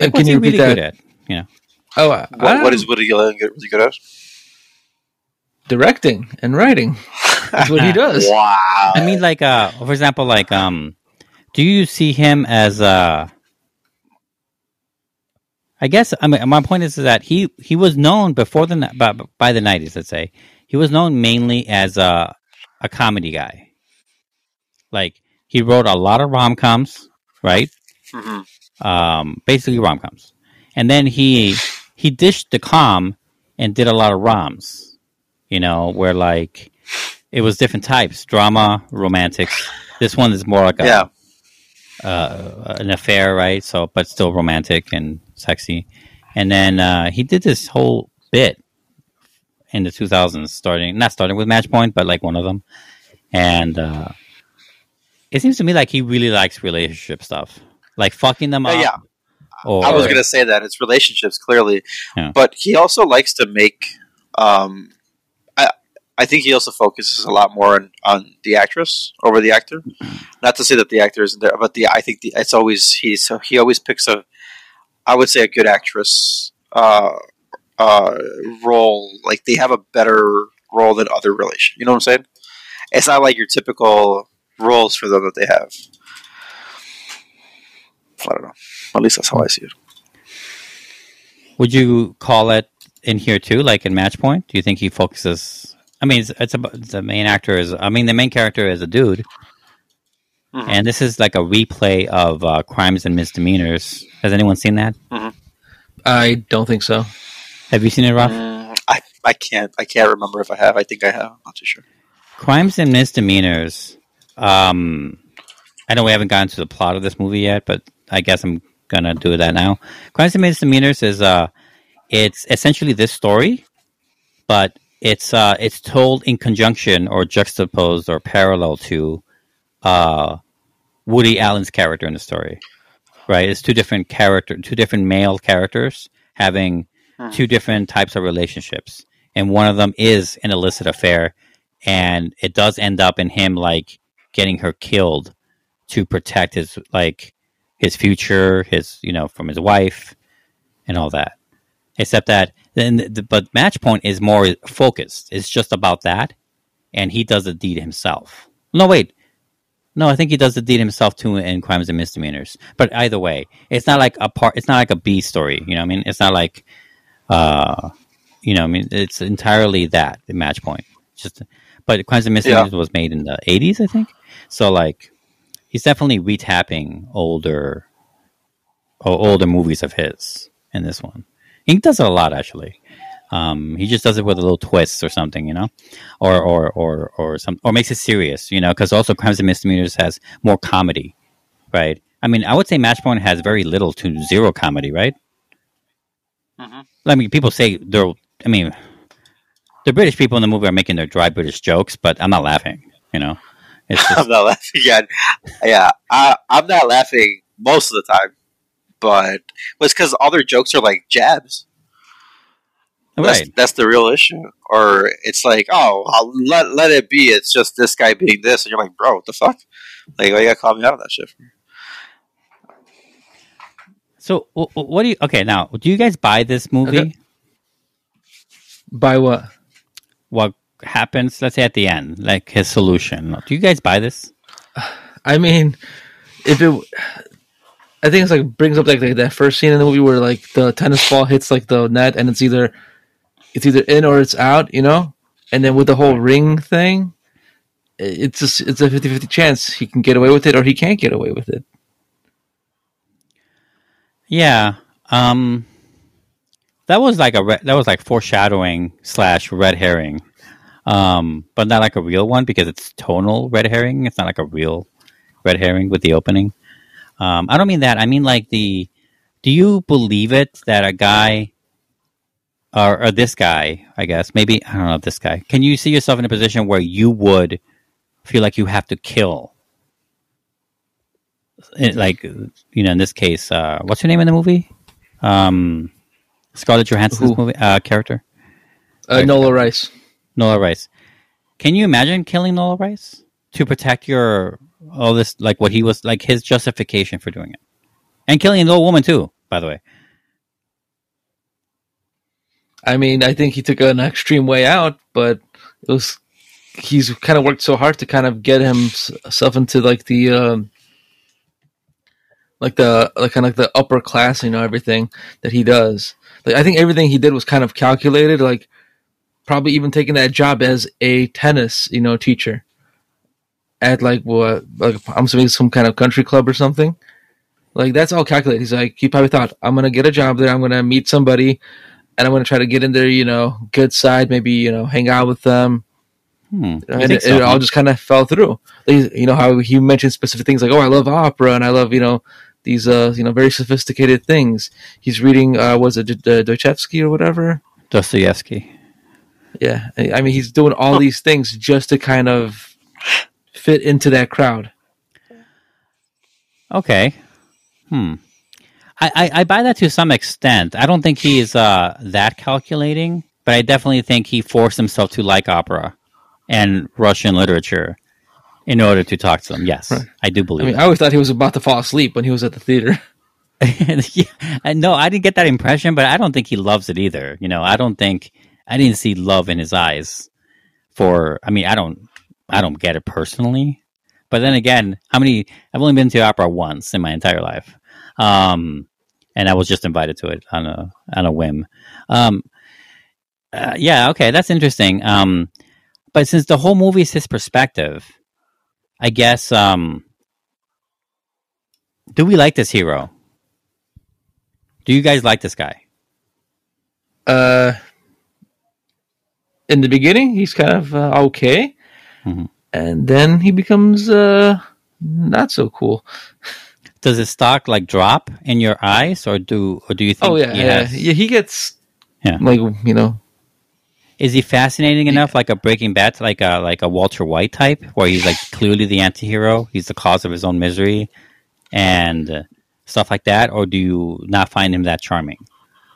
Uh, What's can he you repeat really that? good at? You know. Oh, uh, What, what Woody Allen get really good at? directing and writing? That's what he does. Wow. I mean, like, uh, for example, like, um, do you see him as uh I guess I mean my point is that he he was known before the by, by the nineties. Let's say he was known mainly as a a comedy guy. Like he wrote a lot of rom coms, right? Mhm. Um, basically rom coms, and then he he dished the com and did a lot of roms. You know, where like it was different types: drama, romantics. This one is more like a Yeah. uh, an affair, right? So, but still romantic and sexy. And then uh, he did this whole bit in the 2000s, starting not starting with Match Point, but like one of them. And uh, it seems to me like he really likes relationship stuff, like fucking them up. yeah. Or, I was going to say that it's relationships clearly, Yeah. but he also likes to make. Um, I I think he also focuses a lot more on, on the actress over the actor. Not to say that the actor isn't there, but the I think the, it's always he's so he always picks a. I would say a good actress uh, uh, role. Like they have a better role than other relation. You know what I'm saying? It's not like your typical roles for them that they have. I don't know. At least that's how I see it. Would you call it in here too, like in Match Point? Do you think he focuses? I mean, it's, it's about the main actor is. I mean, the main character is a dude, Mm-hmm. and this is like a replay of uh, crimes and misdemeanors. Has anyone seen that? I don't think so. Have you seen it, Rob? Mm, I, I can't I can't remember if I have. I think I have. I'm not too sure. Crimes and misdemeanors. Um, I know we haven't gotten to the plot of this movie yet, but I guess I'm gonna do that now. Crimes and misdemeanors is uh, it's essentially this story, but it's uh, it's told in conjunction or juxtaposed or parallel to uh, Woody Allen's character in the story. Right, it's two different character, two different male characters having two different types of relationships, and one of them is an illicit affair, and it does end up in him like getting her killed to protect his like his future, his you know from his wife, and all that. Except that then, the, but Match Point is more focused. It's just about that, and he does the deed himself. No, wait. No, I think he does the deed himself too in crimes and misdemeanors. But either way, it's not like a part. It's not like a B story. You know, what I mean, it's not like, uh, you know, I mean, it's entirely that the match point. Just, but crimes and misdemeanors was made in the '80s, I think. So like, he's definitely retapping older, older movies of his in this one. He does it a lot actually. Um, he just does it with a little twist or something, you know, or or or or some or makes it serious, you know, because also Crimes and Misdemeanors has more comedy, right? I mean, I would say Matchpoint has very little to zero comedy, right? I mean, people say they're. I mean, the British people in the movie are making their dry British jokes, but I'm not laughing. You know, it's just, I'm not laughing yet. Yeah, I, I'm not laughing most of the time, but it's because all their jokes are like jabs. That's, Right. that's the real issue. Or it's like, oh, I'll let let it be. It's just this guy being this, and you're like, bro, what the fuck? Like, why you gotta call me out on that shit? so. wh- wh- What do you? Okay, now, do you guys buy this movie? Okay. Buy what? What happens? Let's say at the end, like his solution. Do you guys buy this? I mean, if it, I think it's like brings up like, like that first scene in the movie where like the tennis ball hits like the net and it's either it's either in or it's out, you know. And then with the whole ring thing, it's just it's a 50-50 chance he can get away with it or he can't get away with it. Yeah. Um that was like a re- that was like foreshadowing slash red herring. Um but not like a real one because it's tonal red herring. It's not like a real red herring with the opening. Um I don't mean that. I mean like the do you believe it that a guy or, or this guy, I guess, maybe I don't know this guy. Can you see yourself in a position where you would feel like you have to kill? It, like you know in this case uh what's her name in the movie? Um scarlett johansson's Who? movie? Uh character? Uh, Nola Rice. nola rice. Can you imagine killing nola rice to protect your all this like what he was like his justification for doing it? And killing an old woman too by the way I mean, I think he took an extreme way out, but it was he's kind of worked so hard to kind of get himself into like the um, like the like kind of like the upper class, you know, everything that he does. Like I think everything he did was kind of calculated. Like probably even taking that job as a tennis, you know, teacher at like what like I'm assuming some kind of country club or something. Like that's all calculated. He's like he probably thought I'm gonna get a job there. I'm gonna meet somebody and I'm going to try to get in there, you know good side, maybe you know hang out with them. Hmm. You know, You and it, so? it all just kind of fell through. You know how he mentioned specific things like, "Oh, I love opera and I love you know these uh you know very sophisticated things." He's reading uh was it D- D- Dostoevsky or whatever? Dostoevsky. Yeah, I I mean he's doing all these things just to kind of fit into that crowd. Okay. Hmm. I, I, I buy that to some extent. I don't think he is uh, that calculating, but I definitely think he forced himself to like opera and Russian literature in order to talk to them. Yes, I do I believe mean, that. I always thought he was about to fall asleep when he was at the theater. yeah, I- no, I didn't get that impression, but I don't think he loves it either. You know, I don't think I didn't see love in his eyes. For I mean, I don't, I don't get it personally. But then again, how many? I've only been to opera once in my entire life, um, and I was just invited to it on a on a whim. Um, uh, yeah, okay, that's interesting. Um, but since the whole movie is his perspective, I guess. Um, do we like this hero? Do you guys like this guy? Uh, in the beginning, he's kind of uh, okay, Mm-hmm. and then he becomes uh not so cool. Does his stock like drop in your eyes, or do or do you think? Oh yeah, he yeah, has- yeah. He gets Yeah. like you know Is he fascinating enough, like a Breaking Bad, like a like a Walter White type, where he's like clearly the anti-hero, he's the cause of his own misery, and stuff like that, or do you not find him that charming?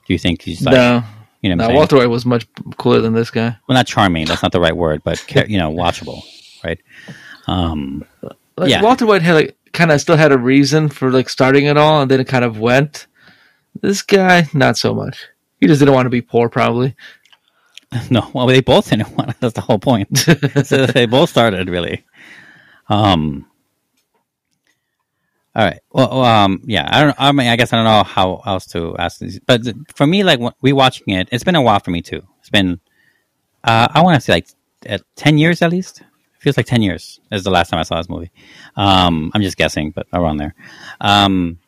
Do you think he's like, no. you know, what no, saying? Walter White was much cooler than this guy. well, not charming. That's not the right word, but you know, watchable, right? Um, Like, yeah, Walter White had like kind of still had a reason for like starting it all, and then it kind of went. This guy, not so much. He just didn't want to be poor, probably. no, well, they both didn't want. That's the whole point. so they both started really. Um. All right. Well, um, yeah. I don't. I mean, I guess I don't know how else to ask this, but for me, like rewatching it, it's been a while for me too. It's been, uh, I want to say like ten years at least. Feels like ten years is the last time I saw this movie. Um, I'm just guessing, but around there. Um,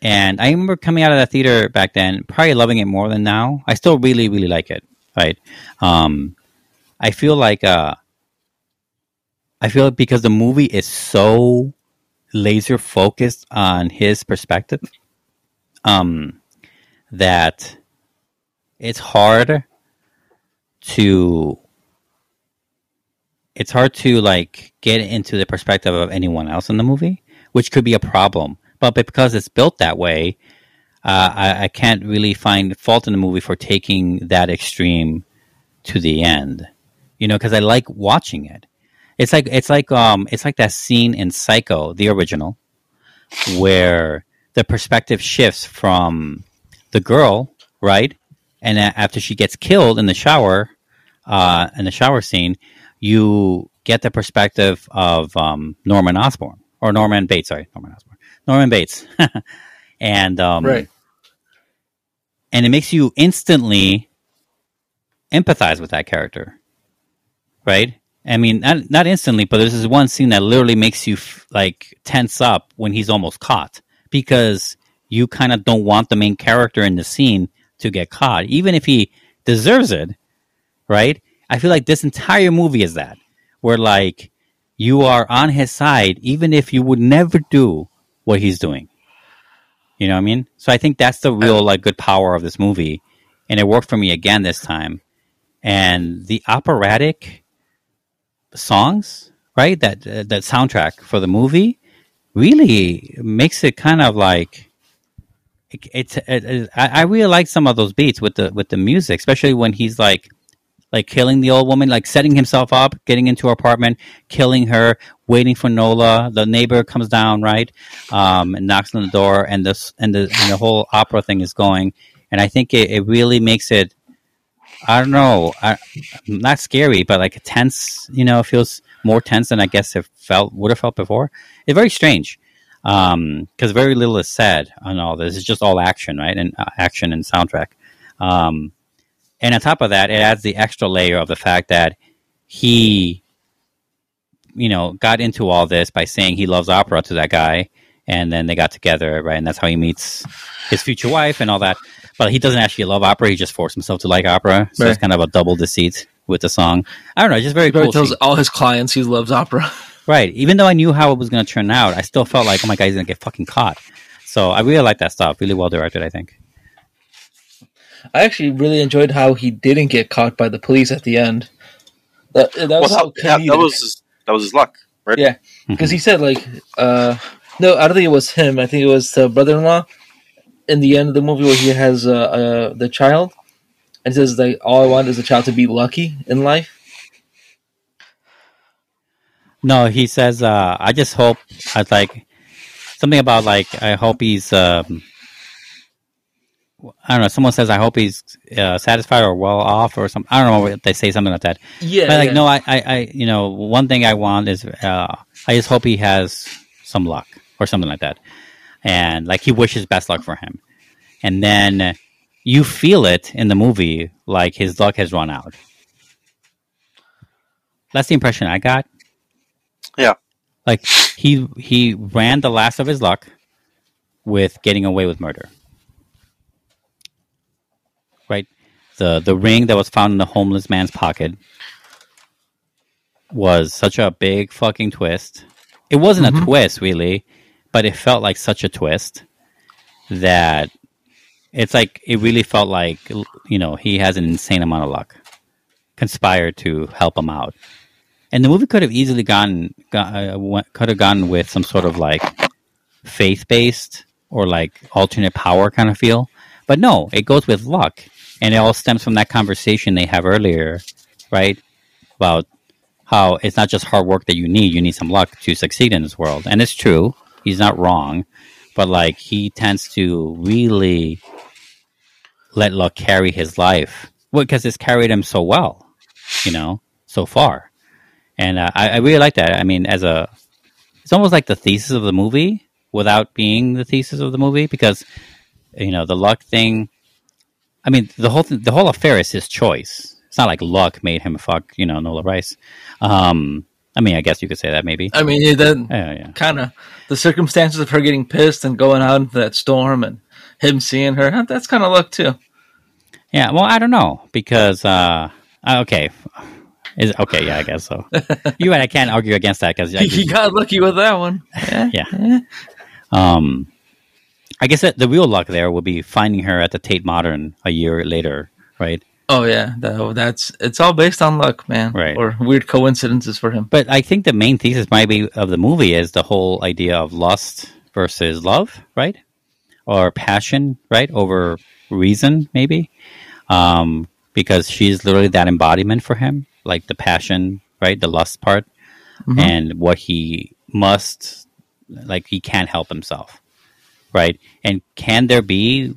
and I remember coming out of that theater back then, probably loving it more than now. I still really, really like it. Right. Um, I feel like uh, I feel like because the movie is so laser focused on his perspective, um, that it's hard to it's hard to like get into the perspective of anyone else in the movie, which could be a problem. But because it's built that way, uh, I, I can't really find fault in the movie for taking that extreme to the end. You know, because I like watching it. It's like it's like um it's like that scene in Psycho, the original, where the perspective shifts from the girl, right, and after she gets killed in the shower, uh, in the shower scene, you get the perspective of um, Norman Osborn or Norman Bates. Sorry, Norman Osborn, Norman Bates, and um, Right. and it makes you instantly empathize with that character, right? I mean, not not instantly, but there's this one scene that literally makes you f- like tense up when he's almost caught because you kind of don't want the main character in the scene to get caught, even if he deserves it, right? I feel like this entire movie is that, where like you are on his side, even if you would never do what he's doing. You know what I mean? So I think that's the real like good power of this movie, and it worked for me again this time. And the operatic songs, right? That uh, that soundtrack for the movie really makes it kind of like it, it's. It, it, I, I really like some of those beats with the with the music, especially when he's like like killing the old woman, like setting himself up, getting into her apartment, killing her, waiting for Nola. The neighbor comes down, right, um, and knocks on the door, and this and the and the whole opera thing is going. And I think it, it really makes it. I don't know, I, not scary, but like tense. You know, it feels more tense than I guess it felt would have felt before. It's very strange because very little is said on all this. It's just all action, right, and uh, action and soundtrack. Um, and on top of that, it adds the extra layer of the fact that he, you know, got into all this by saying he loves opera to that guy, and then they got together, right? And that's how he meets his future wife and all that. But he doesn't actually love opera; he just forced himself to like opera. So Right. it's kind of a double deceit with the song. I don't know, it's just very He cool. tells She- all his clients he loves opera. Right. Even though I knew how it was going to turn out, I still felt like, oh my god, he's going to get fucking caught. So I really like that stuff. Really well directed, I think. I actually really enjoyed how he didn't get caught by the police at the end. That, that well, was that, so yeah, that was his, that was his luck, right? Yeah, because he said like, uh, no, I don't think it was him. I think it was the brother-in-law in the end of the movie where he has uh, uh, the child, and he says like, all I want is the child to be lucky in life. No, he says, uh, I just hope, I was like, something about like, I hope he's, um, I don't know, someone says, I hope he's uh, satisfied or well off or something. I don't know what they say, something like that. Yeah, But like, yeah. no, I, I, I, you know, one thing I want is, uh, I just hope he has some luck or something like that. And like, he wishes best luck for him. And then you feel it in the movie, like his luck has run out. That's the impression I got. Yeah. Like he he ran the last of his luck with getting away with murder. Right? The the ring that was found in the homeless man's pocket was such a big fucking twist. It wasn't a twist really, but it felt like such a twist that it's like it really felt like you know, he has an insane amount of luck. Conspired to help him out and the movie could have easily gone, gone uh, could have gone with some sort of like faith based or like alternate power kind of feel but no it goes with luck and it all stems from that conversation they have earlier right about how it's not just hard work that you need you need some luck to succeed in this world and it's true he's not wrong but like he tends to really let luck carry his life well because it's carried him so well you know so far and uh, I, I really like that. I mean, as a, it's almost like the thesis of the movie without being the thesis of the movie because, you know, the luck thing. I mean, the whole th- the whole affair is his choice. It's not like luck made him fuck, you know, Nola Rice. Um, I mean, I guess you could say that maybe. I mean, yeah, that Yeah, yeah. kind of the circumstances of her getting pissed and going out into that storm and him seeing her. That's kind of luck too. Yeah, well, I don't know because uh, uh, okay, is okay, yeah, I guess so. you and. I can't argue against that because He, he got lucky with that one. Yeah. yeah. Um, I guess that the real luck there would be finding her at the Tate Modern a year later, right? Oh yeah, that, that's it's all based on luck, man. Right. Or weird coincidences for him. But I think the main thesis might be of the movie is the whole idea of lust versus love, right? Or passion, right? Over reason, maybe. Um, because she's literally that embodiment for him, like the passion, right? The lust part, Mhm. and what he must, like, he can't help himself, right? And can there be,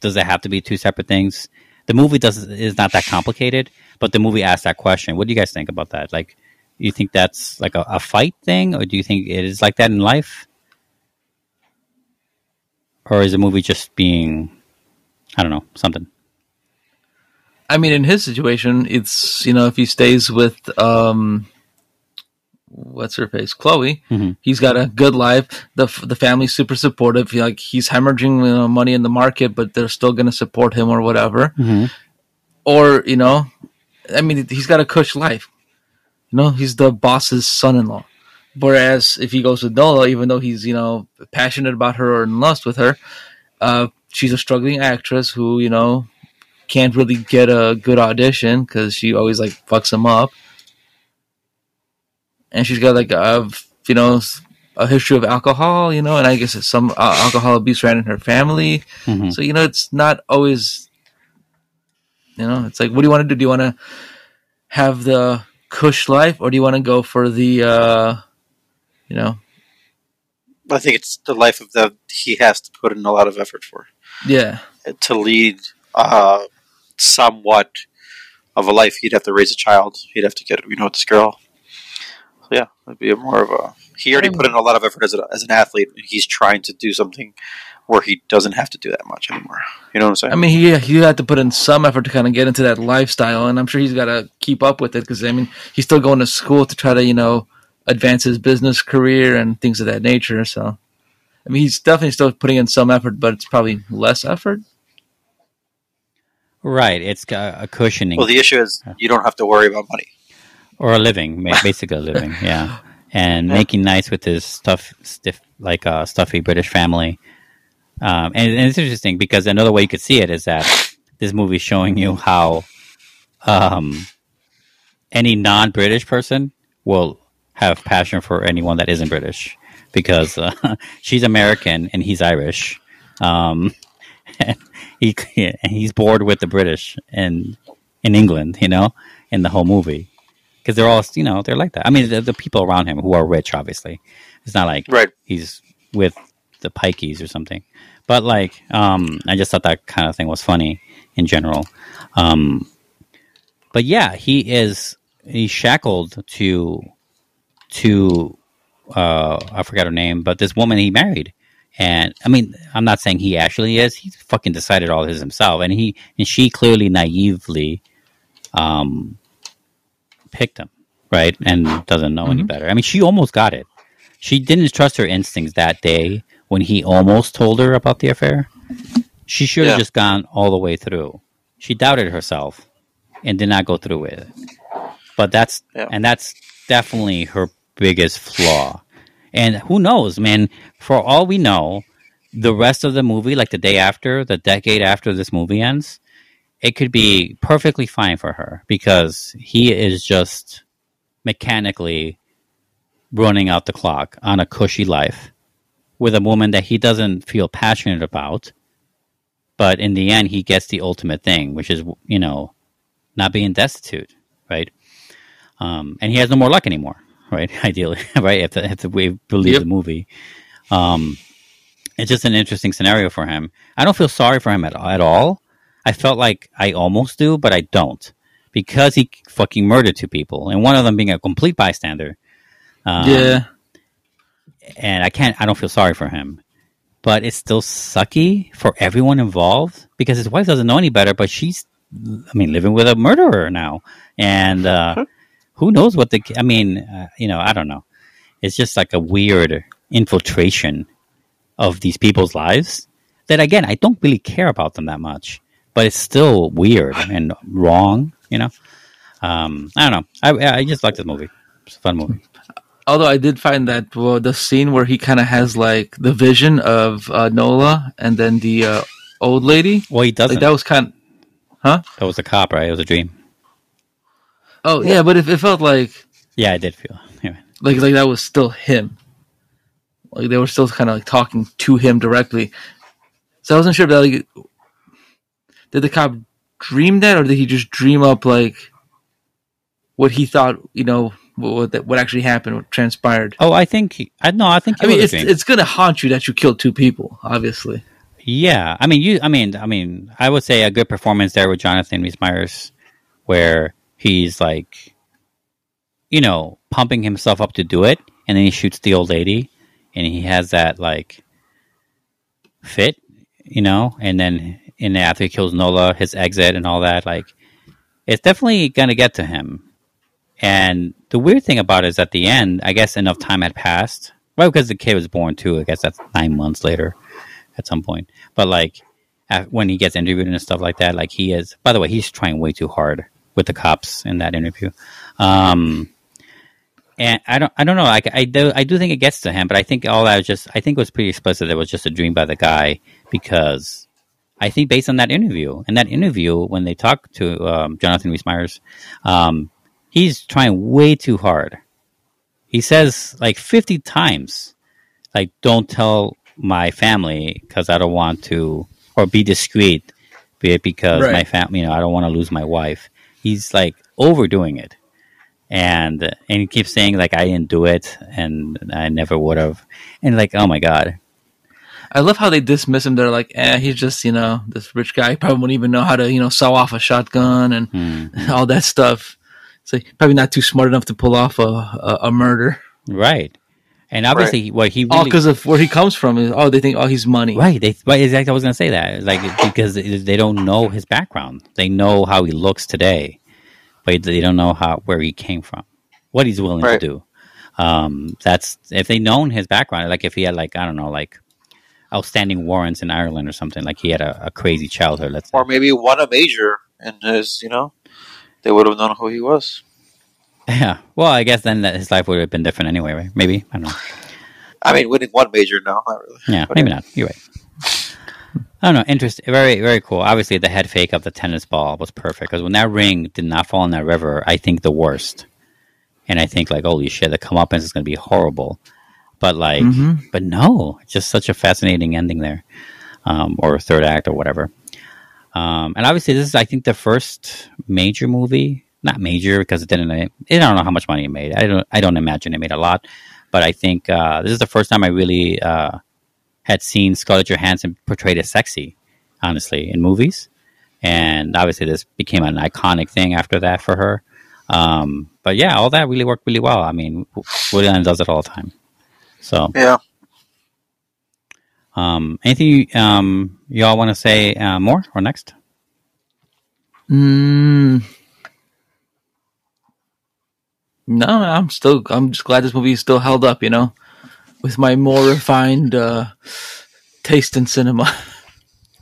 does it have to be two separate things? The movie does is not that complicated, but the movie asks that question. What do you guys think about that? Like, you think that's like a, a fight thing, or do you think it is like that in life? Or is the movie just being, I don't know, something? I mean, in his situation, it's you know if he stays with um, what's her face, Chloe, Mhm. he's got a good life. the The family's super supportive. Like he's hemorrhaging you know, money in the market, but they're still going to support him or whatever. Mhm. Or you know, I mean, he's got a cush life. You know, he's the boss's son-in-law. Whereas if he goes with Nola, even though he's you know passionate about her or in lust with her, uh, she's a struggling actress who you know can't really get a good audition because she always like fucks him up, and she's got like a you know a history of alcohol, you know, and I guess it's some uh, alcohol abuse ran in her family, Mhm. so you know it's not always, you know, it's like what do you want to do? Do you want to have the cush life, or do you want to go for the, uh, you know, I think it's the life of the he has to put in a lot of effort for yeah, to lead uh, somewhat of a life. He'd have to raise a child. He'd have to get you know this girl. So yeah, it'd be more of a. He already put in a lot of effort as, a, as an athlete. He's trying to do something where he doesn't have to do that much anymore. You know what I'm saying? I mean, he he had to put in some effort to kind of get into that lifestyle, and I'm sure he's got to keep up with it because I mean, he's still going to school to try to you know advance his business career and things of that nature. So, I mean, he's definitely still putting in some effort, but it's probably less effort. Right. It's got a cushioning. Well, the issue is you don't have to worry about money. Or a living, basically a living, yeah, and making nice with his stuff, stiff like a stuffy British family. Um, and, and it's interesting because another way you could see it is that this movie is showing you how um, any non-British person will have passion for anyone that isn't British because uh, she's American and he's Irish. Um, and he and he's bored with the British and in England, you know, in the whole movie because they're all you know they're like that. I mean, the, the people around him who are rich, obviously, it's not like right. he's with the pikeys or something. But like, um, I just thought that kind of thing was funny in general. Um, but yeah, he is he's shackled to to uh, I forgot her name, but this woman he married. And I mean, I'm not saying he actually is. He's fucking decided all this himself, and he and she clearly naively um, picked him, right? And doesn't know any mm-hmm. better. I mean, she almost got it. She didn't trust her instincts that day when he almost told her about the affair. She should have Yeah. just gone all the way through. She doubted herself and did not go through with it. But that's and that's definitely her biggest flaw. And who knows, man? For all we know, the rest of the movie, like the day after, the decade after this movie ends, it could be perfectly fine for her because he is just mechanically running out the clock on a cushy life with a woman that he doesn't feel passionate about. But in the end, he gets the ultimate thing, which is, you know, not being destitute, right? Um, and he has no more luck anymore, right? Ideally, right? If, the, if the, we believe Yep. the movie. Um, it's just an interesting scenario for him. I don't feel sorry for him at, at all. I felt like I almost do, but I don't because he fucking murdered two people, and one of them being a complete bystander. Um, yeah, and I can't. I don't feel sorry for him, but it's still sucky for everyone involved because his wife doesn't know any better, but she's, I mean, living with a murderer now, and uh, who knows what the? I mean, uh, you know, I don't know. It's just like a weird infiltration of these people's lives that again I don't really care about them that much, but it's still weird and wrong. You know, um, I don't know. I I just like this movie. It's a fun movie. Although I did find that well, the scene where he kind of has like the vision of uh, Nola and then the uh, old lady. Well, he doesn't. Like, that was kind. Huh? That was a cop, right? It was a dream. Oh yeah, but it, it felt like Yeah, I did feel. Yeah. like like that was still him. Like they were still kind of like talking to him directly. So I wasn't sure if that like did the cop dream that or did he just dream up like what he thought you know what what, that, what actually happened, what transpired. Oh, I think he- I no, I think. I mean, it's a dream. it's gonna haunt you that you killed two people, obviously. Yeah, I mean, you. I mean, I mean, I would say a good performance there with Jonathan Rhys Meyers, where he's like, you know, pumping himself up to do it, and then he shoots the old lady, and he has that like fit, you know, and then and after he kills Nola, his exit and all that, like, it's definitely gonna get to him. And the weird thing about it is at the end, I guess enough time had passed. Well, because the kid was born too. I guess that's nine months later at some point. But like when he gets interviewed and stuff like that, like he is. By the way, he's trying way too hard with the cops in that interview. Um, and I don't, I don't know. Like I do, I do think it gets to him, but I think all that was just, I think it was pretty explicit. That it was just a dream by the guy because I think based on that interview, in that interview when they talk to um, Jonathan Rhys Meyers, um, he's trying way too hard. He says like fifty times, like don't tell my family because I don't want to, or be discreet, be it because Right. my family, you know, I don't want to lose my wife. He's like overdoing it, and and he keeps saying like I didn't do it and I never would have, and like oh my god, I love how they dismiss him. They're like, eh, he's just, you know, this rich guy. He probably wouldn't even know how to, you know, saw off a shotgun and Hmm. all that stuff. So probably not too smart enough to pull off a, a, a murder. right? And obviously, what he All because of where he comes from. Is, oh, they think, oh, he's money. Right. They right, exactly. I was going to say that. Like because they don't know his background. They know how he looks today, but they don't know how where he came from, what he's willing Right. to do. Um, that's if they known his background. Like if he had like I don't know, like outstanding warrants in Ireland or something. Like he had a, a crazy childhood. Let's say. Or maybe won a major and his, you know, they would have known who he was. Yeah. Well, I guess then that his life would have been different anyway, right? Maybe I don't know. I mean, winning one major, no, not really. Yeah, But maybe not. You're right. I don't know. Interesting. Very, very cool. Obviously, the head fake of the tennis ball was perfect because when that ring did not fall in that river, I think the worst. And I think like, holy shit, the comeuppance is going to be horrible. But like, Mhm. but no, just such a fascinating ending there, um, or third act or whatever. Um, and obviously, this is I think the first major movie. Not major because it didn't. I don't know how much money it made. I don't. I don't imagine it made a lot. But I think uh, this is the first time I really uh, had seen Scarlett Johansson portrayed as sexy, honestly, in movies. And obviously, this became an iconic thing after that for her. Um, but yeah, all that really worked really well. I mean, Woody Allen does it all the time. So yeah. Um, anything you, um, y'all want to say uh, more or next? Mm. No, I'm still. I'm just glad this movie is still held up. You know, with my more refined uh, taste in cinema.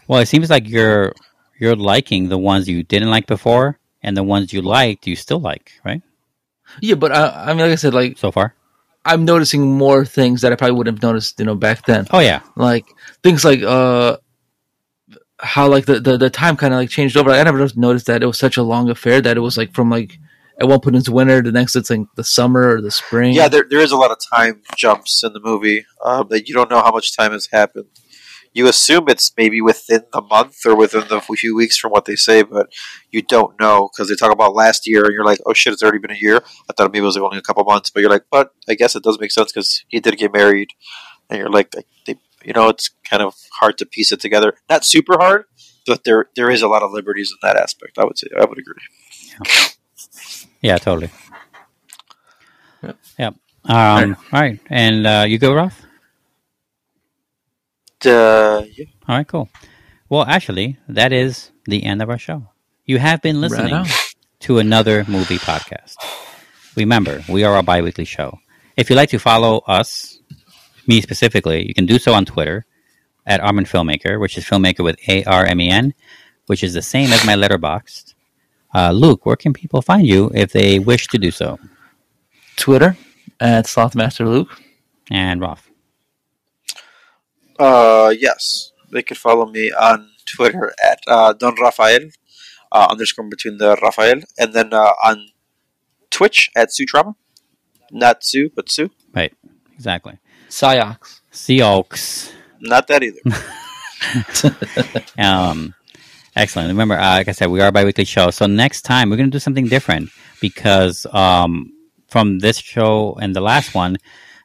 Well, it seems like you're you're liking the ones you didn't like before, and the ones you liked you still like, right? yeah, but I, I mean, like I said, like so far, I'm noticing more things that I probably wouldn't have noticed, you know, back then. Oh yeah, like things like uh, how like the the, the time kind of like changed over. I never noticed that it was such a long affair that it was like from like at one point it's winter, the next it's like the summer or the spring. Yeah, there, there is a lot of time jumps in the movie um, that you don't know how much time has happened. You assume it's maybe within the month or within the few weeks from what they say, but you don't know because they talk about last year and you're like, oh shit, it's already been a year. I thought maybe it was only a couple months, but you're like, but I guess it does make sense because he did get married, and you're like, they, you know, it's kind of hard to piece it together. Not super hard, but there there is a lot of liberties in that aspect. I would say I would agree. yeah, totally. Yep. Um, all right, and uh, you go, Ralph. Uh, yeah. All right, cool. Well, actually, that is the end of our show. You have been listening on. to another movie podcast. Remember, we are a bi weekly show. If you'd like to follow us, me specifically, you can do so on Twitter at Armen Filmmaker, which is filmmaker with A R M E N, which is the same as my letterboxd. Uh, Luke, where can people find you if they wish to do so? Twitter at Slothmaster Luke. And Ralph. Uh, yes, they could follow me on Twitter at uh, Don Rafael uh, underscore between the Rafael, and then uh, on Twitch at Sue Trauma, not Sue, but Sue. Right, exactly. Psyox. Seahawks. Not that either. um, excellent. Remember, uh, like I said, we are a bi-weekly show. So next time we're going to do something different because um, from this show and the last one,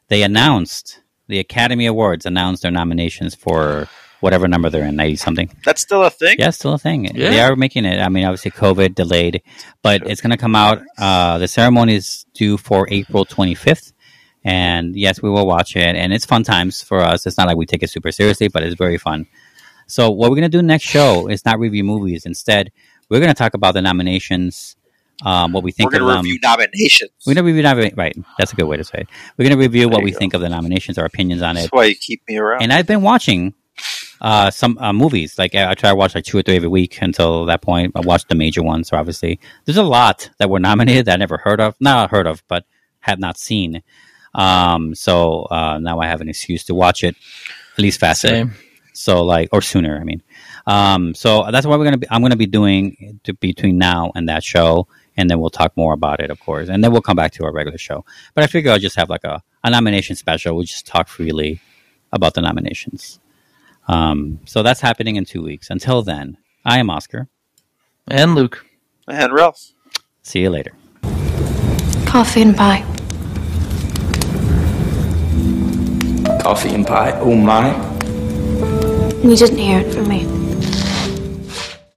they announced the Academy Awards announced their nominations for whatever number they're in, ninety something. That's still a thing. Yeah, still a thing. Yeah. They are making it. I mean, obviously, COVID delayed, but it's going to come out. Uh, the ceremony is due for April 25th. And yes, we will watch it. And it's fun times for us. It's not like we take it super seriously, but it's very fun. So, what we're going to do next show is not review movies. Instead, we're going to talk about the nominations, um, what we think We're going to them. review nominations. We're going to review nominations. Right. That's a good way to say it. We're going to review what we think of the nominations, our opinions on it. That's why you keep me around. And I've been watching uh, some uh, movies. Like I try to watch like two or three every week until that point. I watched the major ones. So obviously, there's a lot that were nominated that I never heard of. Not heard of, but have not seen. Um, so uh, now I have an excuse to watch it at least faster. Same. So like or sooner. I mean, um, so that's what we're gonna be. I'm gonna be doing to, between now and that show, and then we'll talk more about it, of course, and then we'll come back to our regular show. But I figure I'll just have like a, a nomination special. We'll just talk freely about the nominations. Um, so that's happening in two weeks. Until then, I am Oscar. And Luke. And Ralph. See you later. Coffee and pie. Coffee and pie. Oh my. You didn't hear it from me.